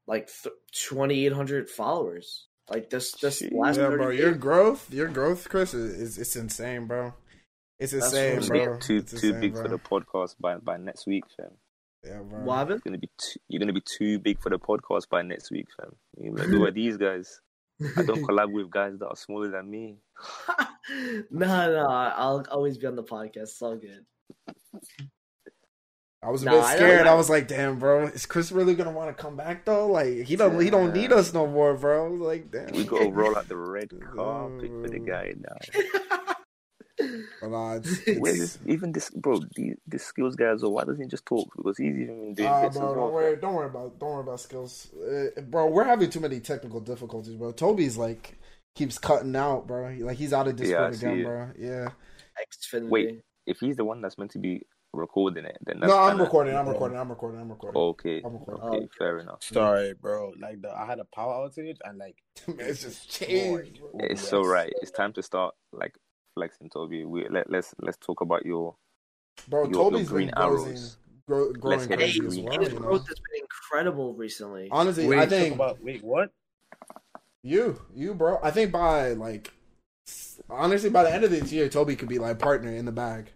like th- twenty eight hundred followers. Like this, this Jeez. last Yeah, bro. days. Your growth, your growth, Chris, is, is it's insane, bro. It's That's insane, what I'm You're bro. gonna get too It's too insane, big bro. for the podcast by by next week, fam. Yeah, bro. What happened? You're gonna be too, you're gonna be too big for the podcast by next week, fam. You're like, who are these guys? I don't collab with guys that are smaller than me. no, no, I'll always be on the podcast. It's all good. I was a Nah, bit scared. know. I was like, "Damn, bro, is Chris really gonna want to come back though? Like, he don't, he don't need us no more, bro. Like, damn." We gotta roll out the red carpet for the guy now. But, nah, it's, it's, this, even this, bro, the, this skills guy as well. Why doesn't he just talk? Because he's even been doing bits bro, don't well. worry, don't worry about, don't worry about skills, uh, bro. We're having too many technical difficulties, bro. Toby's like keeps cutting out, bro. Like he's out of Yeah, I Discord see again, it. bro. Yeah. Xfinity. Wait, if he's the one that's meant to be recording it, then that's no, I'm kinda- recording. I'm recording. I'm recording. I'm recording. Okay, I'm recording. okay, Oh, fair enough. Sorry, bro. Like the I had a power outage and like it's just changed. Bro. It's so right. It's time to start like flexing, Toby. We let let's let's talk about your Bro, your- Toby's your green been growing, arrows. grow, growing Let's get crazy as green well. His You know? growth has been incredible recently. Honestly, wait, I think about wait what? You, you, bro. I think by like, honestly, by the end of this year, Toby could be like partner in the bag.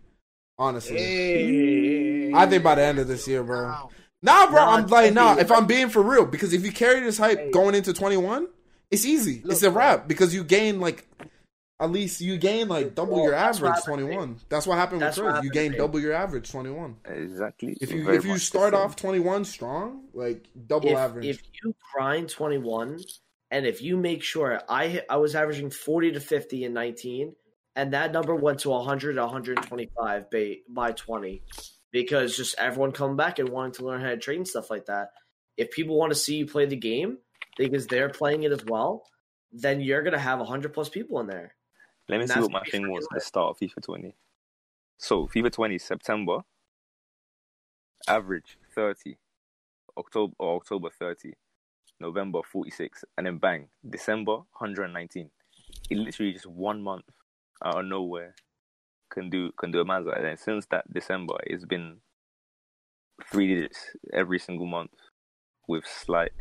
Honestly, Hey, I think by the end of this year, bro. Nah, bro. Nah, I'm like, nah. If I'm being for real, because if you carry this hype going into 21, it's easy. it's a Look, wrap because you gain like. At least you gain like double Well, your average happened, 21. That's what happened That's with what Chris. You gain babe. double your average 21. exactly. If you very if you start off 21 strong, like double if, average. if you grind 21 and if you make sure I I was averaging 40 to 50 in 19 and that number went to 100 to 125 by, by 20 because just everyone coming back and wanting to learn how to trade and stuff like that. If people want to see you play the game because they're playing it as well, then you're going to have 100 plus people in there. Let me And see what my thing was at the start of FIFA 20. So FIFA 20 September average 30, October or October 30, November 46, and then bang, December 119. It literally just one month out of nowhere can do can do a man's and then since that December it's been three digits every single month with slight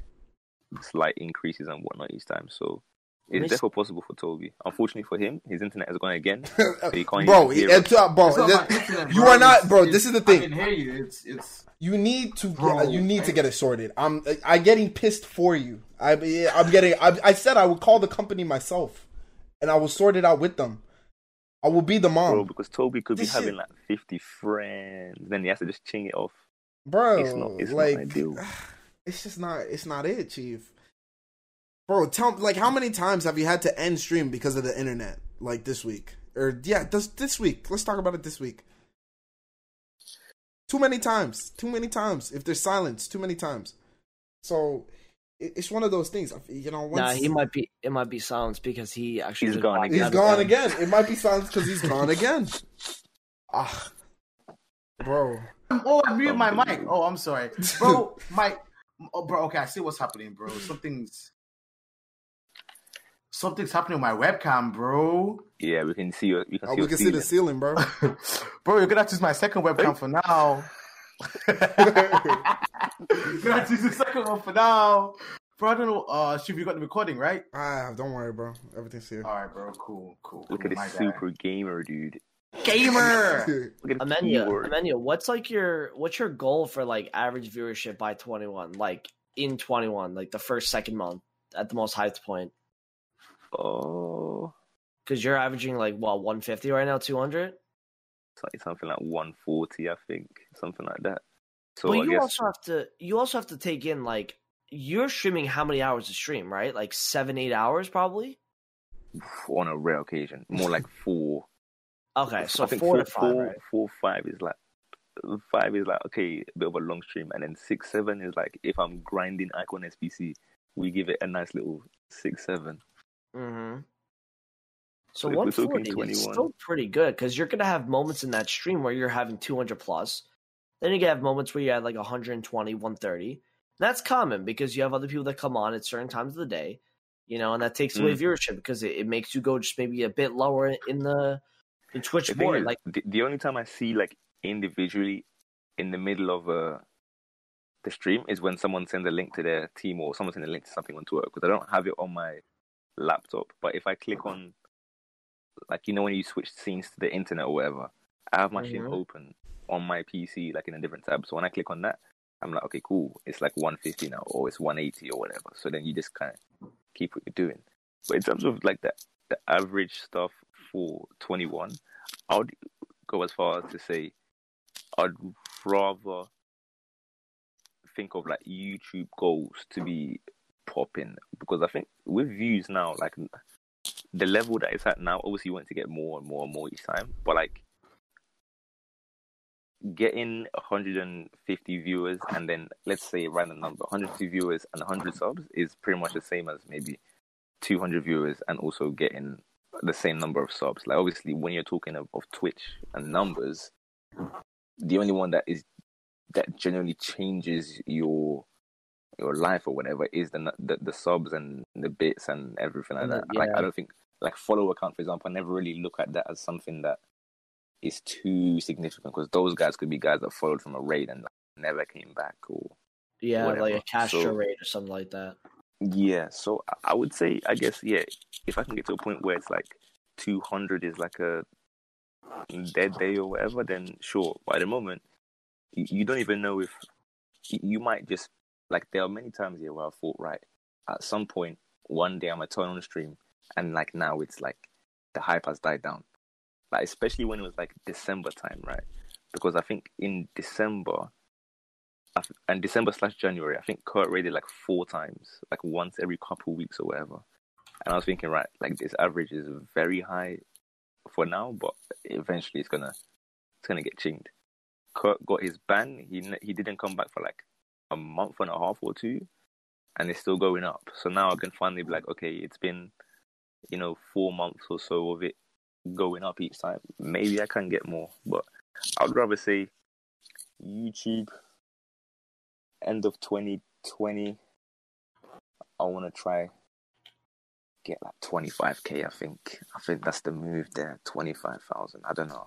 slight increases and whatnot each time. So Let me it's definitely possible for Toby. Unfortunately for him, his internet has gone again. So you can't bro, even hear it's, uh, bro, It's not my internet, you are not, bro. it's- This is the thing. I thing. can hear you. It's it's. You need to Bro, get, you need to get it sorted. I'm I'm getting pissed for you. I I'm getting. I, I said I would call the company myself, and I will sort it out with them. I will be the bro, mom, because Toby could be This having shit- like 50 friends. Then he has to just ching it off. bro. It's not- it's not like, ideal. it's just not. It's not it, chief. Bro, tell like how many times have you had to end stream because of the internet? Like this week, or yeah, this this week. Let's talk about it this week. Too many times. Too many times. If there's silence, too many times. So it's one of those things. You know, once Nah, he might be it might be silence because he actually he's gone again. he's out gone again. again. It might be silence because he's gone again. Ah, bro. Oh, I muted my mic. Oh, I'm sorry, bro. My, oh, bro. Okay, I see what's happening, bro. Something's something's happening with my webcam, bro. Yeah, we can see your, we can Oh, see we your can see the ceiling. ceiling, bro. bro, you're gonna have to use my second webcam for now. you're gonna have to use the second one for now, bro. I don't know. Uh, Shiv, you got the recording right? ah, don't worry, bro. Everything's here. All right, bro. Cool, cool. Look cool. at My this guy. super gamer, dude. gamer. Look at the Amenya. Amenya, what's like your what's your goal for like average viewership by 21? Like in 21, like the first second month at the most highest point? Oh, Because you're averaging like what 150 right now, 200. it's like something like 140, I think, something like that. So but I you guess also have to you also have to take in like you're streaming how many hours to stream, right? Like seven, eight hours probably. on a rare occasion, more like four. Okay, so I think four four, to five, four- right? four, five is like five is like okay, a bit of a long stream, and then six, seven is like if I'm grinding Icon SBC, we give it a nice little six, seven. Mm-hmm. So If 140 is still pretty good because you're gonna have moments in that stream where you're having 200 plus. Then you can have moments where you have like 120, 130. That's common because you have other people that come on at certain times of the day, you know, and that takes away Mm. viewership because it, it makes you go just maybe a bit lower in the the Twitch The board. is, Like the, the only time I see like individually in the middle of uh, the stream is when someone sends a link to their team or someone sends a link to something on Twitter because I don't have it on my laptop. But if I click on, like you know, when you switch scenes to the internet or whatever, I have my stream Mhm. open on my PC like in a different tab. So when I click on that, I'm like, okay, cool. It's like 150 now, or it's 180 or whatever. So then you just kind of keep what you're doing. But in terms of like the the average stuff for 21, I would go as far as to say I'd rather think of like YouTube goals to be popping. Because I think with views now, like the level that it's at now, obviously you want to get more and more and more each time, but like getting 150 viewers and then let's say random number 150 viewers and 100 subs is pretty much the same as maybe 200 viewers and also getting the same number of subs. Like obviously when you're talking of, of twitch and numbers the only one that is that generally changes your your life or whatever is the the, the subs and the bits and everything like that. Like i don't think like follow account for example i never really look at that as something that is too significant because those guys could be guys that followed from a raid and like, never came back or yeah, like a Castro So- rate or something like that. yeah so I- would say i guess yeah if i can get to a point where it's like 200 is like a dead day or whatever then sure. But at the moment you, don't even know if you might just like there are many times here where i thought right at some point one day i'm gonna turn on the stream and like now it's like the hype has died down. Like especially when it was like december time right? Because i think in december and december slash january i think kurt raided like four times like once every couple weeks or whatever. And i was thinking right like this average is very high for now but eventually it's gonna it's gonna get chinged kurt got his ban. He he didn't come back for like a month and a half or two and it's still going up so now i can finally be like okay it's been you know four months or so of it going up each time maybe i can get more but i would rather say youtube end of 2020 i want to try get like 25k i think i think that's the move there 25000 i don't know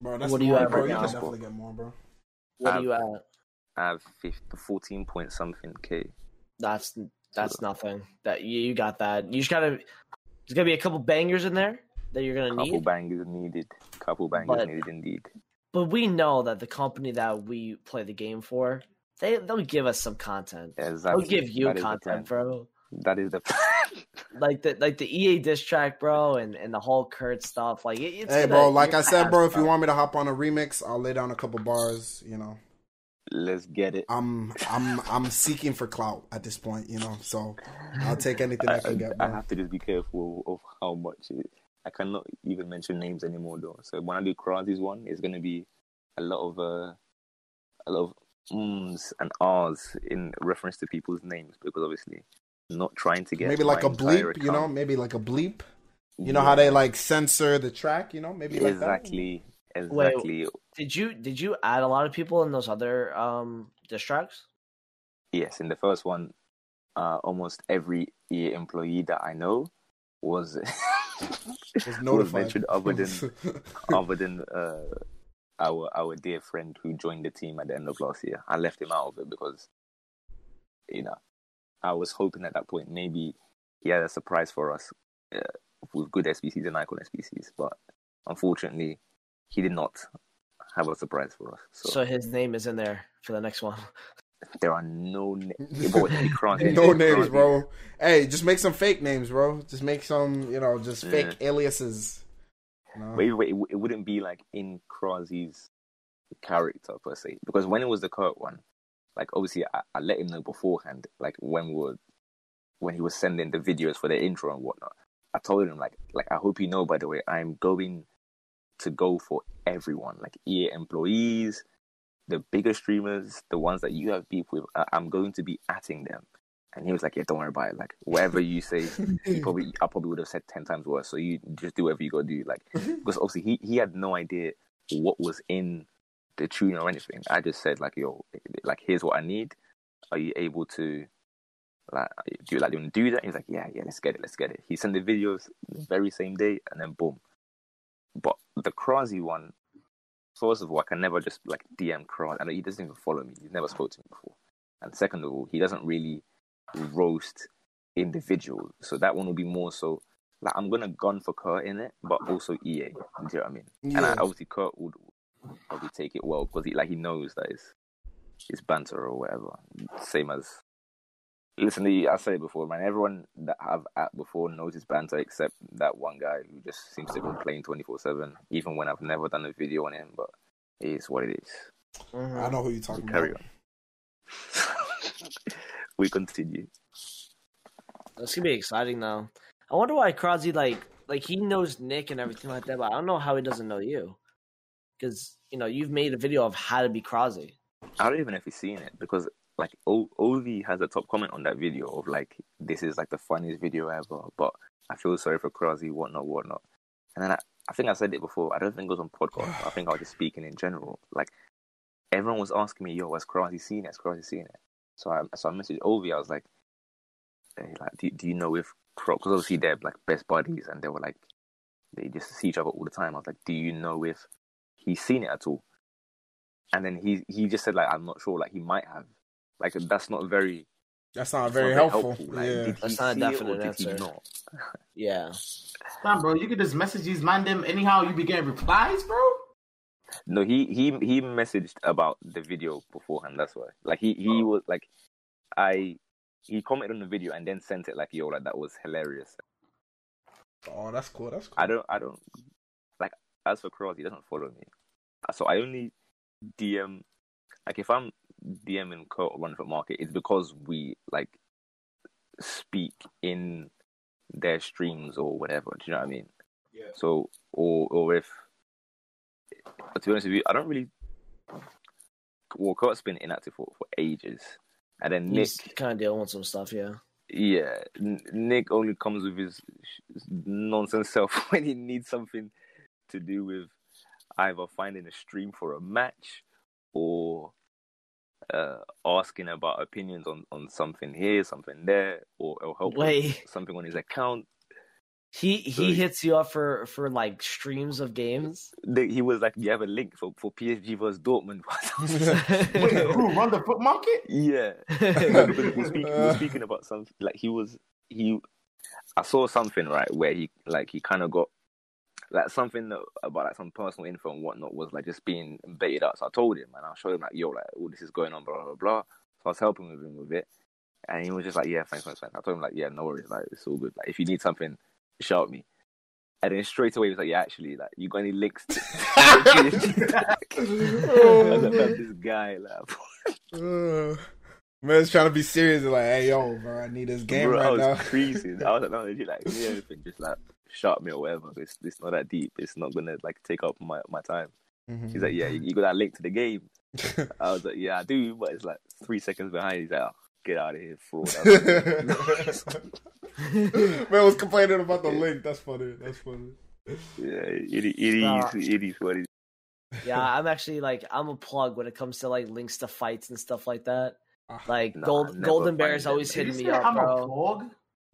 Bro, that's What do you more, have bro. right now? definitely get more, bro. What Uh, are you at? I have 50, 14 point something k That's that's nothing. That you, you got that. You just gotta. There's gonna be a couple bangers in there that you're gonna couple need. Couple bangers needed couple bangers But- needed indeed But we know that the company that we play the game for, they they'll give us some content. exactly They'll give you That is the content, bro. that is the Like the like the EA diss track, bro, and, and the whole Kurt stuff. Like it, it's Hey, gonna- bro, like I said, bro, if you want me to hop on a remix, I'll lay down a couple bars. You know, let's get it I'm I'm I'm seeking for clout at this point. You know, so I'll take anything I I, can get, I have to just be careful of how much it, I cannot even mention names anymore though. So when I do Krasi's one, it's gonna be a lot of uh, a lot of ums and ahs in reference to people's names because obviously not trying to get Maybe like a entire bleep, you know, maybe like a bleep. You know how they like censor the track, you know, maybe like exactly exactly Did you did you add a lot of people in those other um diss tracks? yes. In the first one, uh, almost every EA employee that I know was that. Was was notified. mentioned other than other than uh, our our dear friend who joined the team at the end of last year. I left him out of it because you know I was hoping at that point maybe he had a surprise for us uh, with good SBCs and icon SBCs, but unfortunately he did not have a surprise for us. So, So his name is in there for the next one. there are no names. Bro, no names, bro. Hey, just make some fake names, bro. Just make some, you know, just fake aliases. You know? Wait, wait, it, wouldn't be like in Krasi's character per se, because when it was the Kurt one, like obviously I, I let him know beforehand, like when we were, when he was sending the videos for the intro and whatnot. I told him like, like I hope you know by the way, I'm going to go for everyone, like EA employees, the bigger streamers, the ones that you have beef with. I'm going to be atting them, And he was like, "Yeah, don't worry about it. Like whatever you say, you probably I probably would have said ten times worse. So you just do whatever you got to do. Like mm-hmm. because obviously he he had no idea what was in the tune or anything. I just said like, yo, like here's what I need. Are you able to like do you like you do that? He was like, yeah, yeah, let's get it, let's get it. He sent the videos the very same day, and then boom. But the Krasi one, first of all, I can never just like DM Krasi. I he doesn't even follow me. He's never spoke to me before. And second of all, he doesn't really roast individuals. So that one will be more so like I'm gonna gun for Kurt in it, but also EA. Do you know what I mean? And I, obviously Kurt would probably take it well because he like he knows that it's it's banter or whatever. Same as listen, I said it before, man. Everyone that I've at before knows his banter, except that one guy who just seems to be playing twenty four seven, even when I've never done a video on him. But it is what it is. Mm-hmm. I know who you're talking Carry about. on. we continue. That's gonna be exciting now. I wonder why Krasi like like he knows Nick and everything like that, but I don't know how he doesn't know you. Because you know you've made a video of how to be Krasi. I don't even know if he's seen it because like o- Ovi has a top comment on that video of like this is like the funniest video ever, but I feel sorry for Krasi, whatnot, whatnot. And then I, I think I said it before. I don't think it was on podcast. I think I was just speaking in general. Like everyone was asking me, "Yo, has Krasi seen it? Has Krasi seen it?" So I so I messaged Ovi. I was like, hey, like, do, do you know if Crow? Because obviously they're like best buddies, and they were like they just see each other all the time. I was like, do you know if he's seen it at all? And then he he just said like I'm not sure. Like he might have. Like that's not very. That's not very not helpful. Like, yeah. did he That's not a see it or definite did he answer. not? Yeah. Damn, bro, you could just message these man them anyhow. You be getting replies, bro. No, he he he messaged about the video beforehand. That's why. Like he he oh. was like, I he commented on the video and then sent it like yo like that was hilarious. Oh, that's cool. That's cool. I don't I don't like as for Krasi, he doesn't follow me, so I only DM like if I'm DMing Kurt or Run for Market, it's because we like speak in their streams or whatever. Do you know what I mean? Yeah. So or or if to be honest with you, I don't really. Well, Kurt's been inactive for, for ages, and then Nick, He's kind of dealing with some stuff. Yeah. yeah, Nick only comes with his nonsense self when he needs something to do with either finding a stream for a match or uh, asking about opinions on, on something here, something there, or, or help Wait. something on his account. He he So- hits you up for for like streams of games. The- He was like, "You have a link for, for PSG versus Dortmund." Wait, who run the FUT market? yeah, No, because we're speaking, we're speaking about something like he was he. I saw something right where he like he kind of got like something that, about like some personal info and whatnot was like just being baited out. So I told him and I showed him like yo like all this is going on blah blah blah. So I was helping with him with it, and he was just like yeah thanks thanks thanks. I told him like yeah no worries like it's all good. Like if you need something, shout me. And then straight away he was like yeah actually like you got any links? To- I was like, "Fam, this guy like. Uh, man's trying to be serious. Like, hey, yo, bro, I need this game Bro, I was now. creasing. I was like, no, legit, like, anything, just like, shot me or whatever. It's, it's not that deep. It's not gonna like take up my, my time. Mhm. He's like, yeah, you, you got that link to the game. I was like, yeah, I do, but it's like three seconds behind. He's like, oh, get out of here, fraud. Like, Man was complaining about the link. That's funny. That's funny. yeah, it, it, it Nah. is, it is what it is. yeah, I'm actually like I'm a plug when it comes to like links to fights and stuff like that. Ah, Like Nah, Gold Golden Bear is always hitting me up, I'm a bro.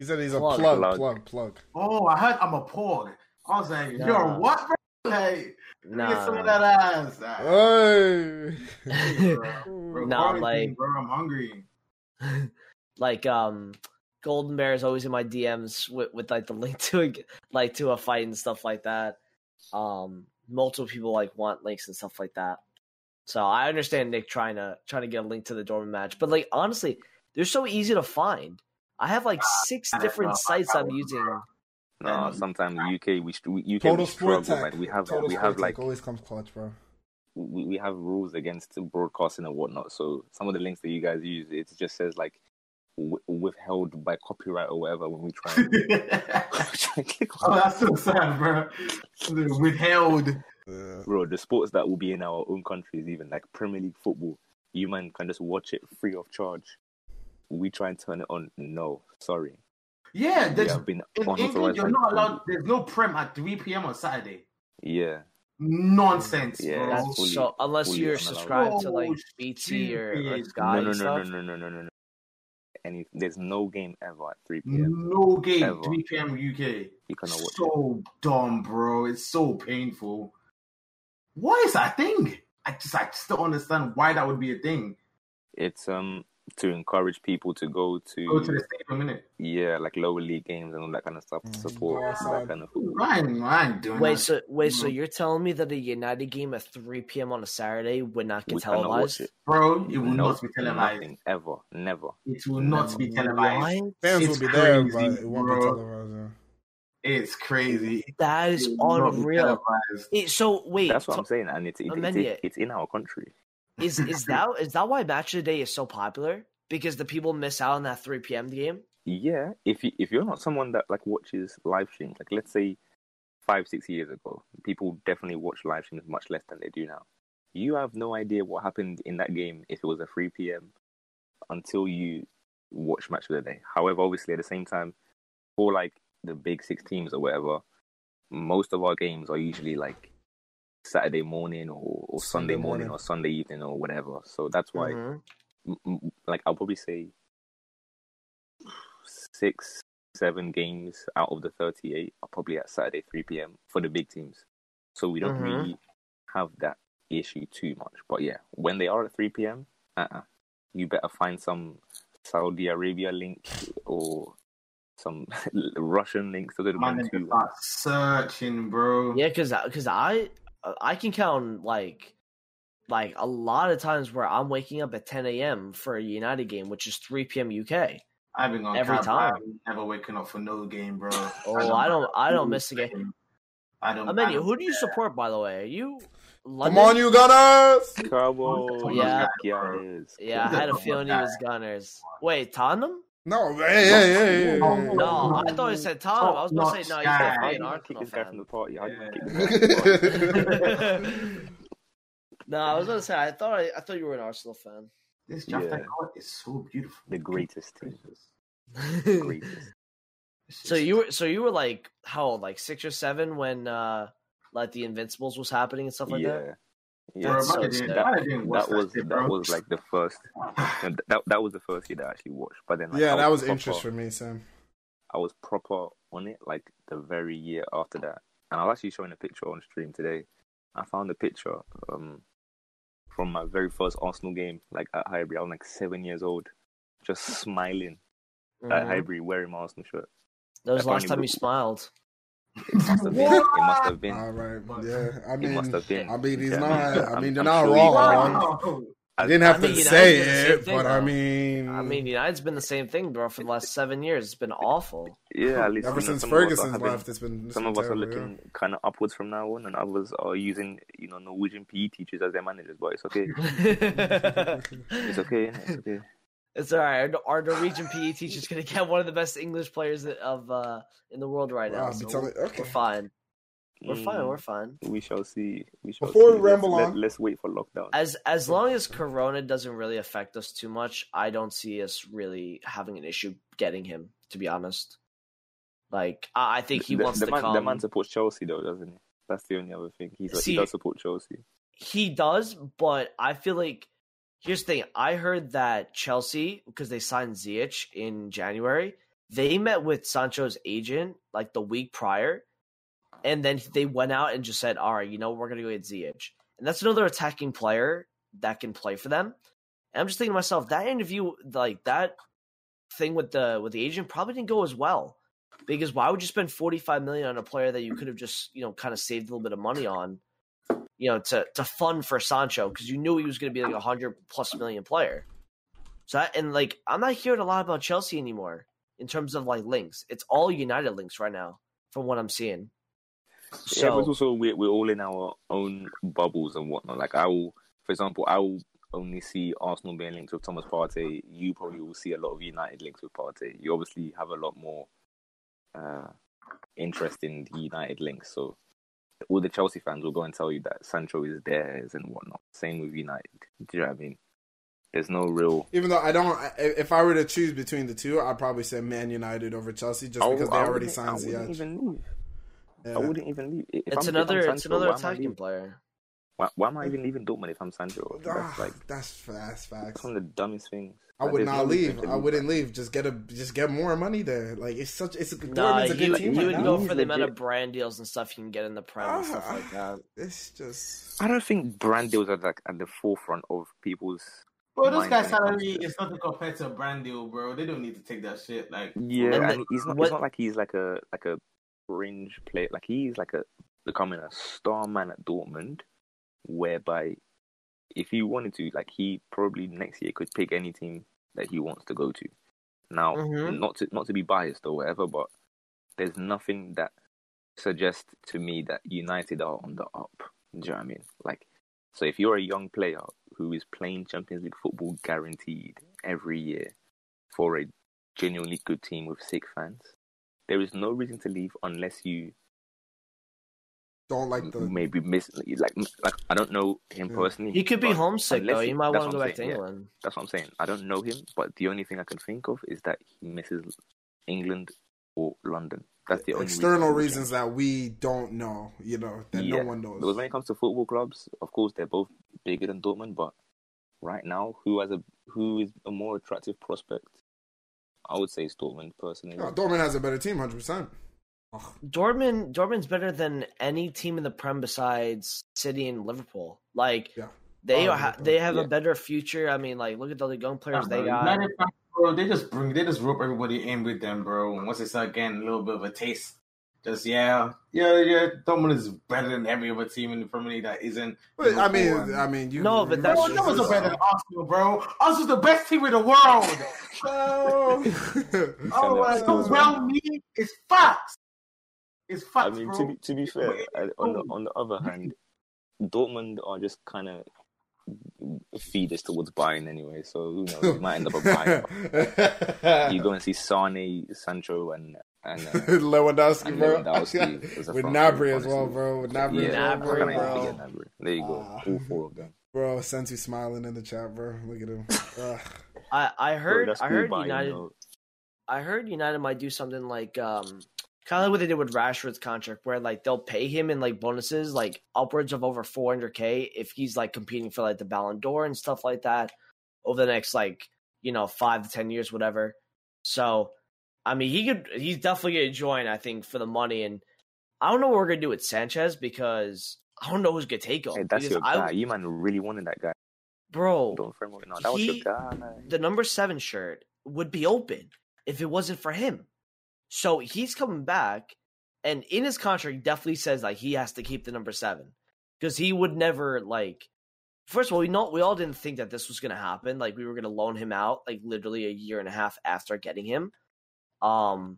Pog? He said he's a Plug. plug, Plug. plug, plug. Oh, I heard I'm a pog. I was like, Nah. you're what, bro? Like, get some of that ass. Ah, Hey. bro. Bro, Nah, quarantine, like- bro, I'm hungry. like um, Golden Bear is always in my DMs with, with like the link to a like to a fight and stuff like that. Um, multiple people like want links and stuff like that. So I understand Nick trying to trying to get a link to the Dortmund match, but like honestly, they're so easy to find. I have like six different sites I'm using. No, sometimes UK we, st- we UK Total we struggle, tech. man. We have Total we have like always comes clutch, bro. we, we have rules against broadcasting and whatnot. So some of the links that you guys use, it just says like w- withheld by copyright or whatever when we try and, try and click oh, that's so sad, bro. Withheld. Yeah. Bro, the sports that will be in our own countries, even like Premier League football, you man can just watch it free of charge we try and turn it on. No, sorry. Yeah, We there's, been in England, you're not allowed. government. There's no prem at 3 p.m. on Saturday. Yeah, Nonsense, Yeah, bro. that's That's fully- so unless fully you're unallowed. subscribed to like Oh, BT or, or. Sky no, no, and no, no, no, no, no, no, no. Any, there's no game ever at 3 p.m. No game, Ever. 3 p.m. UK. You cannot watch it. So dumb, bro. It's so painful. Why is that a thing? I just, I just don't understand why that would be a thing. It's um to encourage people to go to, Go to the stadium, minute. yeah, like lower league games and all that kind of stuff to Mm, support go outside. that kind of football. I ain't, doing Wait, that. so wait, so you're telling me that a United game at 3 p.m. on a Saturday would not get We televised? it. bro, it will No, not be televised. Nothing ever, never. It will not be televised. What? Fans It's will be there, crazy, but it won't bro. be televised. Yeah. It's crazy. That is It will not be unreal. televised. It- so wait, That's what so- I'm saying, and it's it, it's, Amenya. it's, it's in our country. Is is that is that why Match of the Day is so popular? Because the people miss out on that 3 p.m. game. Yeah, if you if you're not someone that like watches live streams, like let's say five six years ago, people definitely watch live streams much less than they do now. You have no idea what happened in that game if it was a 3 p.m. until you watch match of the day. However, obviously at the same time, for like the big six teams or whatever, most of our games are usually like Saturday morning or, or Sunday, Sunday morning, morning. or Sunday evening or whatever. So that's why Mhm. m- m- like I'll probably say six, seven games out of the 38 are probably at Saturday 3 p.m. for the big teams. So we don't Mhm. really have that issue too much. But yeah, when they are at 3 p.m., uh-uh, you better find some Saudi Arabia link or some Russian links to go to Man, one they too. start searching, bro. Yeah, because because I Uh, I can count like like a lot of times where I'm waking up at 10 a.m. for a United game, which is 3 p.m. UK. I've been on Every time. I'm never waking up for no game, bro. Oh, I don't I don't miss a game. I don't. I I mean, don't who do you care. support, by the way? Are you Come on, you gunners! Come on, Yeah. guys. Yeah, I had a feeling he was Gunners. Wait, Tottenham? No, hey, hey, hey, hey, hey. No, I thought he said Tottenham. I was going to say no. He's Top-notch How definitely did an you kick Arsenal this guy from the fan. party? How Yeah. kick this guy from the party? No, I was going to say I thought I, I thought you were an Arsenal fan. This draft Yeah. I is so beautiful. The greatest team. Gracious. Greatest. So you were so you were like how old? Like six or seven when uh like the Invincibles was happening and stuff like that. Yeah, Bro, so man, I didn't- sick. man, I didn't that was shit, that was like the first. no, that that was the first year that I actually watched. But then, like, Yeah, I that was proper- interest for me, Sam. I was proper on it like the very year after that, and I was actually showing a picture on stream today. I found a picture um from my very first Arsenal game, like at Highbury. I was like seven years old, just smiling at Mhm. Highbury wearing my Arsenal shirt. That was the last time you smiled. It must have been. It must have been. All right, yeah. I It mean, must have been. I mean, he's yeah, not. I mean, they're not sure he wrong. I didn't have I mean, to United's say been it, thing, but I mean, I mean, United's been the same thing, bro, for the last seven years. It's been awful. Yeah, at least ever since some of us are Ferguson's having- left, it's been it's Some of us are terrible, looking kind of upwards from now on, and others are using, you know, Norwegian PE teachers as their managers. But it's okay. It's okay. It's okay. It's all right. Our, our Norwegian PE teacher is gonna get one of the best English players of uh in the world right Wow, now. I'll So telling- we're, okay. we're fine. We're fine. Mm, We're fine. We shall see. We shall Before see. we ramble let's, on- let, us wait for lockdown. As as long as Corona doesn't really affect us too much, I don't see us really having an issue getting him. To be honest, like I I think he the, wants the to man, come. The man supports Chelsea, though, doesn't he? That's the only other thing. He's, See- he does support Chelsea. He does, but I feel like here's the thing. I heard that Chelsea, because they signed Ziyech in January, they met with Sancho's agent like the week prior, and then they went out and just said, "All right, you know, we're gonna go get Ziyech," and that's another attacking player that can play for them. And I'm just thinking to myself, that interview, like that thing with the with the agent, probably didn't go as well. Because why would you spend 45 million on a player that you could have just, you know, kind of saved a little bit of money on? You know, to to fund for Sancho because you knew he was going to be like a hundred plus million player. So that, and like I'm not hearing a lot about Chelsea anymore in terms of like links. It's all United links right now from what I'm seeing. yeah, but So also we're, we're all in our own bubbles and whatnot. Like I will, for example, I will only see Arsenal being linked with Thomas Partey. You probably will see a lot of United links with Partey. You obviously have a lot more uh, interest in the United links. So all the Chelsea fans will go and tell you that Sancho is theirs and whatnot. Same with United. Do you know what I mean? There's no real. Even though I don't, if I were to choose between the two, I'd probably say Man United over Chelsea, just because they I already wouldn't- signed I wouldn't Ziyech. even leave. Yeah. I wouldn't even leave. If It's I'm, another If I'm it's another why am attacking player. Why, why am I even leaving Dortmund if I'm Sancho? That's Ah, like that's that's facts. that's one of the dumbest things. I would not no leave. I wouldn't leave. Just get a just get more money there. Like it's such it's a Nah, Dortmund's a good would- team he right would now. go for the amount of brand deals and stuff you can get in the prem and stuff like that. It's just I don't think brand deals are like at the forefront of people's. Bro, this guy's when it comes salary to- is nothing compared to a brand deal, bro. They don't need to take that shit. Like, Yeah, And and, the- he's not. what- It's not like he's like a like a fringe player. Like he's like a becoming a star man at Dortmund, whereby if he wanted to, like he probably next year could pick any team that he wants to go to. Now, Mhm. not to not to be biased or whatever, but there's nothing that suggests to me that United are on the up. Do you know what I mean? Like, so if you're a young player who is playing Champions League football guaranteed every year for a genuinely good team with sick fans, there is no reason to leave unless you don't like the maybe miss like like I don't know him Yeah. personally. He could be homesick unless though. he- He might want to what go I'm back to saying, yeah. That's what I'm saying. I don't know him, but the only thing I can think of is that he misses England or London. That's the only external reason. reasons that we don't know. You know that Yeah. no one knows. Because when it comes to football clubs, of course they're both bigger than Dortmund, but right now, who has a who is a more attractive prospect? I would say it's Dortmund personally. Yeah, Dortmund has a better team, hundred percent. Dortmund Dortmund's better than any team in the Prem besides City and Liverpool. Like Yeah. they Oh, ha- they have Yeah. a better future. I mean, like look at all the young players they got. Bro, they just bring, they just rope everybody in with them, bro. And once they start getting a little bit of a taste, just yeah, yeah, yeah. Dortmund is better than every other team in the Premier League that isn't. But I mean, Liverpool and- I mean, you No, but that's Bro, just- that was better than Arsenal, bro. Arsenal's the best team in the world. Oh. Oh, what I Arsenal- do well mean is facts. It's I mean, bro. to be to be fair, uh, on the on the other hand, Dortmund are just kind of feed us towards buying anyway. So who knows? They might end up a buy. You go and see Sané, Sancho, and and uh, Lewandowski, and bro. Lewandowski as With front Gnabry three, as well, bro. With Gnabry, yeah, as well, bro. bro. forget Gnabry. There you go, Ah. all four of them. Bro, Sensi smiling in the chat, bro. Look at him. Ugh. I I heard that's I heard buying, United though. I heard United might do something like um kind of like what they did with Rashford's contract, where like they'll pay him in like bonuses, like upwards of over 400k if he's like competing for like the Ballon d'Or and stuff like that over the next like you know five to ten years, whatever. So, I mean, he could he's definitely gonna join. I think for the money, and I don't know what we're gonna do with Sanchez because I don't know who's gonna take him. Hey, that's your I- guy. You man really wanted that guy. bro. Don't frame. No, that was your guy. the number seven shirt would be open if it wasn't for him. So he's coming back, and in his contract, definitely says like he has to keep the number seven because he would never like. First of all, we know we all didn't think that this was going to happen. Like we were going to loan him out like literally a year and a half after getting him. Um,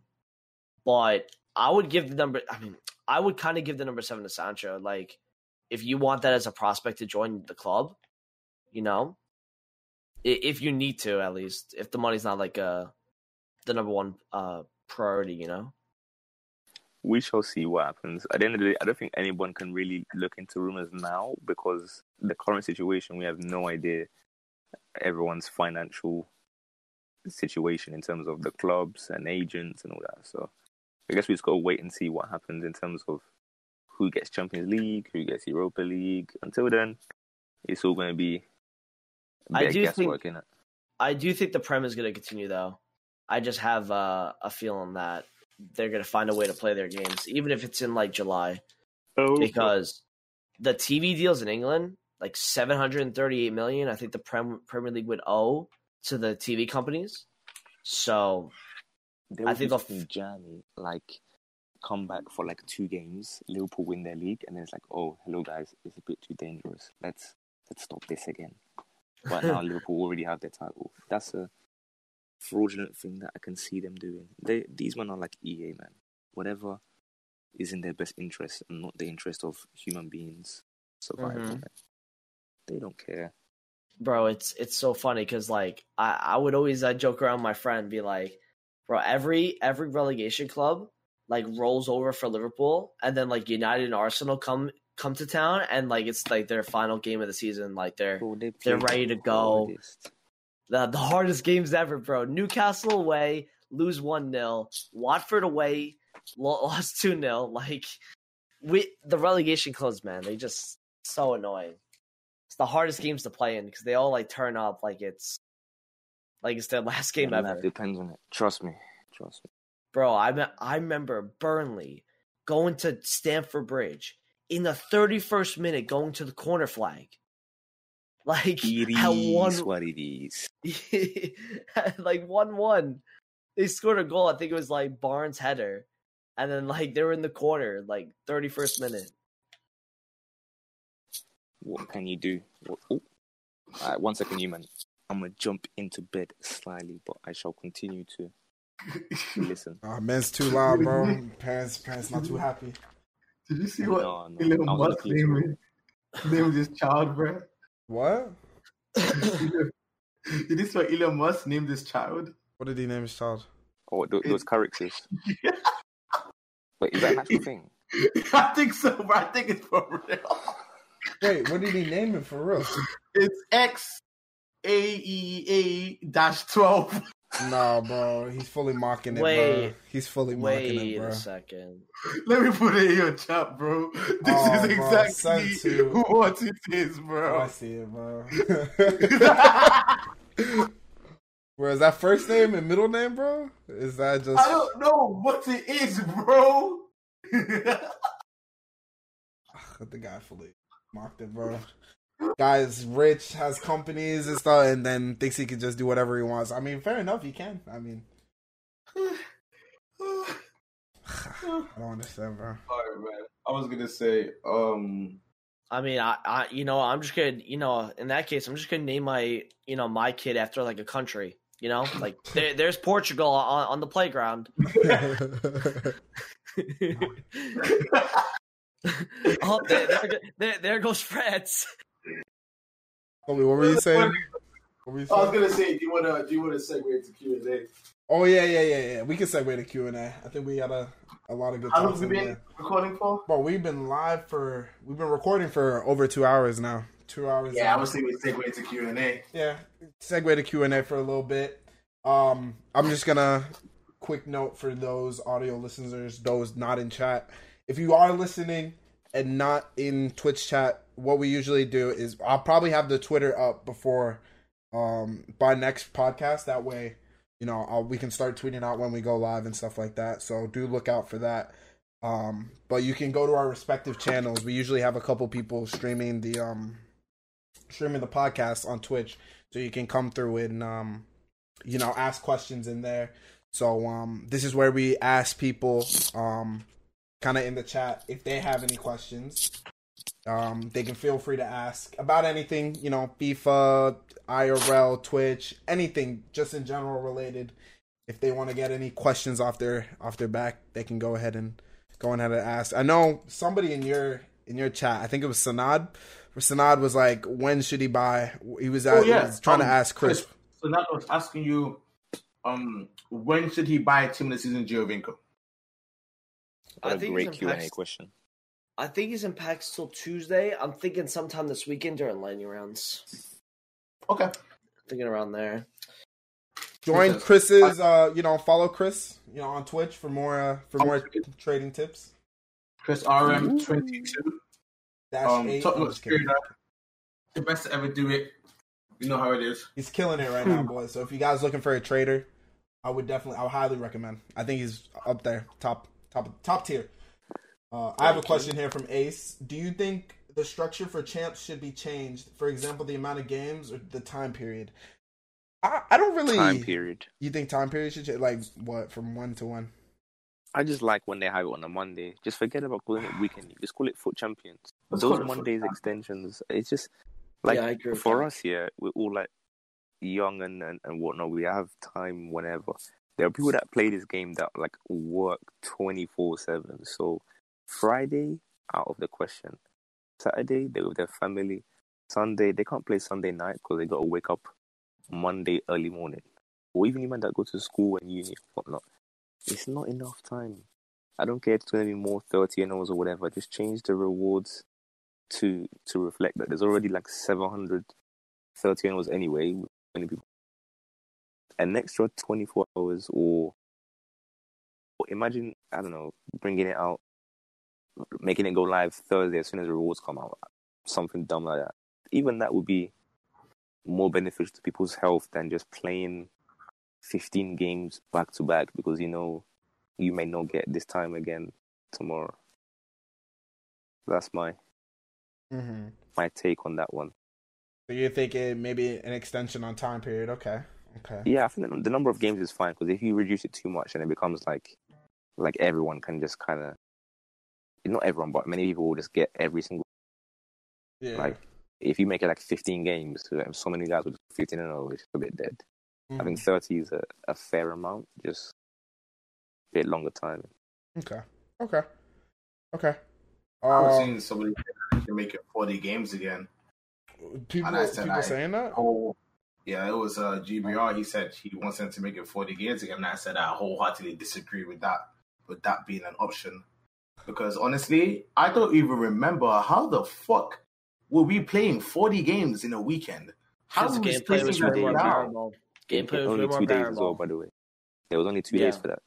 but I would give the number. I mean, I would kind of give the number seven to Sancho. Like, if you want that as a prospect to join the club, you know, if you need to at least if the money's not like uh the number one uh priority you know we shall see what happens. At the end of the day, I don't think anyone can really look into rumors now because the current situation, we have no idea everyone's financial situation in terms of the clubs and agents and all that. So I guess we just got to wait and see what happens in terms of who gets Champions League, who gets Europa League. Until then, it's all going to be I do think- i do think the prem is going to continue though i just have uh, a feeling that they're going to find a way to play their games even if it's in like july Oh, because the tv deals in england like 738 million i think the prem premier league would owe to the tv companies so I think they'll f- something like come back for like two games, Liverpool win their league, and then it's like, oh, hello guys, it's a bit too dangerous. Let's let's stop this again. But now Liverpool already have their title. That's a fraudulent thing that I can see them doing. They these men are like EA man. Whatever is in their best interest and not the interest of human beings survival. Mhm. man. They don't care. bro it's it's so funny because like i i would always uh, joke around my friend be like bro every every relegation club like rolls over for liverpool and then like united and arsenal come come to town and like it's like their final game of the season like they're Bro, they They're ready to go. hardest. The the hardest games ever, bro. Newcastle away, lose one 0 Watford away, lo- lost two 0 Like we the relegation clubs, man, they just so annoying. It's the hardest games to play in because they all like turn up like it's like it's their last game Yeah, ever. Depends on it. Trust me. Trust me. Bro, I I remember Burnley going to Stamford Bridge in the 31st minute going to the corner flag. Like It at one is what it is. like 1-1. They scored a goal. I think it was like Barnes header. And then like they were in the corner like 31st minute. What can you do? What, oh. All right, one second, you man. I'm gonna jump into bed slightly, but I shall continue to listen. Oh, man's too loud, bro. parents, parents not too happy. Did you see what No, no, Elon I was Musk asleep. named, named his child, bro? What? Did you see what Elon Musk named his child? What did he name his child? Oh, th- those characters. Wait, is that an actual thing? I think so, bro. I think it's for real. Wait, what did he name it for real? It's X A E A dash twelve. No, bro, he's fully mocking it, bro. Wait. He's fully mocking it, bro. Wait a second. Let me put it in your chat, bro. This Oh, is bro, exactly send to- what it is, Oh, I see it, bro. Bro, is that first name and middle name, bro? Is that just? I don't know what it is, bro. the guy fully mocked it, bro. Guy's rich, has companies and stuff, and then thinks he can just do whatever he wants. I mean, fair enough, he can. I mean, I don't understand, bro. Alright, man. I was gonna say, um, I mean, I, I, you know, I'm just gonna, you know, in that case, I'm just gonna name my, you know, my kid after like a country. You know, like there, there's Portugal on, on the playground. oh, there, there, there, there goes France. What were you saying? What were you I was gonna say, do you wanna do you wanna segue into Q and A? Oh yeah, yeah, yeah, yeah. We can segue to Q and A. I think we got a a lot of good How long have we been there. recording for? Bro, we've been live for we've been recording for over two hours now. Two hours. Yeah, I was thinking we segue into Q and A. yeah segue to q&a for a little bit um i'm just gonna quick note for those audio listeners those not in chat if you are listening and not in twitch chat what we usually do is i'll probably have the twitter up before um by next podcast. That way you know I'll, we can start tweeting out when we go live and stuff like that. So do look out for that. Um but you can go to our respective channels. We usually have a couple people streaming the um streaming the podcast on Twitch, so you can come through and um, you know, ask questions in there. So um, this is where we ask people um, kind of in the chat if they have any questions. Um, they can feel free to ask about anything, you know, FIFA, IRL, Twitch, anything just in general related. If they want to get any questions off their off their back, they can go ahead and go ahead and ask. I know somebody in your in your chat, I think it was Sanad, Sanad was like, when should he buy? He was, at, Oh, yeah. he was trying to Um, ask Chris. Sanad was asking you, um, when should he buy team of the season Giovinco? What I a think great Q and A question. I think he's in packs till Tuesday. I'm thinking sometime this weekend during lightning rounds. Okay. Thinking around there. Join Chris's, uh, you know, follow Chris, you know, on Twitch for more uh, for more trading tips. Chris RM twenty two. Dash Um, eight. top notch trader. The best to ever do it. You know how it is. He's killing it right now, boys. So if you guys looking for a trader, I would definitely, I would highly recommend. I think he's up there, top, top, top tier. Uh, I have a question here from Ace. Do you think the structure for champs should be changed? For example, the amount of games or the time period? I, I don't really. Time period. You think time period should change? Like what from one to one? I just like when they have it on a Monday. Just forget about calling it weekend. Just call it FUT Champions. Let's Those Mondays FUT extensions. It's just like Yeah, I agree for us here, we're all like young and, and and whatnot. We have time whenever. There are people that play this game that like work twenty four seven. So Friday out of the question. Saturday they're with their family. Sunday they can't play Sunday night because they got to wake up Monday early morning. Or even even that go to school and uni and whatnot. It's not enough time. I don't care if it's gonna be more thirty hours or whatever. Just change the rewards to to reflect that. There's already like 700 30 hours anyway. Many people an extra 24 hours or, or imagine I don't know bringing it out, making it go live Thursday as soon as the rewards come out, something dumb like that. Even that would be more beneficial to people's health than just playing 15 games back to back because you know you may not get this time again tomorrow. That's my Mm-hmm. my take on that one. So you're thinking maybe an extension on time period? Okay. Okay. Yeah, I think the, the number of games is fine because if you reduce it too much, then it becomes like like everyone can just kind of not everyone, but many people will just get every single Yeah. like if you make it like 15 games, so so many guys with 15 and 0, it's a bit dead. I think Mhm. 30 is a, a fair amount, just a bit longer time. Okay. Okay. Okay. I've Uh, seen somebody say can make it 40 games again. people, I said people I- saying that? Oh, yeah, it was uh, GBR. He said he wants them to make it 40 games again. And I said I wholeheartedly disagree with that, with that being an option. Because honestly, I don't even remember how the fuck were we playing 40 games in a weekend? How Because are we the gameplay was spacing way that more out? Gameplay was only way more two days as well, by the way. There was only two days for that.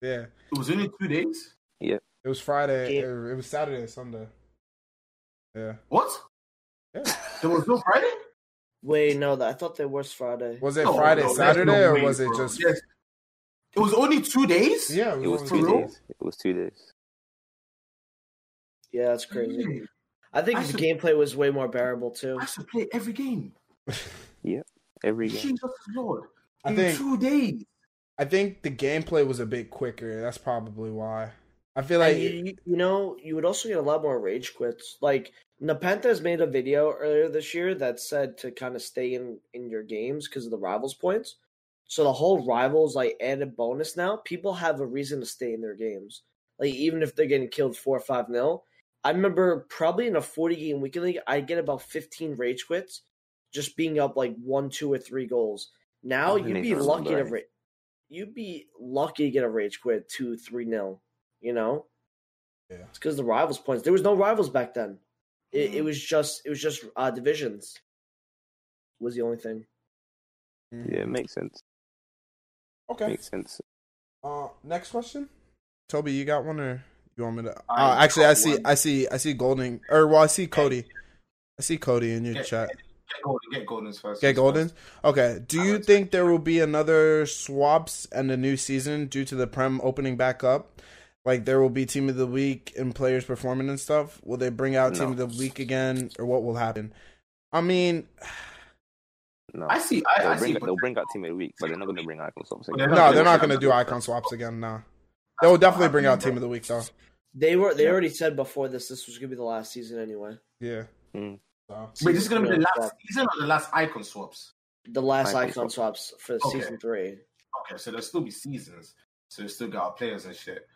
Yeah. It was only two days. Yeah. It was Friday. Game- It, it was Saturday, Sunday. Yeah. What? Yeah. There was no Friday. Wait, no, that I thought there was Friday. Was it No, Friday, no, Saturday, no or way, was it bro. just? Yes. It was only two days. Yeah, It was only two days. It was two days. Yeah, that's crazy. Hmm. I think I the should- gameplay was way more bearable too. I should play every game. Yeah, every game. Jesus Lord. I think- two days. I think the gameplay was a bit quicker. That's probably why. I feel like you, you- you know, you would also get a lot more rage quits. Like NepentheZ made a video earlier this year that said to kind of stay in in your games because of the rivals points. So the whole rivals like added bonus now. People have a reason to stay in their games. Like even if they're getting killed four or five nil. I remember probably in a forty game weekend league, I get about fifteen rage quits, just being up like one, two, or three goals. Now I you'd be lucky to remember ra- you'd be lucky to get a rage quit two, three nil. You know. Yeah. It's because the rivals points. There was no rivals back then. It, Mm-hmm. it was just it was just uh, divisions. Was the only thing. Yeah, it makes sense. okay. Makes sense. Uh, next question. Toby, you got one, or you want me to? I Uh, actually, I see, one. I see, I see Golden, or well, I see Cody. I see Cody in your Get, chat. get Golden. Get Golden's first. Get Golden. Okay. Do I you think there will be another swaps and a new season due to the Prem opening back up? Like there will be Team of the Week and players performing and stuff. Will they bring out Team of the Week again, or what will happen? I mean, No. I see. I, they'll, I bring, see. they'll bring out Team of the Week, but they're not going to bring icon swaps again. they're no, they're not going to do icon swaps again. Nah, they will definitely bring out Team of the Week though. They were they Yeah. already said before this this was gonna be the last season anyway. Yeah. Mm. So, Wait, this is gonna be the last swap. season or the last icon swaps? The last Icon icon swaps for Okay. season three. Okay, so there'll still be seasons. So you still got our players and shit.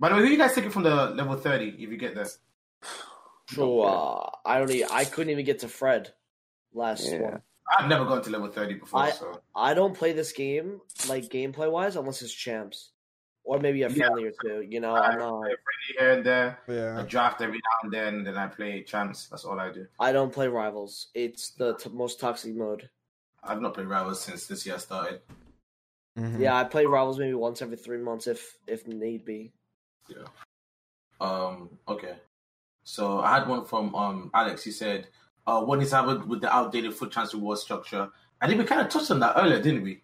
By the way, who you guys taking from the level thirty if you get there? So uh, I don't. Even, I couldn't even get to Fred last Yeah. one. I've never gone to level thirty before, I- so I don't play this game like gameplay wise unless it's champs or maybe a Yeah. friendly or two. You know, I I'm not. play here and there. I yeah. draft every now and then, then I play champs. That's all I do. I don't play rivals. It's the t- most toxic mode. I've not played rivals since this year started. Mhm. Yeah, I play rivals maybe once every three months if if need be. Yeah. Um. Okay. So I had one from um Alex. He said, uh, "What is happened with the outdated foot transfer reward structure?" I think we kind of touched on that earlier, didn't we?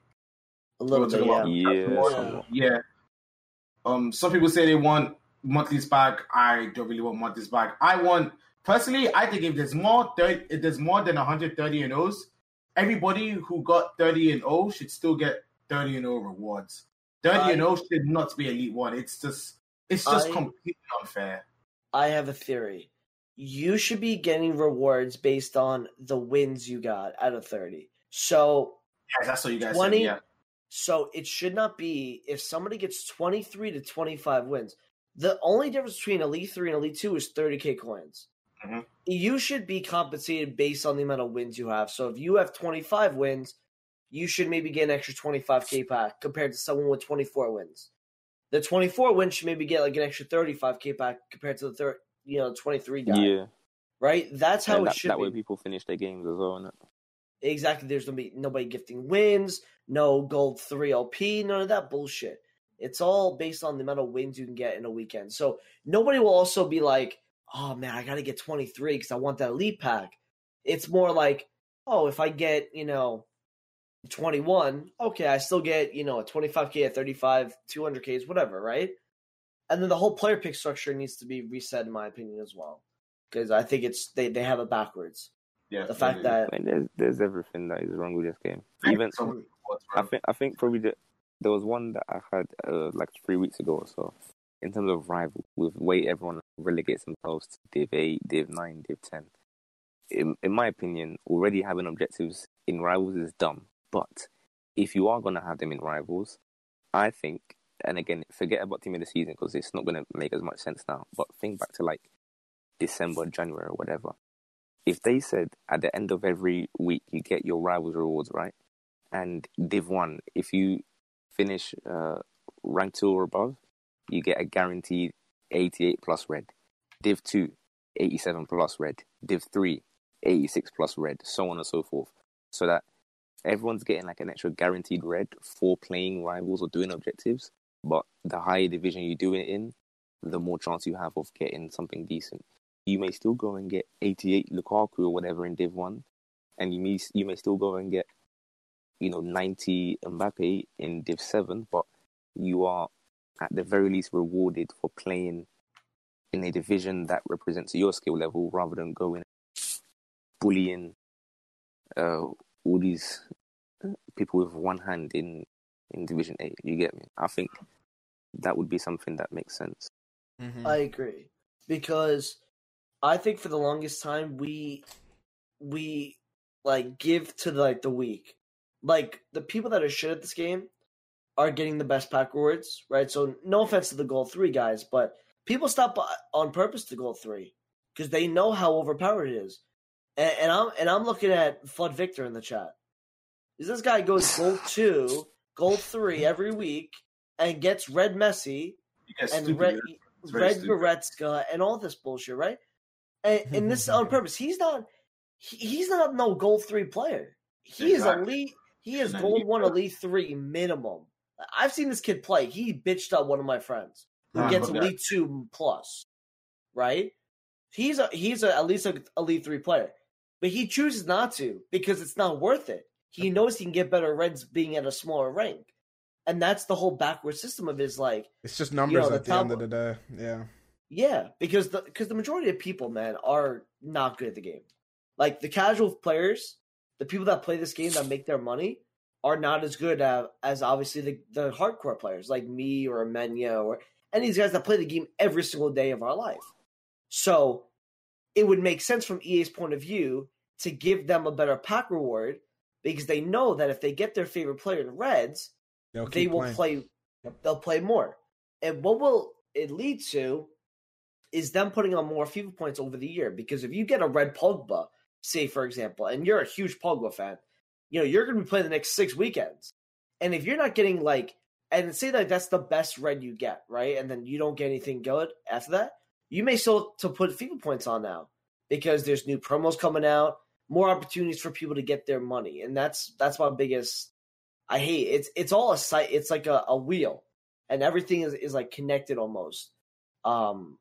A little We bit, were yeah. talking Yeah. Yeah. Um. Some people say they want monthlies back. I don't really want monthlies back. I want personally. I think if there's more, 30, if there's more than 130 and O's, everybody who got 30 and O should still get 30 and O rewards. 30 and O should not be elite one. It's just, it's just I- completely unfair. I have a theory. You should be getting rewards based on the wins you got out of 30. So Yeah, that's what you guys 20 said. Yeah. So it should not be if somebody gets 23 to 25 wins. The only difference between Elite 3 and Elite 2 is 30k coins. Mhm. You should be compensated based on the amount of wins you have. So if you have 25 wins, you should maybe get an extra 25k pack compared to someone with 24 wins. The 24 wins should maybe get like an extra 35k pack compared to the third, you know, 23 guy. Yeah. Right? That's how And it that, should that be. way people finish their games as well. Exactly. There's gonna be nobody gifting wins, no gold three LP, none of that bullshit. It's all based on the amount of wins you can get in a weekend. So nobody will also be like, "Oh man, I got to get 23 because I want that elite pack." It's more like, "Oh, if I get you know 21, okay, I still get you know a 25k, a 35, 200ks, whatever, right?" And then the whole player pick structure needs to be reset, in my opinion, as well, because I think it's they they have it backwards. Yeah, The fact that I mean, there's there's everything that is wrong with this game. Even I think I think probably the, there was one that I had uh, like three weeks ago or so. In terms of rival, with the way everyone relegates themselves to Div Eight, Div Nine, Div Ten. In in my opinion, already having objectives in rivals is dumb. But if you are gonna have them in rivals, I think, and again, forget about team of the season because it's not gonna make as much sense now. But think back to like December, January, or whatever. If they said at the end of every week you get your rivals rewards, right? and Div One, if you finish uh, rank two or above, you get a guaranteed 88 plus red. Div 2, 87 plus red. Div 3, 86 plus red, so on and so forth. So that everyone's getting like an extra guaranteed red for playing rivals or doing objectives. But the higher division you do it in, the more chance you have of getting something decent. You may still go and get 88 Lukaku or whatever in Div 1, and you may, you may still go and get you know, 90 Mbappe in Div 7, but you are at the very least rewarded for playing in a division that represents your skill level rather than going bullying uh, all these people with one hand in, in Division 8. You get me? I think that would be something that makes sense. Mhm. I agree because I think for the longest time we we like give to the, like the weak. Like the people that are shit at this game are getting the best pack rewards, right? So no offense to the gold three guys, but people stop uh, on purpose to gold three because they know how overpowered it is. And, and I'm and I'm looking at Flood Victor in the chat. Is this guy goes gold two, gold three every week and gets red Messi and. Red, Red. Goretzka and all this bullshit, right? And, and this is on purpose. He's not. He, he's not no gold three player. He is elite. He is gold one, elite three minimum. I've seen this kid play. He bitched up one of my friends who gets elite two plus, right? He's a he's a, at least a elite three player, but he chooses not to because it's not worth it. He knows he can get better reds being at a smaller rank, and that's the whole backward system of his like It's just numbers the at the end of the day. Yeah. Yeah, because the because the majority of people, man, are not good at the game. Like the casual players, the people that play this game that make their money are not as good at, as obviously the, the hardcore players like me or Amenya or any of these guys that play the game every single day of our life. So it would make sense from EA's point of view to give them a better pack reward because they know that if they get their favorite player in Reds, They'll they will play they'll play more and what will it lead to is them putting on more FIFA points over the year because if you get a red Pogba say for example and you're a huge Pogba fan you know you're going to be playing the next six weekends. And if you're not getting like and say that that's the best red you get right? And then you don't get anything good after that you may still to put FIFA points on now because there's new promos coming out more opportunities for people to get their money. And that's that's my biggest I hate it's it's all a site. It's like a, a wheel, and everything is, is like connected almost, um,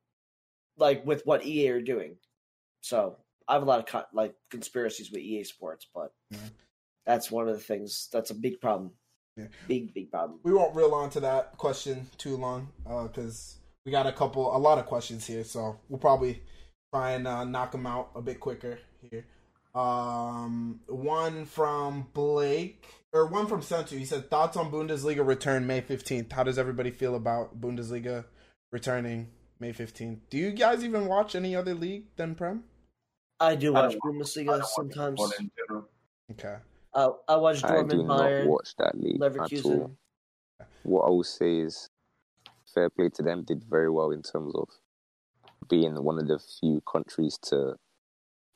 like with what EA are doing. So I have a lot of co- like conspiracies with EA Sports, but Yeah. that's one of the things that's a big problem. Yeah. Big big problem. we won't reel on to that question too long because we got a couple, a lot of questions here, so we'll probably try and uh, knock them out a bit quicker here. Um, one from Blake or one from Sentu. He said thoughts on Bundesliga return May fifteenth. How does everybody feel about Bundesliga returning May fifteenth? Do you guys even watch any other league than Prem? I do watch I Bundesliga don't watch sometimes. football. Okay. Uh, I watch I do not Bayern, watch that league at all. What I will say is fair play to them did very well in terms of being one of the few countries to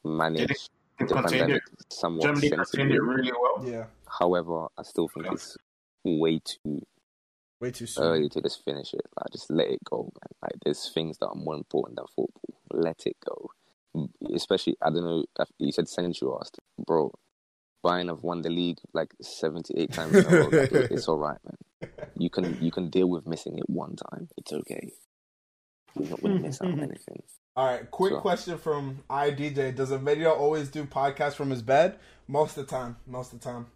manage the pandemic somewhat Germany contained sensibly. it really well. Yeah. However, I still think Yeah. it's way too Way too oh, soon. early to just finish it. Like, just let it go, man. Like, there's things that are more important than football. Let it go. Especially, I don't know. You said Sensu asked, bro. Bayern have won the league like seventy eight times in a row. Like, it- it's all right, man. You can you can deal with missing it one time. It's okay. You're not gonna miss out on anything. All right, quick So- question from IDJ. Does a video always do podcasts from his bed? Most of the time. Most of the time.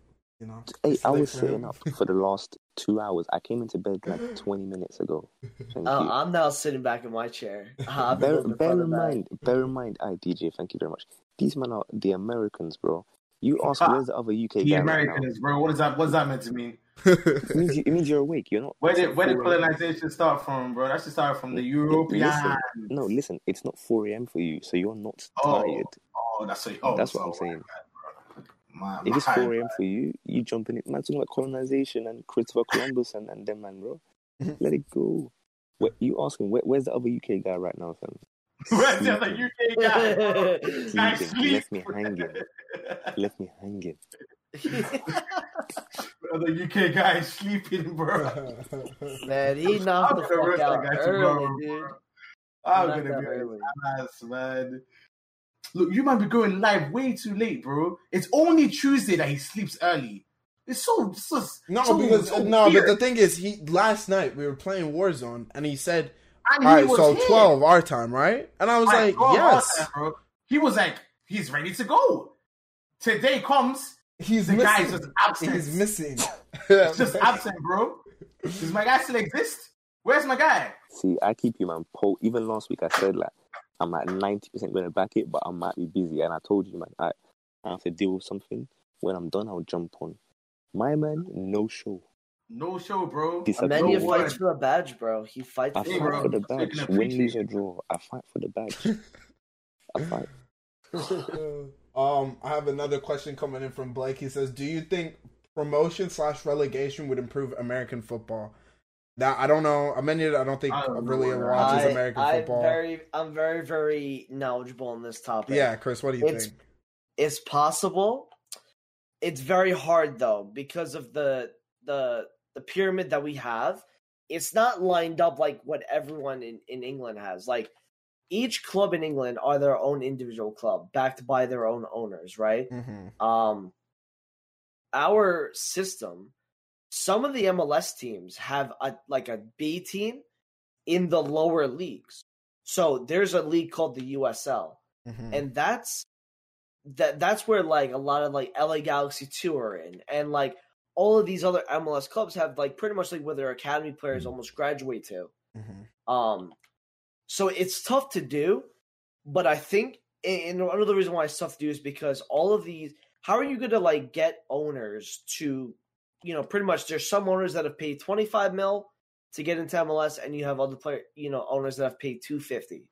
You know. Hey, it's I was sitting up for the last two hours. I came into bed like twenty minutes ago. Thank Uh, you. I'm now sitting back in my chair. I've been bear, bear in and back. mind, bear in mind, I DJ, thank you very much. These men are the Americans, bro. You ask where's the other UK The guy right now? Americans, bro. What is that? What's that meant to mean? It means, you, it means you're awake. You're not. Where did where did 4 a.m. colonization start from, bro? That should start from the Listen, European. no, listen. It's not 4 a.m. for you, so you're not Oh, tired. oh, that's what. Oh, That's what so- I'm saying. My, If it's my- 4 a.m. for you, you jump in it. Man, talking about colonization and Christopher Columbus and, and them, man, bro. Let it go. Where, you asking where, where's the other UK guy right now, fam? Where's the other UK guy? bro? Sleeping. sleep. Left me hanging. Left me hanging. The UK guy is sleeping, bro. Man, he knocked the gonna fuck out that early, tomorrow, dude. bro. I'm Knocked gonna be early. an ass, man. Look, you might be going live way too late, bro. It's only Tuesday that he sleeps early. It's so, so No, so, because so no, weird. but the thing is, he last night we were playing Warzone, and he said, And "All he right, was so here. twelve our time, right?" And I was like, bro, "Yes." awesome, bro. He was like, he's ready to go. Today comes, He's the missing. guy is just absent. He's missing. It's just absent, bro. Does my guy still exist? Where's my guy? See, I keep you, man. Po- even last week, I said like I'm at ninety percent going to back it, but I might be busy. And I told you, man, I, I have to deal with something. When I'm done, I'll jump on. My man, no show. No show, bro. Disappear. Amenya No fights word. for the badge, bro. He fights I for Hey, fight the bro. for the badge. can Win, lose, appreciate or draw, I fight for the badge. I fight. um, I have another question coming in from Blake. He says, "Do you think promotion slash relegation would improve American football?" Now, I don't know. I mean, I don't think I don't really what- watches I, American I'm football. very, I'm very, very knowledgeable on this topic. Yeah, Chris, what do you It's- think? it's possible. It's very hard though because of the the the pyramid that we have. It's not lined up like what everyone in, in England has. Like each club in England are their own individual club, backed by their own owners, right? Mm-hmm. Um our system, some of the MLS teams have a like a B team in the lower leagues. So there's a league called the USL Mm-hmm. and that's that that's where like a lot of like LA Galaxy 2 are in and like all of these other MLS clubs have like pretty much like where their academy players almost graduate to. Mm-hmm. Um so it's tough to do, but I think and another reason why it's tough to do is because all of these how are you going to like get owners to you know pretty much there's some owners that have paid 25 mil to get into MLS and you have other player you know owners that have paid 250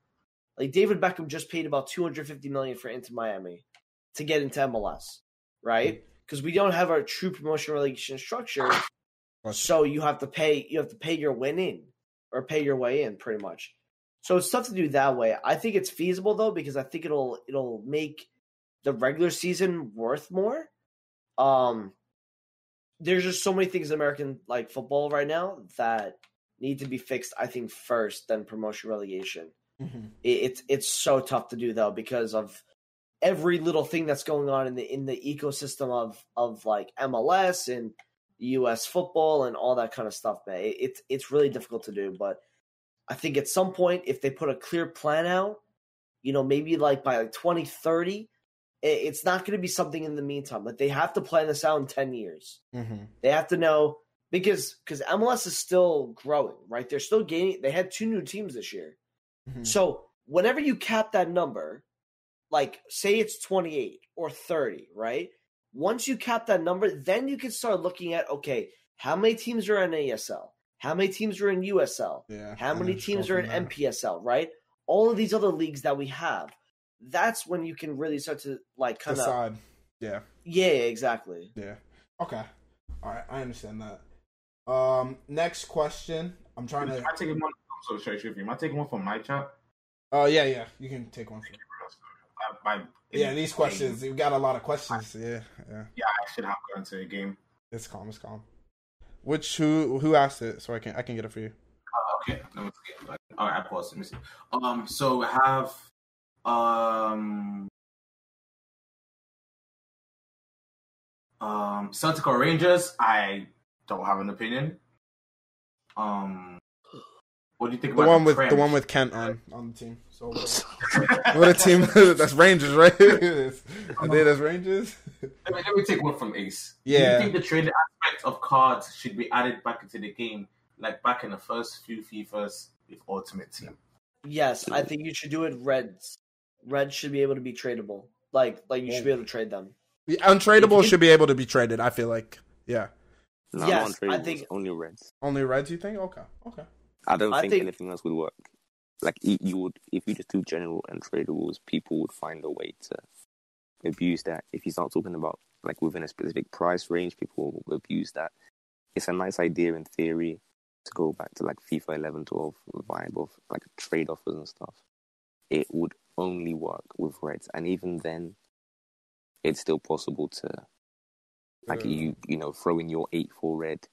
like David Beckham just paid about 250 million for Inter Miami to get into MLS, right? Because we don't have our true promotion relegation structure, so you have to pay you have to pay your win in or pay your way in pretty much. So it's tough to do that way. I think it's feasible though because I think it'll it'll make the regular season worth more. Um there's just so many things in American like football right now that need to be fixed I think first then promotion relegation Mm-hmm. it, it's it's so tough to do though because of every little thing that's going on in the in the ecosystem of of like MLS and U.S. football and all that kind of stuff, man. It, it's it's really difficult to do, but I think at some point if they put a clear plan out, you know, maybe like by like twenty thirty, it's not going to be something in the meantime. Like they have to plan this out in ten years. Mm-hmm. They have to know because because MLS is still growing, right? They're still gaining. They had two new teams this year. Mm-hmm. So whenever you cap that number, like say it's 28 or 30, right? Once you cap that number, then you can start looking at okay, how many teams are in ASL? How many teams are in USL? Yeah. How many teams are in there. MPSL, right? All of these other leagues that we have. That's when you can really start to like kind of Yeah. Yeah, exactly. Yeah. Okay. All right. I understand that. Um. Next question. I'm trying Am to. I take one? I'm so sorry, Shifty. Am I taking one from my chat? Oh yeah, yeah. You can take one. From... I, I, Yeah. These questions. You got a lot of questions. Yeah. Yeah. Yeah, I should have gone to the game. It's calm. It's calm. Which who who asked it? So I can I can get it for you. Okay, let me. All right, I paused. Let me see. Um, so we have um Um, Celtic or Rangers, I don't have an opinion. Um, what do you think about The about one with the one with Kent on on the team. So what a team that's Rangers, right? I think that's Rangers. Let me, let me take one from Ace. Yeah, Do Yeah. you think the trading aspect of cards should be added back into the game, like back in the first few FIFAs with Ultimate Team? Yes, I think you should do it. Reds, Reds should be able to be tradable. Like, like you should be able to trade them. The untradeable If should be able to be traded. I feel like, yeah. No, Yes, I think- only Reds. Only Reds, you think? Okay, okay. I don't I think, think- anything else would work. Like you, you would, if you just do general and tradables, people would find a way to abuse that. If you start talking about like within a specific price range, people will abuse that. It's a nice idea in theory to go back to like FIFA 11, 12 vibe of like trade offers and stuff. It would only work with Reds, and even then, it's still possible to like Yeah. you you know throw in your eight for red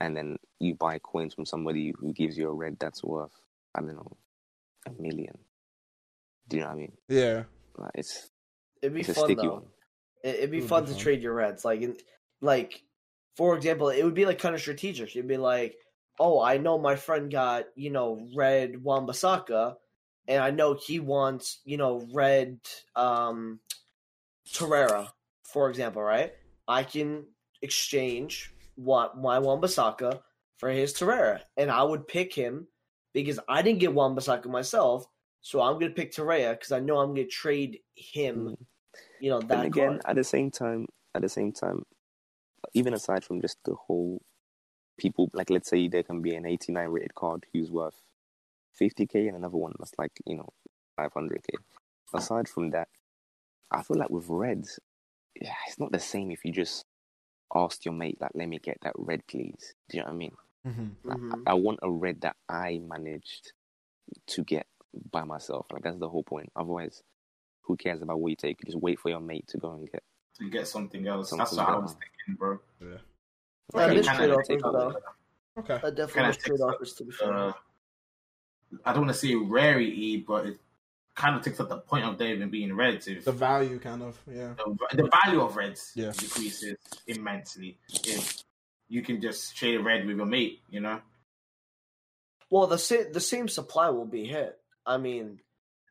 and then you buy coins from somebody who gives you a red that's worth i don't know a million do you know what i mean Yeah. like it's It'd be it's a fun sticky though. one It, it'd be It would fun be to fun. trade your Reds. Like, in, like for example, it would be like kind of strategic. It'd be like, oh, I know my friend got you know red Wan-Bissaka, and I know he wants you know red um Torreira, for example, right? I can exchange what my Wan-Bissaka for his Torreira, and I would pick him because I didn't get Wan-Bissaka myself, so I'm gonna pick Torreira because I know I'm gonna trade him. You know that and again card. at the same time at the same time even aside from just the whole people like let's say there can be an 89 rated card who's worth 50k and another one that's like you know 500k aside from that i feel like with reds yeah it's not the same if you just asked your mate like let me get that red please do you know what i mean Mm-hmm. Like, Mhm. I I want a red that I managed to get by myself. Like that's the whole point. Otherwise, who cares about what you take? You just wait for your mate to go and get. To get something else. Something That's what I was thinking, bro. Yeah, Okay, there's kinda trade offers take though. Okay. That definitely Kinda is trade takes up, offers to be fair. I don't want to say rarity, but it kind of takes up the point of them even being reds. If The value, kind of, yeah. the, the value of reds Yeah. decreases immensely if you can just trade a red with your mate, you know? Well, the same the same supply will be hit. I mean,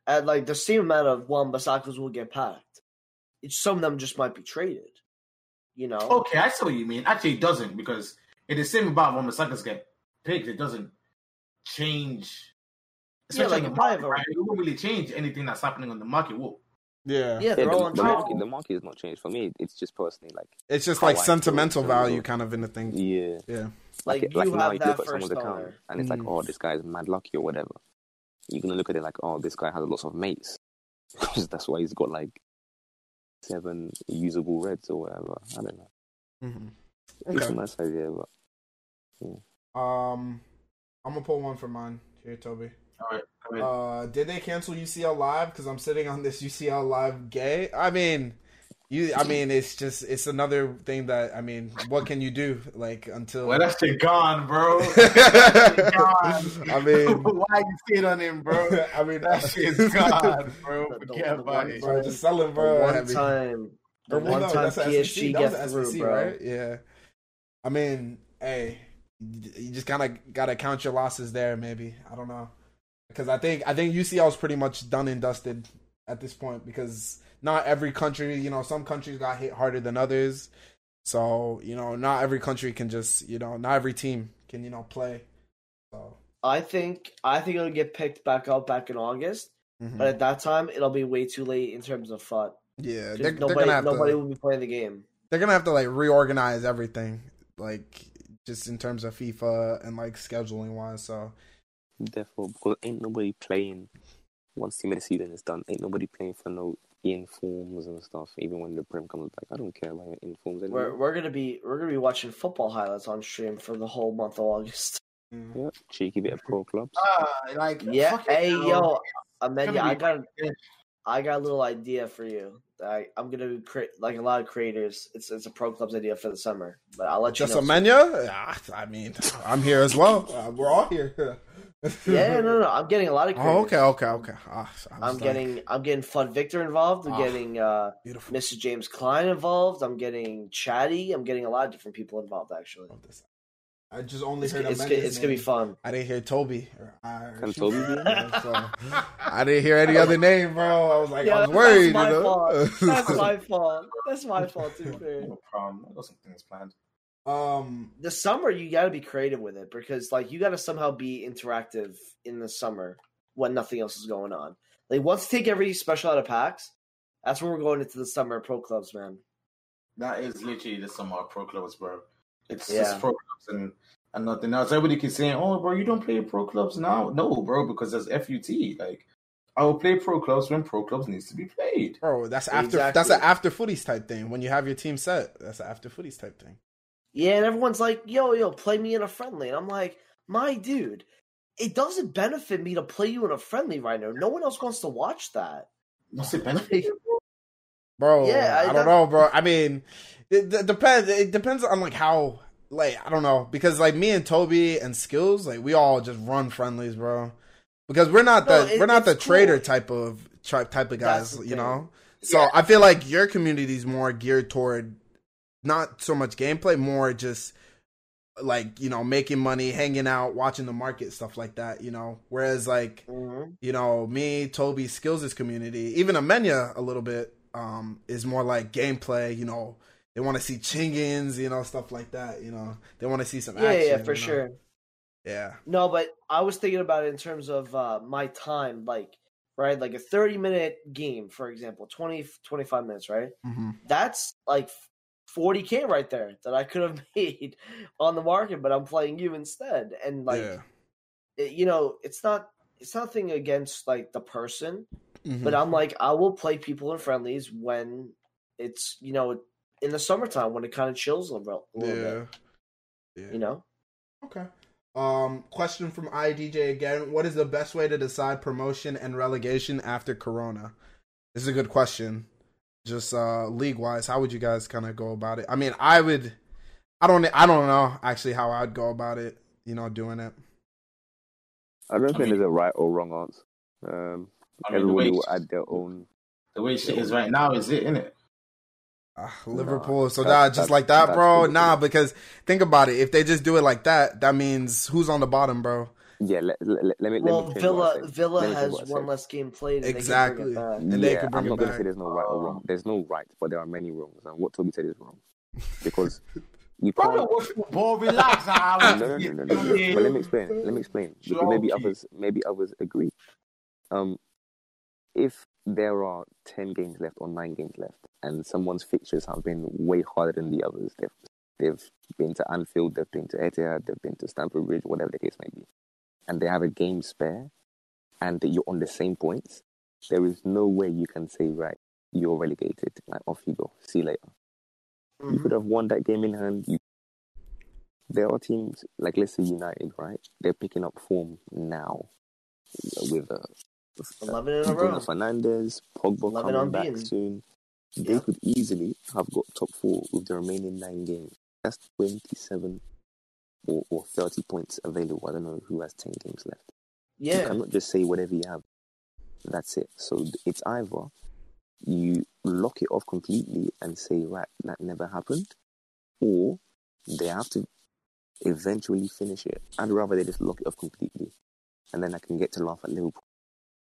at like the same amount of Wan-Bissakas will get packed. It's, some of them just might be traded. You know. Okay, I see what you mean. Actually, it doesn't because it's the same about Wan-Bissakas get picked. It doesn't change. Yeah, like on if the I market, right? It won't really change anything that's happening on the market. Will Yeah. yeah, Yeah, they're all the, the market, the market is not changed for me. It's just personally like It's just like sentimental value kind of in the thing. yeah, Yeah. Like, like, you like now have you that look at first someone's account and it's Mm. like, oh, this guy's mad lucky or whatever. You're gonna look at it like, oh, this guy has lots of mates because that's why he's got like seven usable reds or whatever. I don't know. Mm-hmm. It's a Okay. nice idea, but Um, I'm gonna pull one for mine here, Toby. All right, Uh, did they cancel UCL Live? Because I'm sitting on this UCL Live gay. I mean, you. I mean, it's just it's another thing that I mean, what can you do? Like until. well, that shit gone, bro. I mean, why you sit on him, bro? I mean That shit's gone, bro. The- the- Forget about it. bro, just selling, The bro. I one mean- time, the Or, one no, time PSG SBC. get That was the through, SBC, bro. right? Yeah. I mean, hey, you just kind of gotta count your losses there. Maybe I don't know, because I think I think UCL is pretty much done and dusted at this point because not every country, you know, some countries got hit harder than others. So you know, not every country can just you know, not every team can you know play. So. I think I think it'll get picked back up back in August, mhm. but at that time it'll be way too late in terms of FUT. Yeah. they're, they're nobody have nobody to. will be playing the game. they're gonna have to like reorganize everything, like just in terms of FIFA and like scheduling wise. So therefore, because ain't nobody playing once the middle season is done. Ain't nobody playing for no informs and stuff. Even when the Prem comes back, I don't care about your informs anymore. We're we're gonna be we're gonna be watching football highlights on stream for the whole month of August. mm. Yeah, cheeky bit of pro clubs. Ah, like, Yeah, hey bro. yo, Amanda, I got I got a little idea for you. I I'm gonna create like a lot of creators. It's it's a pro clubs idea for the summer, but I'll let Just you a know. menu? Ah, I mean, I'm here as well. Uh, we're all here. Yeah, no, no, I'm getting a lot of. Oh, okay, okay, okay. Ah, I was I'm like, getting, I'm getting Flood Victor involved. I'm Ah. getting uh, beautiful. Mr. James Klein involved. I'm getting Chatty. I'm getting a lot of different people involved. Actually, this. I just only it's, heard it's, Amanda's it's gonna be fun. I didn't hear Toby. Or I, or Can Toby be so, I didn't hear any other name, bro. I was like, Yeah, I was worried. that's worried. my you know? fault. That's my fault. That's my fault too. Fair. No problem. I got some things planned. Um, The summer, you got to be creative with it because, like, you got to somehow be interactive in the summer when nothing else is going on. Like, once take every special out of packs, that's where we're going into the summer pro clubs, man. That is literally the summer of pro clubs, bro. It's Yeah. just pro clubs and, and nothing else. Everybody keeps saying, "Oh, bro, you don't play pro clubs now." No, bro, because there's FUT. Like, I will play pro clubs when pro clubs needs to be played. bro, that's after Exactly. that's an after Futties type thing. When you have your team set, that's an after Futties type thing. Yeah, and everyone's like, yo, yo, play me in a friendly. And I'm like, my dude, it doesn't benefit me to play you in a friendly right now. No one else wants to watch that. What's it benefit? bro. Yeah, I I, don't don't- know, bro. I mean, it, it depends. It depends on like how, like I don't know, because like me and Toby and Skills, like we all just run friendlies, bro. Because we're not No, the it- we're not the it's trader type of tri- type of guys, you thing. know. So Yeah. I feel like your community is more geared toward not so much gameplay, more just like you know making money, hanging out, watching the market, stuff like that. You know, whereas like Mhm. you know, me, Toby, Skills' is community, even Amenya a little bit, um, is more like gameplay, you know, they want to see chingins, you know, stuff like that, you know. They want to see some Yeah, action. yeah, for you know? sure. Yeah. No, but I was thinking about it in terms of uh, my time, like, right? Like a 30 minute game, for example, 20, 25 minutes, right? hmm That's like 40K right there that I could have made on the market, but I'm playing you instead. And like, yeah. it- you know, it's not, it's nothing against like the person, Mhm. but I'm like, I will play people in friendlies when it's, you know, in the summertime when it kind of chills a little, a little yeah. bit, Yeah. you know? Okay. Um, question from IDJ again. What is the best way to decide promotion and relegation after Corona? This is a good question. Just uh league wise, how would you guys kind of go about it? I mean, I would. I don't. I don't know actually how I'd go about it. You know, doing it. I don't I think mean- there's a right or wrong answer. Um, I mean, the everybody way, will add their own. the way shit is right now is it, isn't it? Ah, Liverpool. so that- that just that's- like that, bro. Nah, because think about it. If they just do it like that, that means who's on the bottom, bro. Yeah, let, let, let, let me. Well, let me finish what I Villa. Villa Let me has one less game played. And Exactly. They can bring it back. And they yeah, could bring I'm not gonna say there's no right or wrong. There's no right, but there are many wrongs, and what Toby said is wrong because you Bro, can't. watch football, relax. ah, No, no, no, no, no, no. But let me explain. Let me explain. Because maybe others, maybe others agree. Um, if there are ten games left or nine games left, and someone's fixtures have been way harder than the others, they've they've been to Anfield, they've been to Etihad, they've been to Stamford Bridge, whatever the case may be, and they have a game spare, and you're on the same points. There is no way you can say right, you're relegated. Like off you go. See you later. You Mhm. could have won that game in hand. You, there are teams like let's say United, right? They're picking up form now with uh, 11 in a Bruno row. Fernandes, Pogba coming back unbeaten. soon. They Yeah. could easily have got top four with the remaining nine games. That's twenty-seven or, or thirty points available. I don't know who has ten games left. Yeah. You cannot just say whatever you have. That's it. So it's either you lock it off completely and say, right, that never happened, or they have to eventually finish it. I'd rather they just lock it off completely, and then I can get to laugh at Liverpool.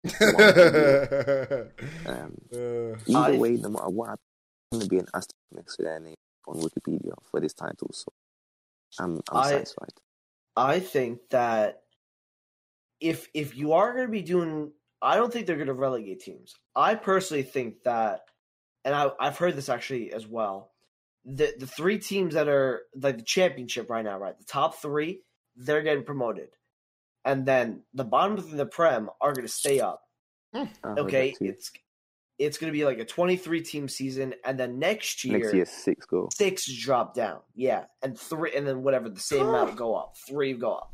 Um, Uh, either way, no matter what, happens, going to be an asterisk next to their name on Wikipedia for this title. So I'm, I'm I- satisfied. I think that if if you are going to be doing, I don't think they're going to relegate teams. I personally think that, and I, I've heard this actually as well. The the three teams that are like the championship right now, right? The top three, they're getting promoted, and then the bottom of the prem are going to stay up. Hmm. I Okay, it's it's going to be like a twenty three team season, and then next year, next year six go. six drop down. Yeah, and three, and then whatever the same amount go up. Three go up.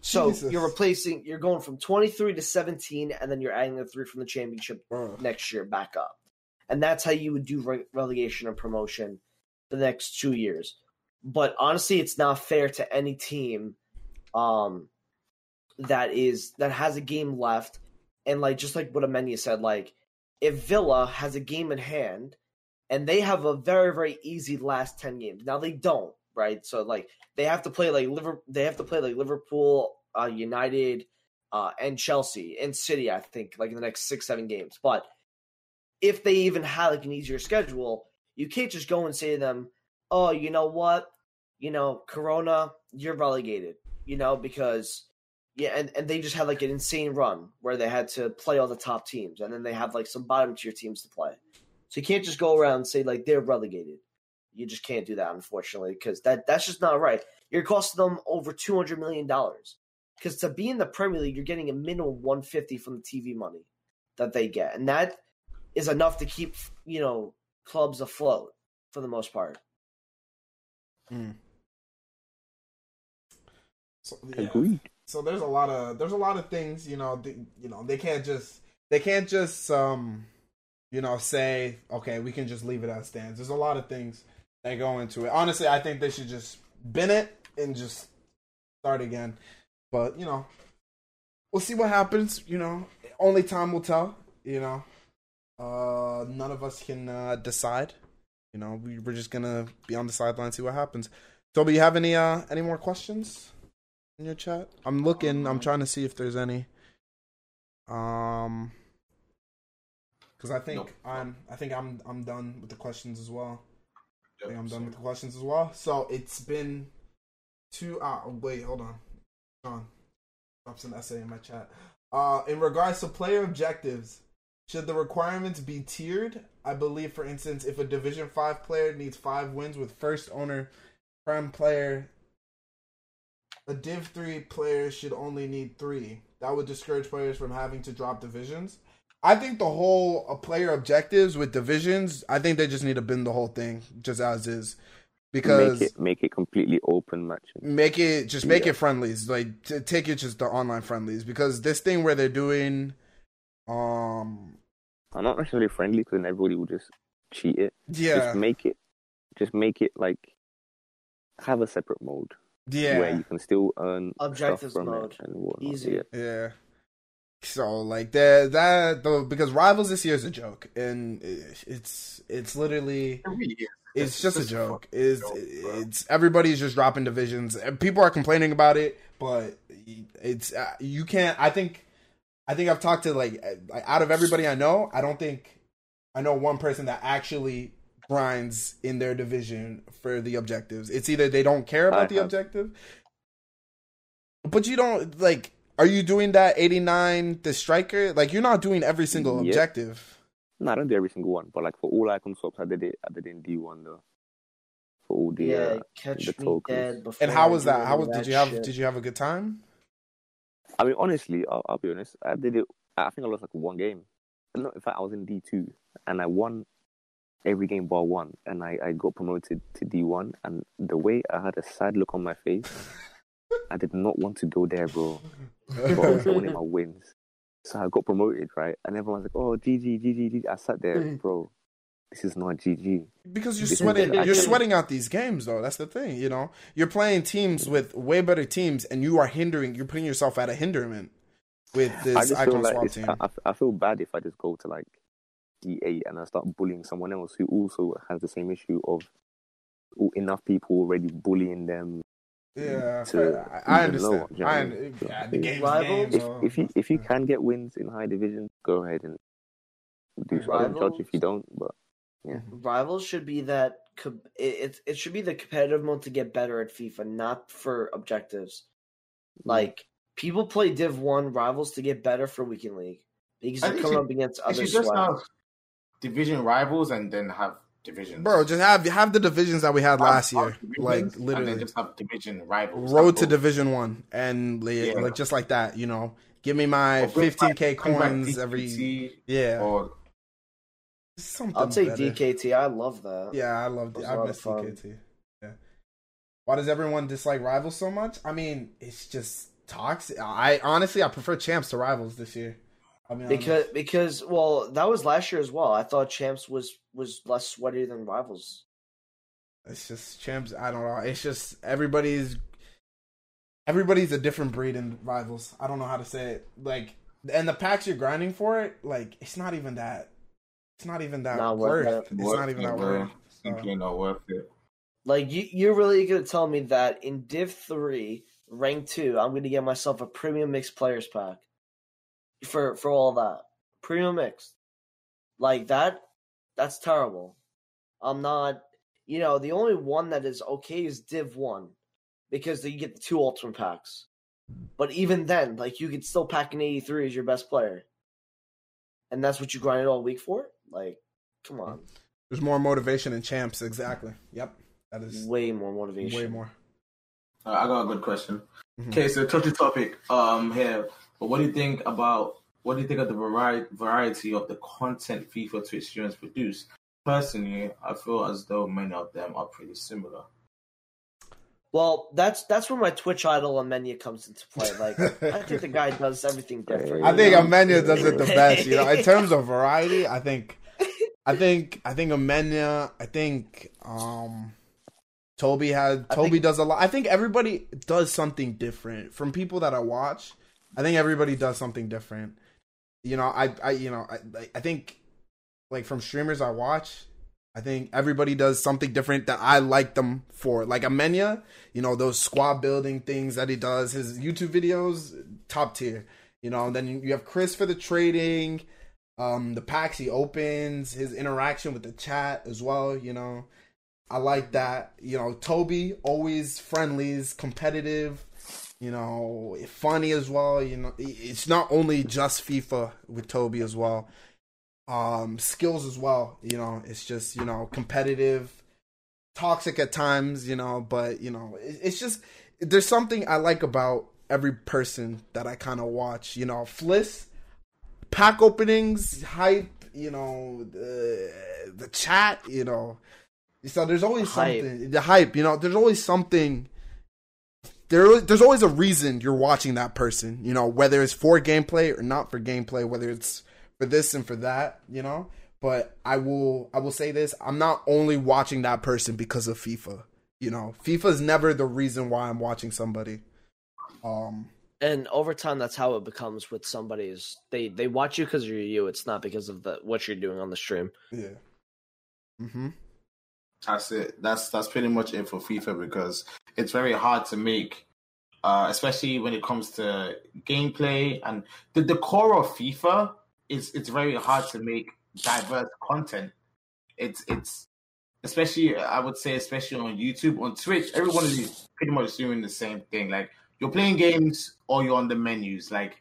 So Jesus. you're replacing. You're going from 23 to 17, and then you're adding the three from the championship Bro. next year back up, and that's how you would do re- relegation and promotion the next two years. But honestly, it's not fair to any team, um, that is that has a game left, and like just like what Amenya said, like if Villa has a game in hand and they have a very very easy last 10 games. Now they don't right? So like they have to play like liverpool they have to play like liverpool uh, united uh, and chelsea and city i think like in the next six seven games. But if they even had like an easier schedule you can't just go and say to them oh you know what? You know corona you're relegated you know because yeah, and, and they just had like an insane run where they had to play all the top teams, and then they have like some bottom tier teams to play. So you can't just go around and say like they're relegated. You just can't do that, unfortunately, because that that's just not right. You're costing them over two hundred million dollars. Because to be in the Premier League, you're getting a minimum one fifty from the TV money that they get, and that is enough to keep you know clubs afloat for the most part. So, yeah. Agreed. So there's a lot of there's a lot of things you know they, you know they can't just they can't just um you know say okay we can just leave it as stands. There's a lot of things that go into it. Honestly i think they should just bin it and just start again. But you know we'll see what happens you know. Only time will tell you know. Uh none of us can uh decide you know. We, we're just gonna be on the sideline see what happens. Toby, you have any uh any more questions in your chat? I'm looking. I'm trying to see if there's any. Um, because I think Nope. I'm. I think I'm. I'm done with the questions as well. I think I'm done with the questions as well. So it's been two. Ah, oh, wait, hold on. John drops an essay in my chat. Uh, in regards to player objectives, should the requirements be tiered? I believe, for instance, if a Division Five player needs five wins with first owner, prem player a Div 3 player should only need three. That would discourage players from having to drop divisions. I think the whole uh, player objectives with divisions, I think they just need to bend the whole thing just as is. Because make it make it completely open matches. make it just make Yeah. it friendlies like t- take it just the online friendlies because this thing where they're doing um I'm not necessarily friendly because then everybody will just cheat it. yeah Just make it, just make it like have a separate mode yeah where you can still earn Objectives stuff from mode. it and whatnot. Easy. Yeah. Yeah. So like that that though because rivals this year is a joke and it's it's literally It it's just a just a joke. Is it's everybody's just dropping divisions. And People are complaining about it, but it's uh, you can't. I think I think I've talked to like uh, out of everybody I know, I don't think I know one person that actually grinds in their division for the objectives. It's either they don't care about I the have. objective, but you don't like. Are you doing that eighty nine the striker? Like you're not doing every single Yeah. objective. No, I don't do every single one, but like for all icon swaps, I did it. I did it in D one though. For all the yeah, uh, catch the me dead before. And how I was that? How was? of Did you have? shit. Did you have a good time? I mean, honestly, I'll, I'll be honest. I did it. I think I lost like one game. No, in fact, I was in D two and I won every game bar one, and I, I got promoted to D one. And the way I had a sad look on my face, I did not want to go there, bro. But obviously, I wanted my wins, so I got promoted, right? And everyone's like, "Oh, GG, GG, GG." I sat there, mm. bro. This is not GG. Because you're This sweating, you're sweating out these games, though. That's the thing, you know. You're playing teams with way better teams, and you are hindering. You're putting yourself at a hinderment with this icon like swap team. I- I feel bad if I just go to like D8 and I start bullying someone else who also has the same issue of enough people already bullying them. yeah, to I, I understand. do you know I, I mean? yeah, the game's Rivals? games. If so- if you if you can get wins in high division, go ahead and do so. I don't judge if you don't, but mm-hmm. Rivals should be that co- it, it it should be the competitive mode to get better at FIFA, not for objectives. Mm-hmm. Like people play Div One Rivals to get better for Weekend League because they're think coming up against You other should just sweat. Have division rivals and then have divisions. bro, just have have the divisions that we had Have- last year, divisions, like and then literally just have division rivals. road to. Division One, and like, Yeah. like just like that, you know. Give me my 15k back- bring coins every DQT yeah. Or Something I'll take better. DKT. I love that. Yeah, I love That was I a lot miss. DKT. Yeah. Why does everyone dislike rivals so much? I mean, it's just toxic. I honestly I prefer champs to rivals this year. I mean, Because because well that was last year as well. I thought Champs was was less sweaty than Rivals. it's just champs. I don't know. It's just everybody's everybody's a different breed in rivals. I don't know how to say it. Like, and the packs you're grinding for it, like, it's not even that. It's not even that Not worth worth. it. It's Worth not even it, that bro. worth. So, not worth it. Like you, you're really gonna tell me that in Div three, rank two, I'm gonna get myself a premium mixed players pack for for all that premium mix like that. That's terrible. I'm not. You know, the only one that is okay is Div one, because you get the two ultimate packs. But even then, like you could still pack an 83 as your best player, and that's what you grinded all week for. Like, come on, there's more motivation in champs. Exactly. Yep. That is way more motivation. way more. Uh, I got a good question. Mhm. Okay, so touchy topic um here. But what do you think about what do you think of the variety variety of the content FIFA Twitch streamers produce? Personally, I feel as though many of them are pretty similar. Well, that's that's where my Twitch idol Amenya comes into play. Like, I think the guy does everything different. I think you know? Amenya does it the best. You know, in terms of variety, I think, I think, I think Amenya. I think um, Toby had Toby think- does a lot. I think everybody does something different. From people that I watch, I think everybody does something different. You know, I, I, you know, I, I think, like from streamers I watch, I think everybody does something different that I like them for. Like Amenya, you know, those squad building things that he does, his YouTube videos, top tier. You know, and then you have Chris for the trading, um, the packs he opens, his interaction with the chat as well, you know. I like that. You know, Toby, always friendlies, competitive, you know, funny as well. You know, it's not only just FIFA with Toby as well. Um, skills as well, you know, it's just, you know, competitive, toxic at times, you know, but you know, it's just there's something I like about every person that I kind of watch. You know, Fliss, pack openings, hype. You know, the the chat. You know, so there's always Hype. something. The hype. You know, there's always something. There, there's always a reason you're watching that person. You know, whether it's for gameplay or not for gameplay, whether it's for this and for that. You know, but I will, I will say this: I'm not only watching that person because of FIFA. You know, FIFA is never the reason why I'm watching somebody. Um, and over time, that's how it becomes with somebody's. They they watch you because you're you. It's not because of the what you're doing on the stream. yeah. Mm-hmm. That's it. That's that's pretty much it for FIFA because it's very hard to make, uh, especially when it comes to gameplay and the, the core of FIFA. Is it's very hard to make diverse content. It's it's especially I would say especially on YouTube on Twitch. Everyone is pretty much doing the same thing. Like you're playing games or you're on the menus. Like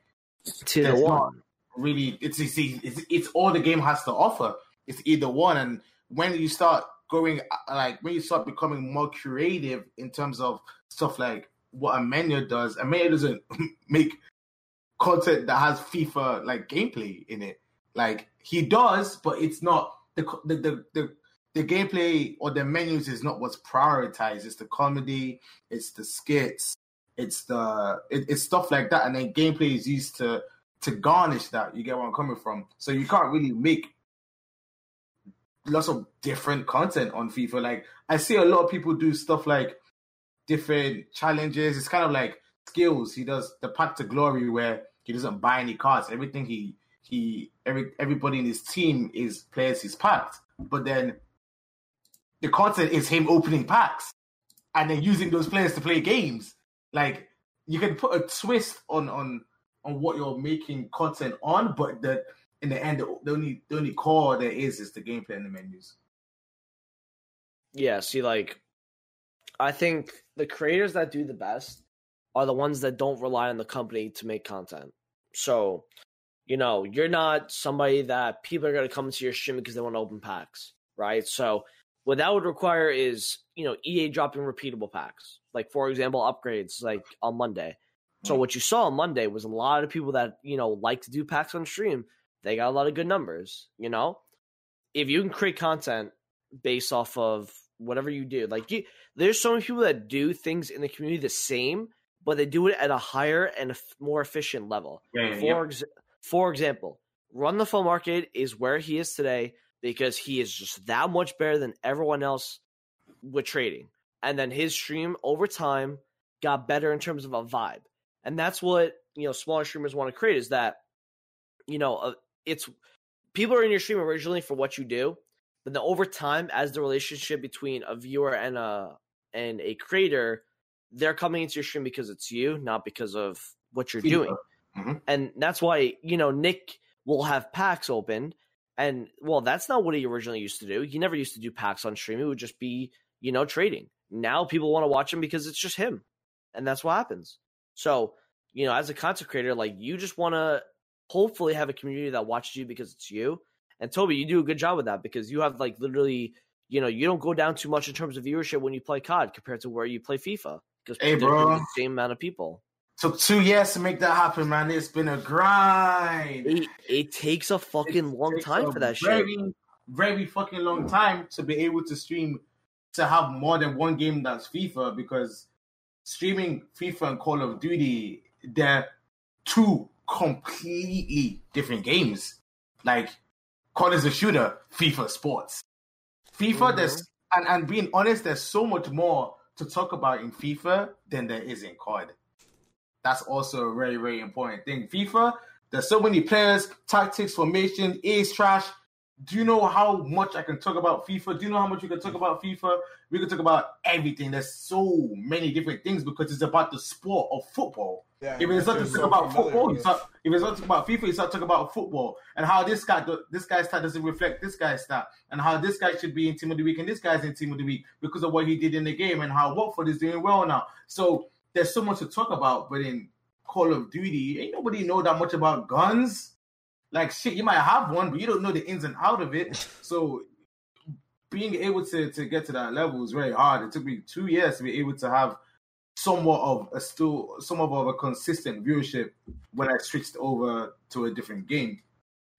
either one. really it's, it's it's it's all the game has to offer it's either one and when you start going uh, like when you start becoming more creative in terms of stuff like what Amenya does Amenya doesn't make content that has FIFA like gameplay in it like he does but it's not the the the, the the gameplay or the menus is not what's prioritized. It's the comedy, it's the skits, it's the it, it's stuff like that, and then gameplay is used to to garnish that. You get where I'm coming from. So you can't really make lots of different content on FIFA. Like I see a lot of people do stuff like different challenges. It's kind of like skills. He does the path to glory where he doesn't buy any cards. Everything he he every everybody in his team is players he's packed. But then the content is him opening packs and then using those players to play games. Like you can put a twist on on on what you're making content on, but the in the end, the, only the only core there is is the gameplay and the menus. Yeah, see, like, I think the creators that do the best are the ones that don't rely on the company to make content. So, you know, you're not somebody that people are going to come into your stream because they want to open packs, right? So, what that would require is, you know, EA dropping repeatable packs. Like, for example, upgrades like on Monday. So, hmm. what you saw on Monday was a lot of people that, you know, like to do packs on stream. They got a lot of good numbers, you know? If you can create content based off of whatever you do. Like you, there's so many people that do things in the community the same, but they do it at a higher and a f- more efficient level. Yeah, For yeah. ex- for example, Run the FUT Market is where he is today because he is just that much better than everyone else with trading. And then his stream over time got better in terms of a vibe, and that's what you know smaller streamers want to create is that you know uh, it's people are in your stream originally for what you do, but then over time, as the relationship between a viewer and a and a creator, they're coming into your stream because it's you, not because of what you're doing. Mhm. And that's why, you know, Nick will have packs open. And well, that's not what he originally used to do. He never used to do packs on stream. It would just be, you know, trading. Now people want to watch him because it's just him. And that's what happens. So, you know, as a content creator, like you just want to hopefully have a community that watches you because it's you. And Toby, you do a good job with that because you have like literally, you know, you don't go down too much in terms of viewership when you play COD compared to where you play FIFA. Because Hey, bro. the same amount of people. Took two years to make that happen, man. It's been a grind. It, it takes a fucking long time for that shit. very, Very fucking long time to be able to stream to have more than one game that's FIFA because streaming FIFA and Call of Duty, they're two completely different games. Like COD is a shooter, FIFA sports. FIFA, mm-hmm. there's and, and being honest, there's so much more to talk about in FIFA than there is in COD. That's also a very, very important thing. FIFA, there's so many players, tactics, formation, is trash. Do you know how much I can talk about FIFA? Do you know how much we can talk about FIFA? We can talk about everything. There's so many different things because it's about the sport of football. Yeah, If it's not to talk about football, you start, if it's not to talk about FIFA, you start talking about football and how this guy, this guy's stat doesn't reflect this guy's stat, and how this guy should be in team of the week and this guy's in team of the week because of what he did in the game and how Watford is doing well now. So there's so much to talk about, but in Call of Duty, ain't nobody know that much about guns. Like shit, you might have one, but you don't know the ins and out of it. So being able to to get to that level is very hard. It took me two years to be able to have somewhat of a still somewhat of a consistent viewership when I switched over to a different game.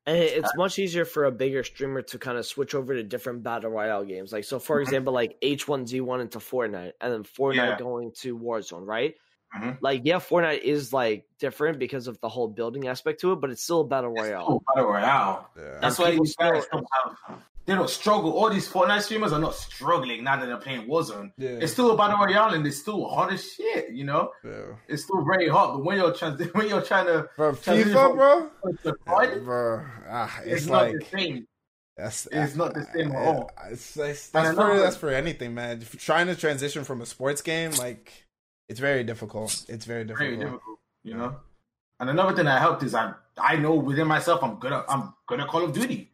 And it's much easier for a bigger streamer to kind of switch over to different battle royale games. Like so, for Mhm. example, like H1Z1 into Fortnite, and then Fortnite Yeah. going to Warzone, right? Mhm. Like, yeah, Fortnite is like different because of the whole building aspect to it, but it's still a battle royale. Oh, battle royale. Yeah. That's And why people these guys don't have. They don't struggle. All these Fortnite streamers are not struggling now that they're playing Warzone. Yeah. It's still a battle royale and it's still hot as shit. You know, yeah. it's still very hot. But when you're trans- when you're trying to Bro, Transition FIFA, bro. to COD, Bro, ah, it's, it's, not the same. that's it's not the same at all. It's, it's, that's for that's for anything, man. If you're trying to transition from a sports game, like it's very difficult. It's very difficult. very difficult, you know. And another thing that helped is I I know within myself I'm good at I'm good at Call of Duty.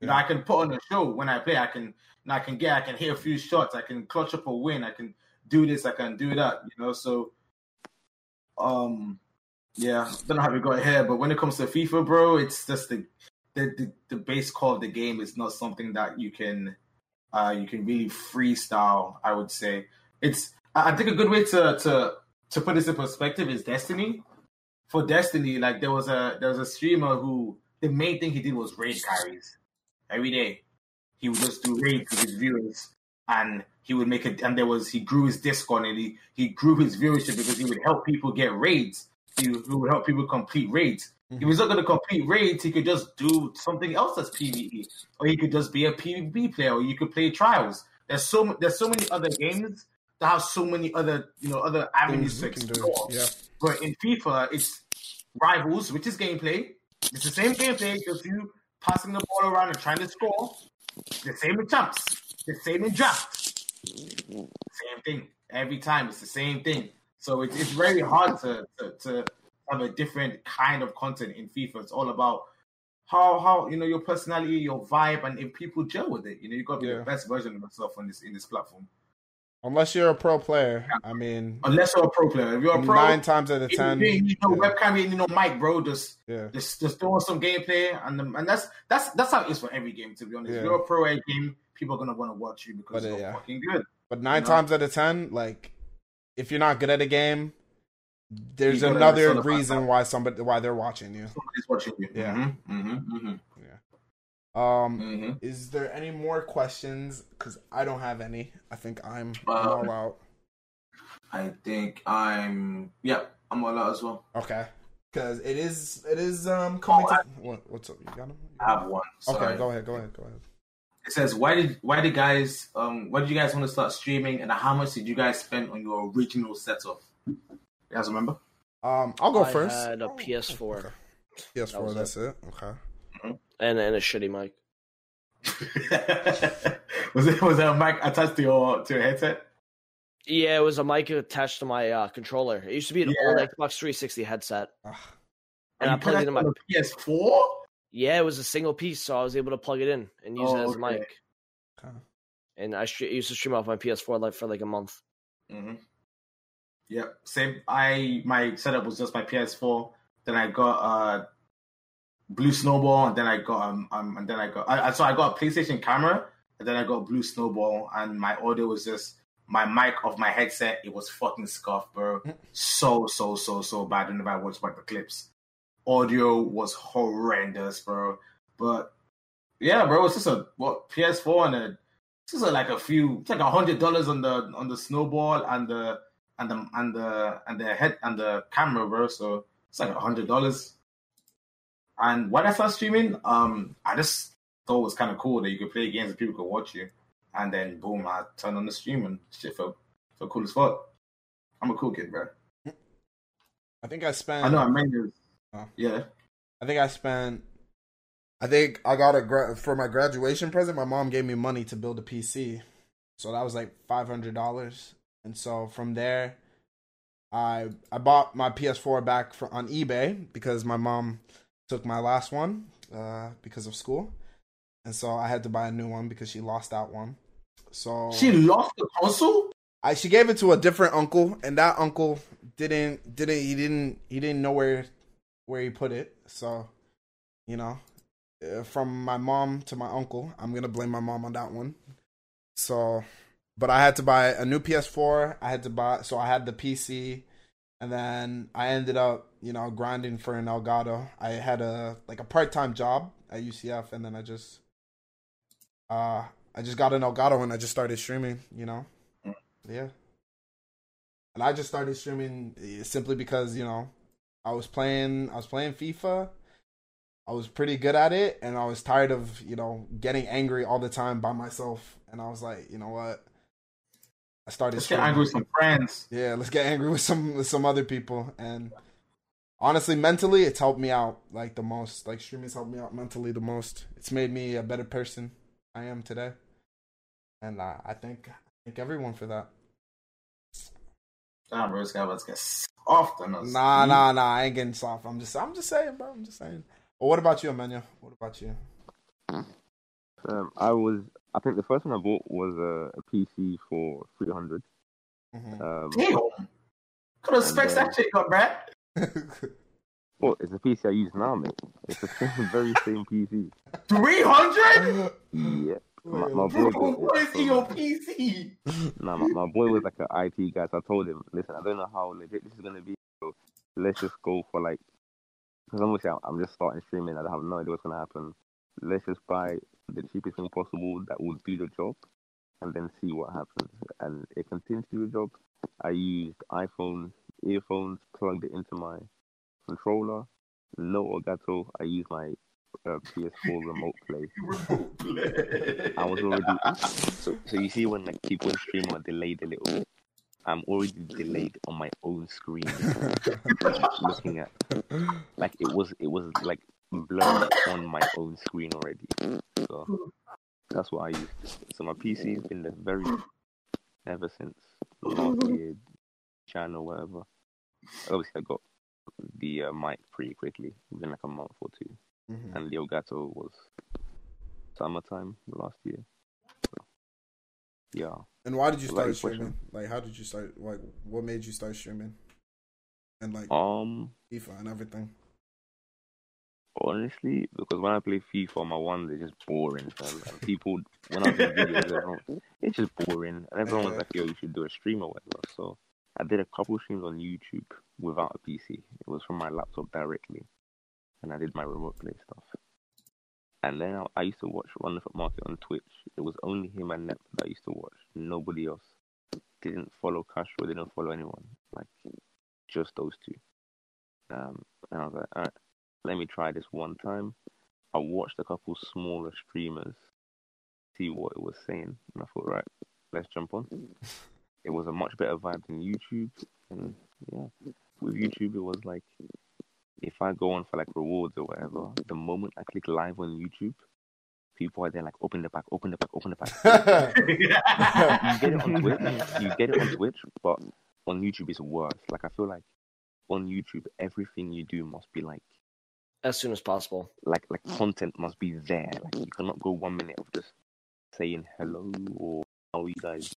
You know, I can put on a show when I play. I can I can get I can hit a few shots. I can clutch up a win. I can do this. I can do that. You know, so um, yeah. Don't know how we got here, but when it comes to FIFA, bro, it's just the the the, the base core of the game is not something that you can uh you can really freestyle. I would say it's I think a good way to to to put this in perspective is Destiny. For Destiny, like there was a there was a streamer who the main thing he did was raid carries every day. He would just do raids with his viewers, and he would make it. And there was he grew his Discord and he he grew his viewership because he would help people get raids. He, would- he would help people complete raids. If he's mm-hmm. not going to complete raids, he could just do something else that's PVE, or he could just be a PvP player, or you could play trials. There's so there's so many other games that have so many other you know other avenues to explore. Yeah. But in FIFA, it's rivals, which is gameplay. It's the same gameplay, just you passing the ball around and trying to score. The same in champs. The same in draft. Same thing every time. It's the same thing. So it's it's very hard to, to to have a different kind of content in FIFA. It's all about how how you know your personality, your vibe, and if people gel with it. You know, you got to be Yeah. the best version of yourself on this in this platform. Unless you're a pro player, I mean, Unless you're a pro player. If you're a pro, nine times out of you ten, need no yeah, webcam, you need no mic, bro. Just yeah, just just doing some gameplay, and the, and that's that's that's how it is for every game. To be honest, Yeah. if you're a pro at a game, people are gonna want to watch you because But, uh, you're yeah. fucking good. But nine know? times out of ten, like if you're not good at a game, there's You another sort of find reason why somebody why they're watching you. Somebody's watching you. Yeah. Mm-hmm, mm-hmm, Um, mm-hmm. is there any more questions? Because I don't have any. I think I'm, I'm Um, all out. I think I'm. Yeah, I'm all out as well. Okay. Because it is it is um coming Oh, to what, what's up? You got him? I have one. Okay, go ahead, go ahead, go ahead. It says, "Why did why did guys um why did you guys want to start streaming and how much did you guys spend on your original setup You guys remember? Um, I'll go I first. had a PS4 Okay. PS4. That was that's it. Okay. And and a shitty mic. was it was there a mic attached to your to your headset? Yeah, it was a mic attached to my uh, controller. It used to be an Yeah. old Xbox 360 headset, Ah, and I plugged it in my. connected on a PS4. Yeah, it was a single piece, so I was able to plug it in and use Oh, it as a mic. okay. And I stre- used to stream off my PS4 like for like a month. Mm-hmm. Yep, same. I my setup was just my PS4. Then I got uh Blue Snowball, and then I got um, um and then I got I, I- so I got a PlayStation camera, and then I got Blue Snowball, and my audio was just my mic of my headset. It was fucking scuffed, bro. So so so so bad. Whenever I watched back the clips, audio was horrendous, bro. But yeah, bro, it's just a what PS4 and a it's just like a few. It's like a hundred dollars on the on the snowball and the and the and the and the head and the camera, bro. So it's like a hundred dollars. And when I started streaming, um, I just thought it was kind of cool that you could play games and people could watch you. And then boom, I turned on the stream and shit felt felt cool as fuck. I'm a cool kid, bro. I think I spent. I know I mean, Oh. yeah. I think I spent. I think I got a gra- for my graduation present. My mom gave me money to build a PC, so that was like five hundred dollars. And so from there, I I bought my PS4 back for, on eBay because my mom took my last one uh, because of school, and so I had to buy a new one because she lost that one. So She lost the console. I she gave it to a different uncle, and that uncle didn't didn't he didn't he didn't know where where he put it. So, you know, uh, from my mom to my uncle, I'm gonna blame my mom on that one. So, but I had to buy a new PS4. I had to buy so I had the PC, and then I ended up you know grinding for an Elgato. I had a like a part time job at UCF, and then I just uh I just got an Elgato and I just started streaming. You know. Yeah. And I just started streaming eh, simply because, you know, I was playing I was playing FIFA. I was pretty good at it and I was tired of, you know, getting angry all the time by myself and I was like, you know what? I started Let's get angry with some friends. Yeah, let's get angry with some with some other people and honestly mentally it's helped me out like the most. Like streaming's helped me out mentally the most. It's made me a better person I am today. And uh, I thank thank everyone for that. Damn, bro, this guy was get soft on us. Nah, nah, nah. I ain't getting soft. I'm just, I'm just saying, bro. I'm just saying. Well, what about you, Emmanuel? What about you? Um, I was. I think the first one I bought was a, a PC for three hundred. Mhm. Um, Damn. Could have specs that shit got, bruh. Well, it's a PC I use now, mate. It's the same, very same PC. 300? Yeah. My, my boy got what is in your PC? Nah, my, my boy was like an IT guy, so I told him, listen, I don't know how legit this is gonna be, so let's just go for like, because obviously I'm- I'm just starting streaming, I don't have no idea what's gonna happen. Let's just buy the cheapest thing possible that will do the job, and then see what happens. And it continues to do the job. I used iPhone earphones, plugged it into my controller. No Elgato. I use my uh, PS4 remote play. I was already so so you see when like people stream are delayed a little bit. I'm already delayed on my own screen looking at like it was it was like blurred on my own screen already. So that's what I used. So my PC has been there very ever since last year, Jan or whatever. Obviously I got the uh, mic pretty quickly within like a month or two. Mhm. And Elgato was summertime last year. So, yeah. And why did you Like start question. streaming? Like, how did you start? Like, what made you start streaming? And like Um, FIFA and everything. honestly, because when I play FIFA on my one, they're just boring. And people, when I do videos, it's just boring. And everyone was Yeah. like, yo, you should do a stream or whatever. So I did a couple streams on YouTube without a PC. It was from my laptop directly. And I did my remote play stuff. And then I, I used to watch Run the FUT Market on Twitch. It was only him and Nep that I used to watch. Nobody else. Didn't follow Castro, didn't follow anyone. Like, just those two. Um, and I was like, alright, let me try this one time. I watched a couple smaller streamers see what it was saying, and I thought, right, let's jump on. It was a much better vibe than YouTube, and Yeah. With YouTube, it was like if I go on for like rewards or whatever, the moment I click live on YouTube, people are there like open the pack, open the pack, open the pack. you get it on Twitch, you get it on Twitch, but on YouTube it's worse. Like I feel like on YouTube everything you do must be like as soon as possible. like like content must be there. Like you cannot go one minute of just saying hello or how are you guys.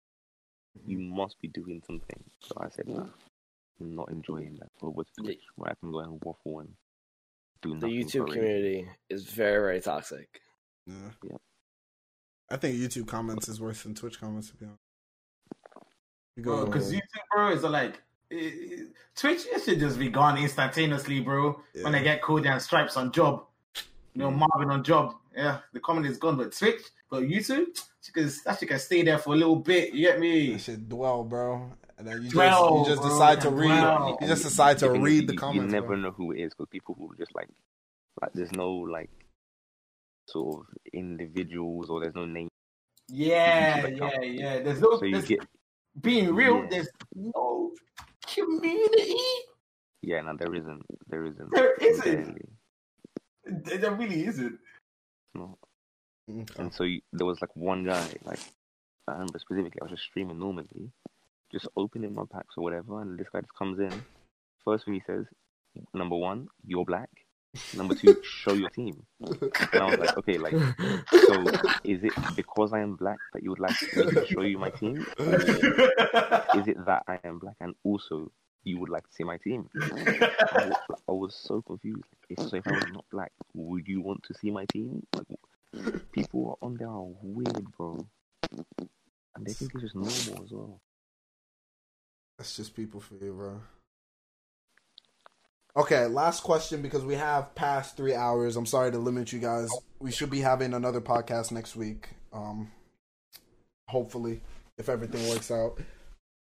You must be doing something. So I said, nah, I'm not enjoying that. So what's Twitch where I can go and waffle and do nothing. The nothing YouTube for it. community is very, very toxic. Yeah. Yep. I think YouTube comments is worse than Twitch comments. To be honest, you Bro, go because YouTube, bro, is like it, it- Twitch. It should just be gone instantaneously, bro. When Yeah. they get Cody and Stripes on job, you know, mm. Marvin on job. Yeah, the comment is gone. But Twitch, but YouTube, she can, that shit can stay there for a little bit. You get me? that shit dwell, bro. And then you Dwell, just you just bro, decide to read. dwell. You just decide to The thing read the comments. You never bro. know who it is because people who just like like there's no like sort of individuals or there's no name. Yeah, yeah, account. yeah. There's no So you there's, get being real. Yeah. There's no community. yeah, no, there isn't. There isn't. There isn't. There there really isn't. No. Okay. And so you, there was like one guy, like I remember specifically, I was just streaming normally, just opening my packs or whatever, and this guy just comes in. First thing he says, number one, you're black. Number two, show your team. And I was like, okay, like, so is it because I am black that you would like me to show you my team, is it that I am black and also you would like to see my team? I was, I was so confused. If, so if I was not black, would you want to see my team? Like, people are on there are weird, bro, and they think it's just normal as well. That's just people for you, bro. Okay, last question because we have passed three hours. I'm sorry to limit you guys. We should be having another podcast next week. Um, hopefully, if everything works out.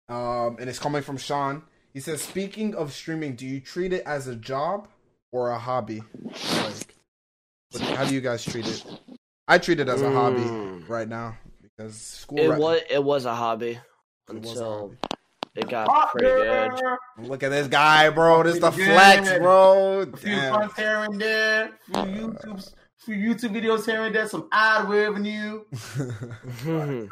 Um, and it's coming from Sean. He says, "Speaking of streaming, do you treat it as a job or a hobby? Like, how do you guys treat it? I treat it as a hobby Mm. right now because school. It right- was it was a hobby it a until hobby. it got pretty good. Look at this guy, bro. This the Pretty flex, good. bro. A few Damn. funds here and there, few YouTube, few YouTube videos here and there, some ad revenue.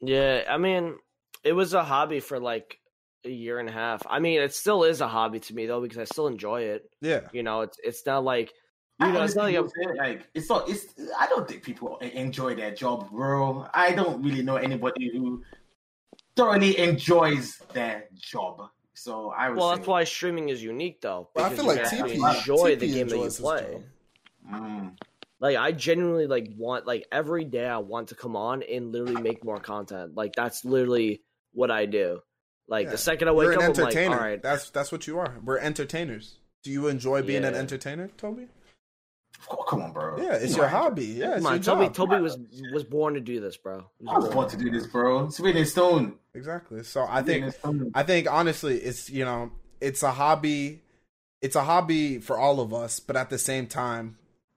yeah, I mean, it was a hobby for like a year and a half. I mean, it still is a hobby to me though because I still enjoy it. yeah. You know, it's it's not like you I know, it's not like honestly a, would say, like it's not. It's. I don't think people enjoy their job, bro. I don't really know anybody who thoroughly enjoys their job. So I would well, say, that's why streaming is unique though. Well, I feel like can actually TP enjoy the TP game that you enjoys his play. job. Mm. Like I genuinely like want like every day I want to come on and literally make more content. Like that's literally what I do. Like Yeah. the second I You're wake an up, I'm like, entertainer. all right, That's that's what you are. We're entertainers. Do you enjoy being an entertainer, Toby? Oh, come on, bro. Yeah, it's Come your on. hobby. Yeah, it's come on, your Toby. job. Toby was was born to do this, bro. He I was born. born to do this, bro. It's written in stone. Exactly. So I think. I think honestly, it's you know, it's a hobby. It's a hobby for all of us, but at the same time,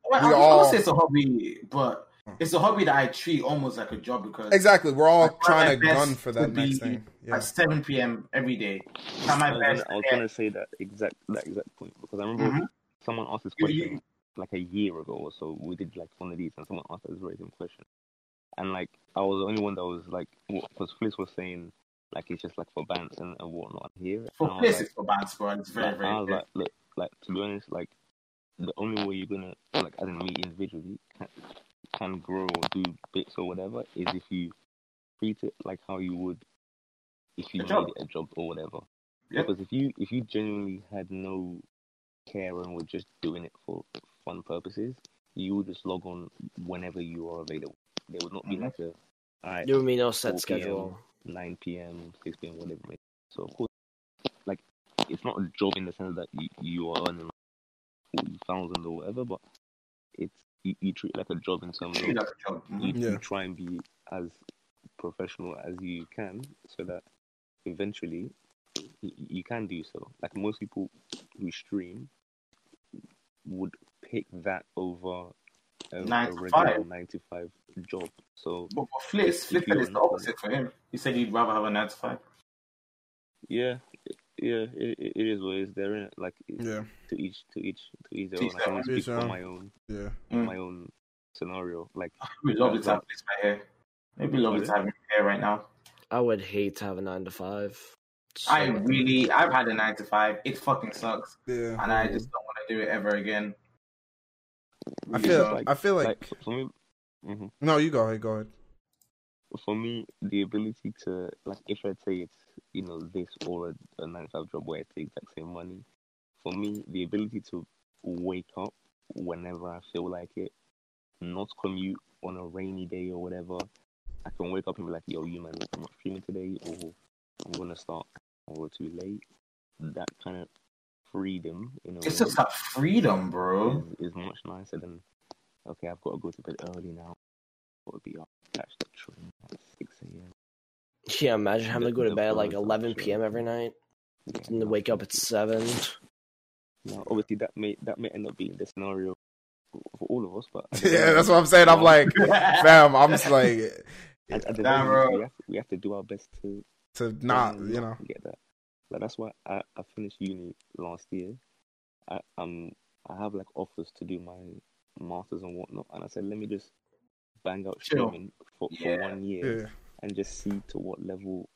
Well, we I, I all- would say it's a hobby, but it's a hobby that I treat almost like a job because exactly, we're all I trying to gun for that next thing. Yeah. at 7 p.m. every day. Try my I was, best. gonna, I was gonna say that exact that exact point because I remember Mhm. someone asked this You- question you- like a year ago or so. We did like one of these, and someone asked this very same question, and like I was the only one that was like, because Fliss was saying like it's just like for bands and, and whatnot here. For and I was places for bands, bro. It's very, like, very I was good. like, look, like to be honest, like the only way you're gonna like as in me individually can, can grow or do bits or whatever is if you treat it like how you would if you A made job. it a job or whatever. Yep. Because if you if you genuinely had no care and were just doing it for fun purposes, you would just log on whenever you are available. There would not be Mhm. like a alright, There would be no set 4 schedule. 9 p.m., 6 p.m., whatever. it may be. So of course, like it's not a job in the sense that you, you are earning like forty thousand or whatever, but it's you, you treat it like a job in some way. Treat like a job. Mhm. you, Yeah. you try and be as professional as you can, so that eventually you, you can do so. Like most people who stream would pick that over a, Nine a to regular five. nine to five job. So But for Fliss, If Fliss you said it's are the opposite for him. He said he'd rather have a 9 to 5. Yeah, yeah, it, it it is what it is. They're in it. Like it- Yeah, to each to each to each their own. each I can their only own. speak Each from my own yeah. Mm. my own scenario. Like We lovely to have this my hair. Maybe lovely to have my hair right now. I would hate to have a nine to five. So I really, I've had a nine to five. It fucking sucks, Yeah, and I just don't want to do it ever again. I feel. like- I feel like. like for me, hmm No, you go ahead. Go ahead. for me, the ability to like if I say it's you know this or a, a nine to five job where it's the exact same money, for me the ability to wake up whenever I feel like it, not commute on a rainy day or whatever. I can wake up and be like, yo, you man, I'm not streaming today, or I'm gonna start or too late. That kind of freedom, you know, It's just that freedom, bro. is, is much nicer than okay, I've got to go to bed early now. Got to be up, catch the train at six a.m. yeah, imagine having to go to bed at like 11 showing. p.m. every night Yeah, and then wake up at seven. Now, obviously, that may that may end up being the scenario for, for all of us, but Yeah, that's what I'm saying. I'm like, fam. I'm just like at, at the Damn, bro. we have, we have to do our best to to not, um, you know. get that. Like that's why I, I finished uni last year. I um I have like offers to do my masters and whatnot, and I said let me just bang out Chill. streaming for, Yeah. for one year Yeah, and just see to what level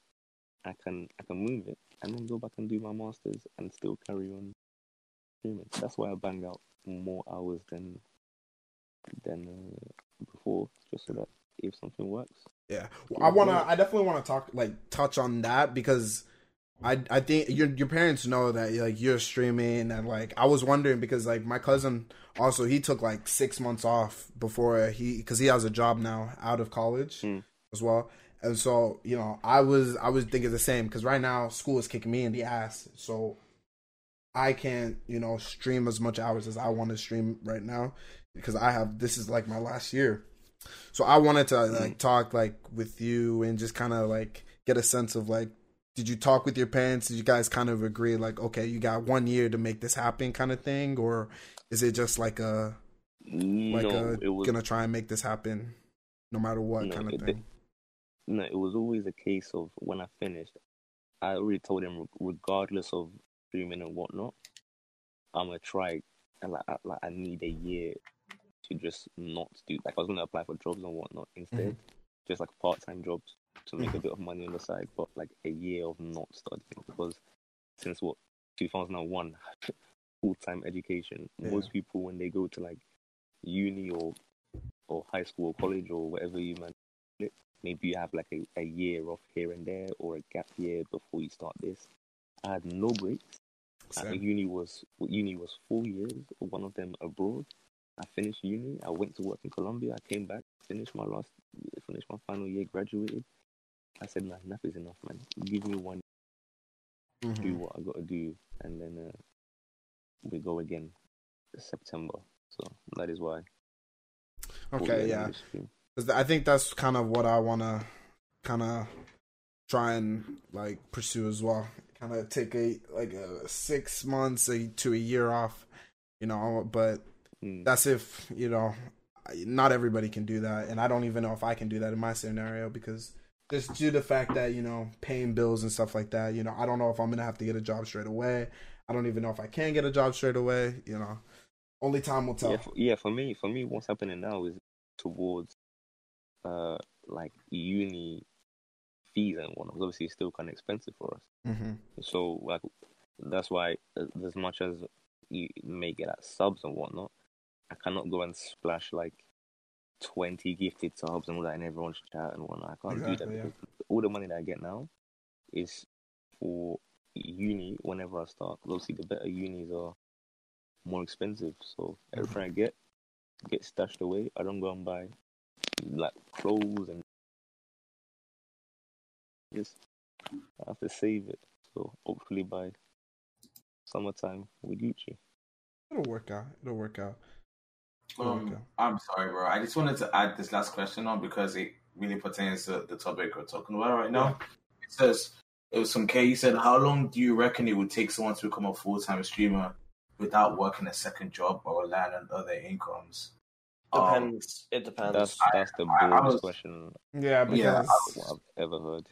I can I can move it, and then go back and do my masters and still carry on streaming. That's why I bang out more hours than than uh, before, just so that if something works, yeah. I wanna. I definitely want to talk like touch on that because I I think your your parents know that like you're streaming and like I was wondering because like my cousin also he took like six months off before he because he has a job now out of college Hmm. as well. And so, you know, I was I was thinking the same because right now school is kicking me in the ass. So I can't, you know, stream as much hours as I want to stream right now because I have this is like my last year. So I wanted to like talk like with you and just kind of like get a sense of like did you talk with your parents? Did you guys kind of agree like okay, you got 1 year to make this happen kind of thing or is it just like a like no, a it was gonna try and make this happen no matter what No, kind of it- thing? no, it was always a case of when I finished, I already told him regardless of streaming and whatnot, I'm gonna try and like I, like I need a year to just not do like I was gonna apply for jobs and whatnot mm-hmm. instead, just like part time jobs to make a bit of money on the side, but like a year of not studying because since what 2001 full time education, Yeah. most people when they go to like uni or or high school or college or whatever you it, maybe you have like a, a year off here and there or a gap year before you start this. I had no breaks. Uh, Same. uni was uni was four years, one of them abroad. I finished uni. I went to work in Colombia. I came back, finished my last, finished my final year, graduated. I said, "Nah, enough is enough, man. Give me one, do Mhm. what I got to do, and then uh, we go again September." So that is why. Okay, yeah. I think that's kind of what I want to kind of try and like pursue as well. Kind of take a like a six months a, to a year off, you know. But Mm. that's if you know, not everybody can do that, and I don't even know if I can do that in my scenario because just due to the fact that you know paying bills and stuff like that. You know, I don't know if I'm gonna have to get a job straight away. I don't even know if I can get a job straight away. You know, only time will tell. Yeah, for, yeah. For me, for me, what's happening now is towards, uh, like uni fees and whatnot. 'cause Obviously, it's still kind of expensive for us. hmm So, like, that's why as much as you may get at subs and whatnot, I cannot go and splash like twenty gifted subs and all that in everyone's chat and whatnot. I can't do Exactly, that yeah. because all the money that I get now is for uni whenever I start. 'Cause obviously, the better unis are more expensive. So everything I mm-hmm. get gets stashed away. I don't go and buy like clothes and just I have to save it. So hopefully by summertime with Gucci. It'll work out. It'll work out. It'll work Um, out. I'm sorry, bro. I just wanted to add this last question on because it really pertains to the topic we're talking about right now. It says it was some K. He said, "How long do you reckon it would take someone to become a full time streamer without working a second job or relying on other incomes?" Um, it depends. That's that's the I- I broadest question Yeah, because Yeah, what I've ever heard.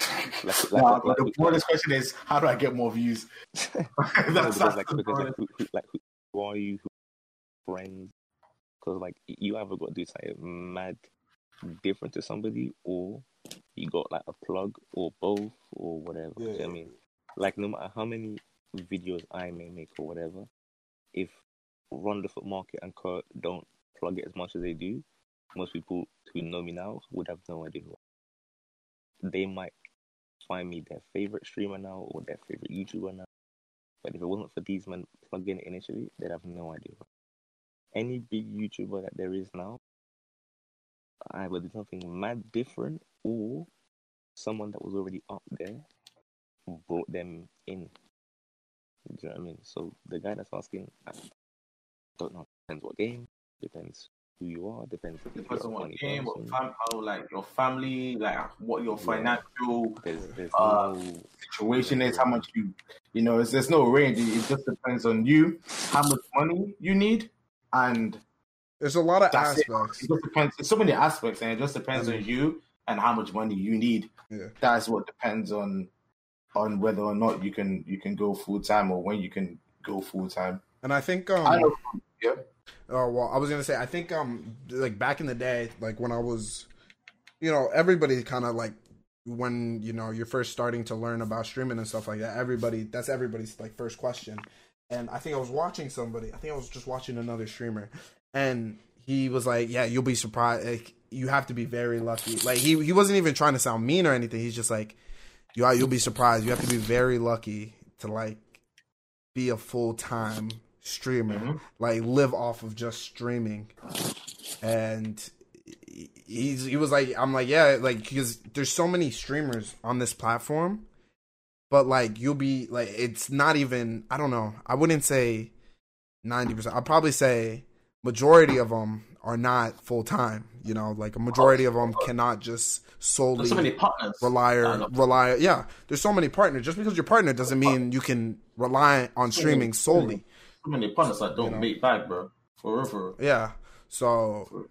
Like, like, Nah, like, but the like- bonus question is, how do I get more views? No, that's because that's like the because like who, who, like who, who are you? Who friends? Because like you either got to do something mad different to somebody, or you got like a plug, or both, or whatever. Do you know Yeah. I mean, like no matter how many videos I may make or whatever, if Run the FUT Market and Kurt don't plug it as much as they do, most people who know me now would have no idea. who They might find me their favorite streamer now or their favorite YouTuber now. But if it wasn't for these men plugging it initially, they'd have no idea. Any big YouTuber that there is now, either did something mad different or someone that was already up there brought them in. Do you know what I mean? So the guy that's asking, I don't know. Depends what game. Depends who you are. Depends Depends you're on what game, what fam, how like your family, like what your financial There's, there's Uh, no situation is, how much you, you know, it's, there's no range. It just depends on you, how much money you need, and There's a lot of That's it. aspects. it just depends. It's so many aspects, and it just depends on you and how much money you need. Yeah. That's what depends on on whether or not you can you can go full time or when you can go full time. And I think um I. Yeah. Oh well, I was gonna say I think um like back in the day, like when I was, you know, everybody kind of like when you know you're first starting to learn about streaming and stuff like that. Everybody, that's everybody's like first question. And I think I was watching somebody. I think I was just watching another streamer, and he was like, "Yeah, you'll be surprised. Like, you have to be very lucky." Like he he wasn't even trying to sound mean or anything. He's just like, "You you'll be surprised. You have to be very lucky to like be a full time streamer, Mhm. like live off of just streaming." And he- he's he was like, "I'm like, yeah, like because there's so many streamers on this platform." But like you'll be like it's not even I don't know. I wouldn't say 90%. I'd probably say majority of them are not full time, you know, like a majority of them cannot just solely There's so many partners. rely know. rely yeah there's so many partners just because you're partner doesn't mean you can rely on streaming solely So many partners that don't You know. make back, bro. For real, for real. yeah so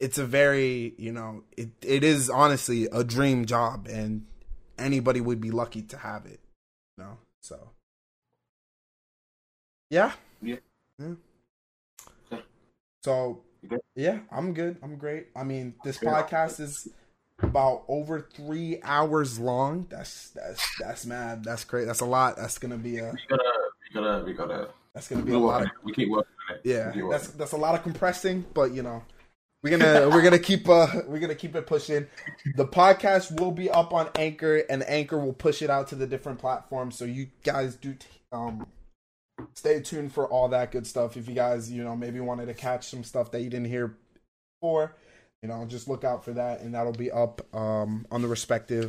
it's a very you know it it is honestly a dream job and anybody would be lucky to have it you know? So yeah. Yeah. yeah. So yeah i'm good. I'm great. I mean this podcast is about over three hours long. That's that's that's mad. That's great. That's a lot. That's gonna be a We gotta, we gotta, we gotta. that's gonna be a lot. of we keep working on it. yeah, that's that's a lot of compressing, but you know, we're gonna we're gonna keep uh we're gonna keep it pushing. The podcast will be up on Anchor, and Anchor will push it out to the different platforms. So you guys do t- um stay tuned for all that good stuff. If you guys you know maybe wanted to catch some stuff that you didn't hear before, you know, just look out for that, and that'll be up um on the respective.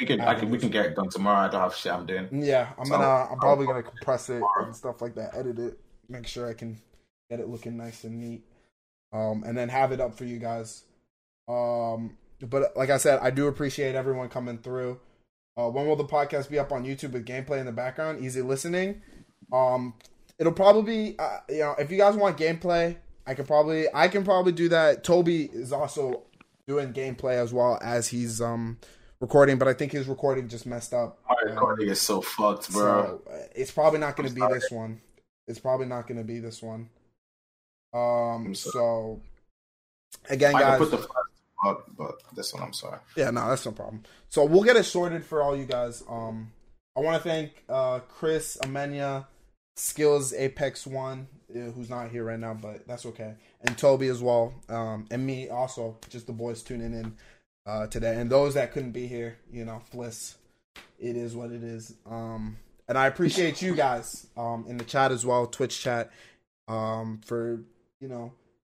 We can, I can, we can get it done tomorrow. I don't have shit I'm doing. Yeah, I'm So- gonna. I'm probably gonna compress it and stuff like that. Edit it, make sure I can get it looking nice and neat, um, and then have it up for you guys. Um, but like I said, I do appreciate everyone coming through. Uh, when will the podcast be up on YouTube with gameplay in the background? Easy listening. Um, it'll probably be. Uh, you know, if you guys want gameplay, I could probably. I can probably do that. Toby is also doing gameplay as well as he's um recording, but I think his recording just messed up. My recording is so fucked, bro. So uh, it's probably not going to be this one. It's probably not going to be this one. Um. So again, I guys. put the first up, but this one, I'm sorry. Yeah, no, that's no problem. So we'll get it sorted for all you guys. Um, I want to thank uh Chris Amenya, Skills Apex One, uh, who's not here right now, but that's okay, and Toby as well, um, and me also, just the boys tuning in uh today, and those that couldn't be here, you know, Fliss, it is what it is. Um, and I appreciate you guys um in the chat as well, Twitch chat, um, for you know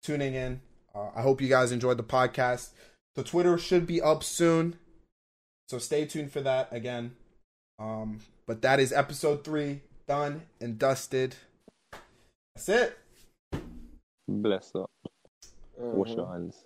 tuning in. Uh, I hope you guys enjoyed the podcast. The Twitter should be up soon. So stay tuned for that again. Um, but that is episode three done and dusted. That's it. bless up. Wash your hands.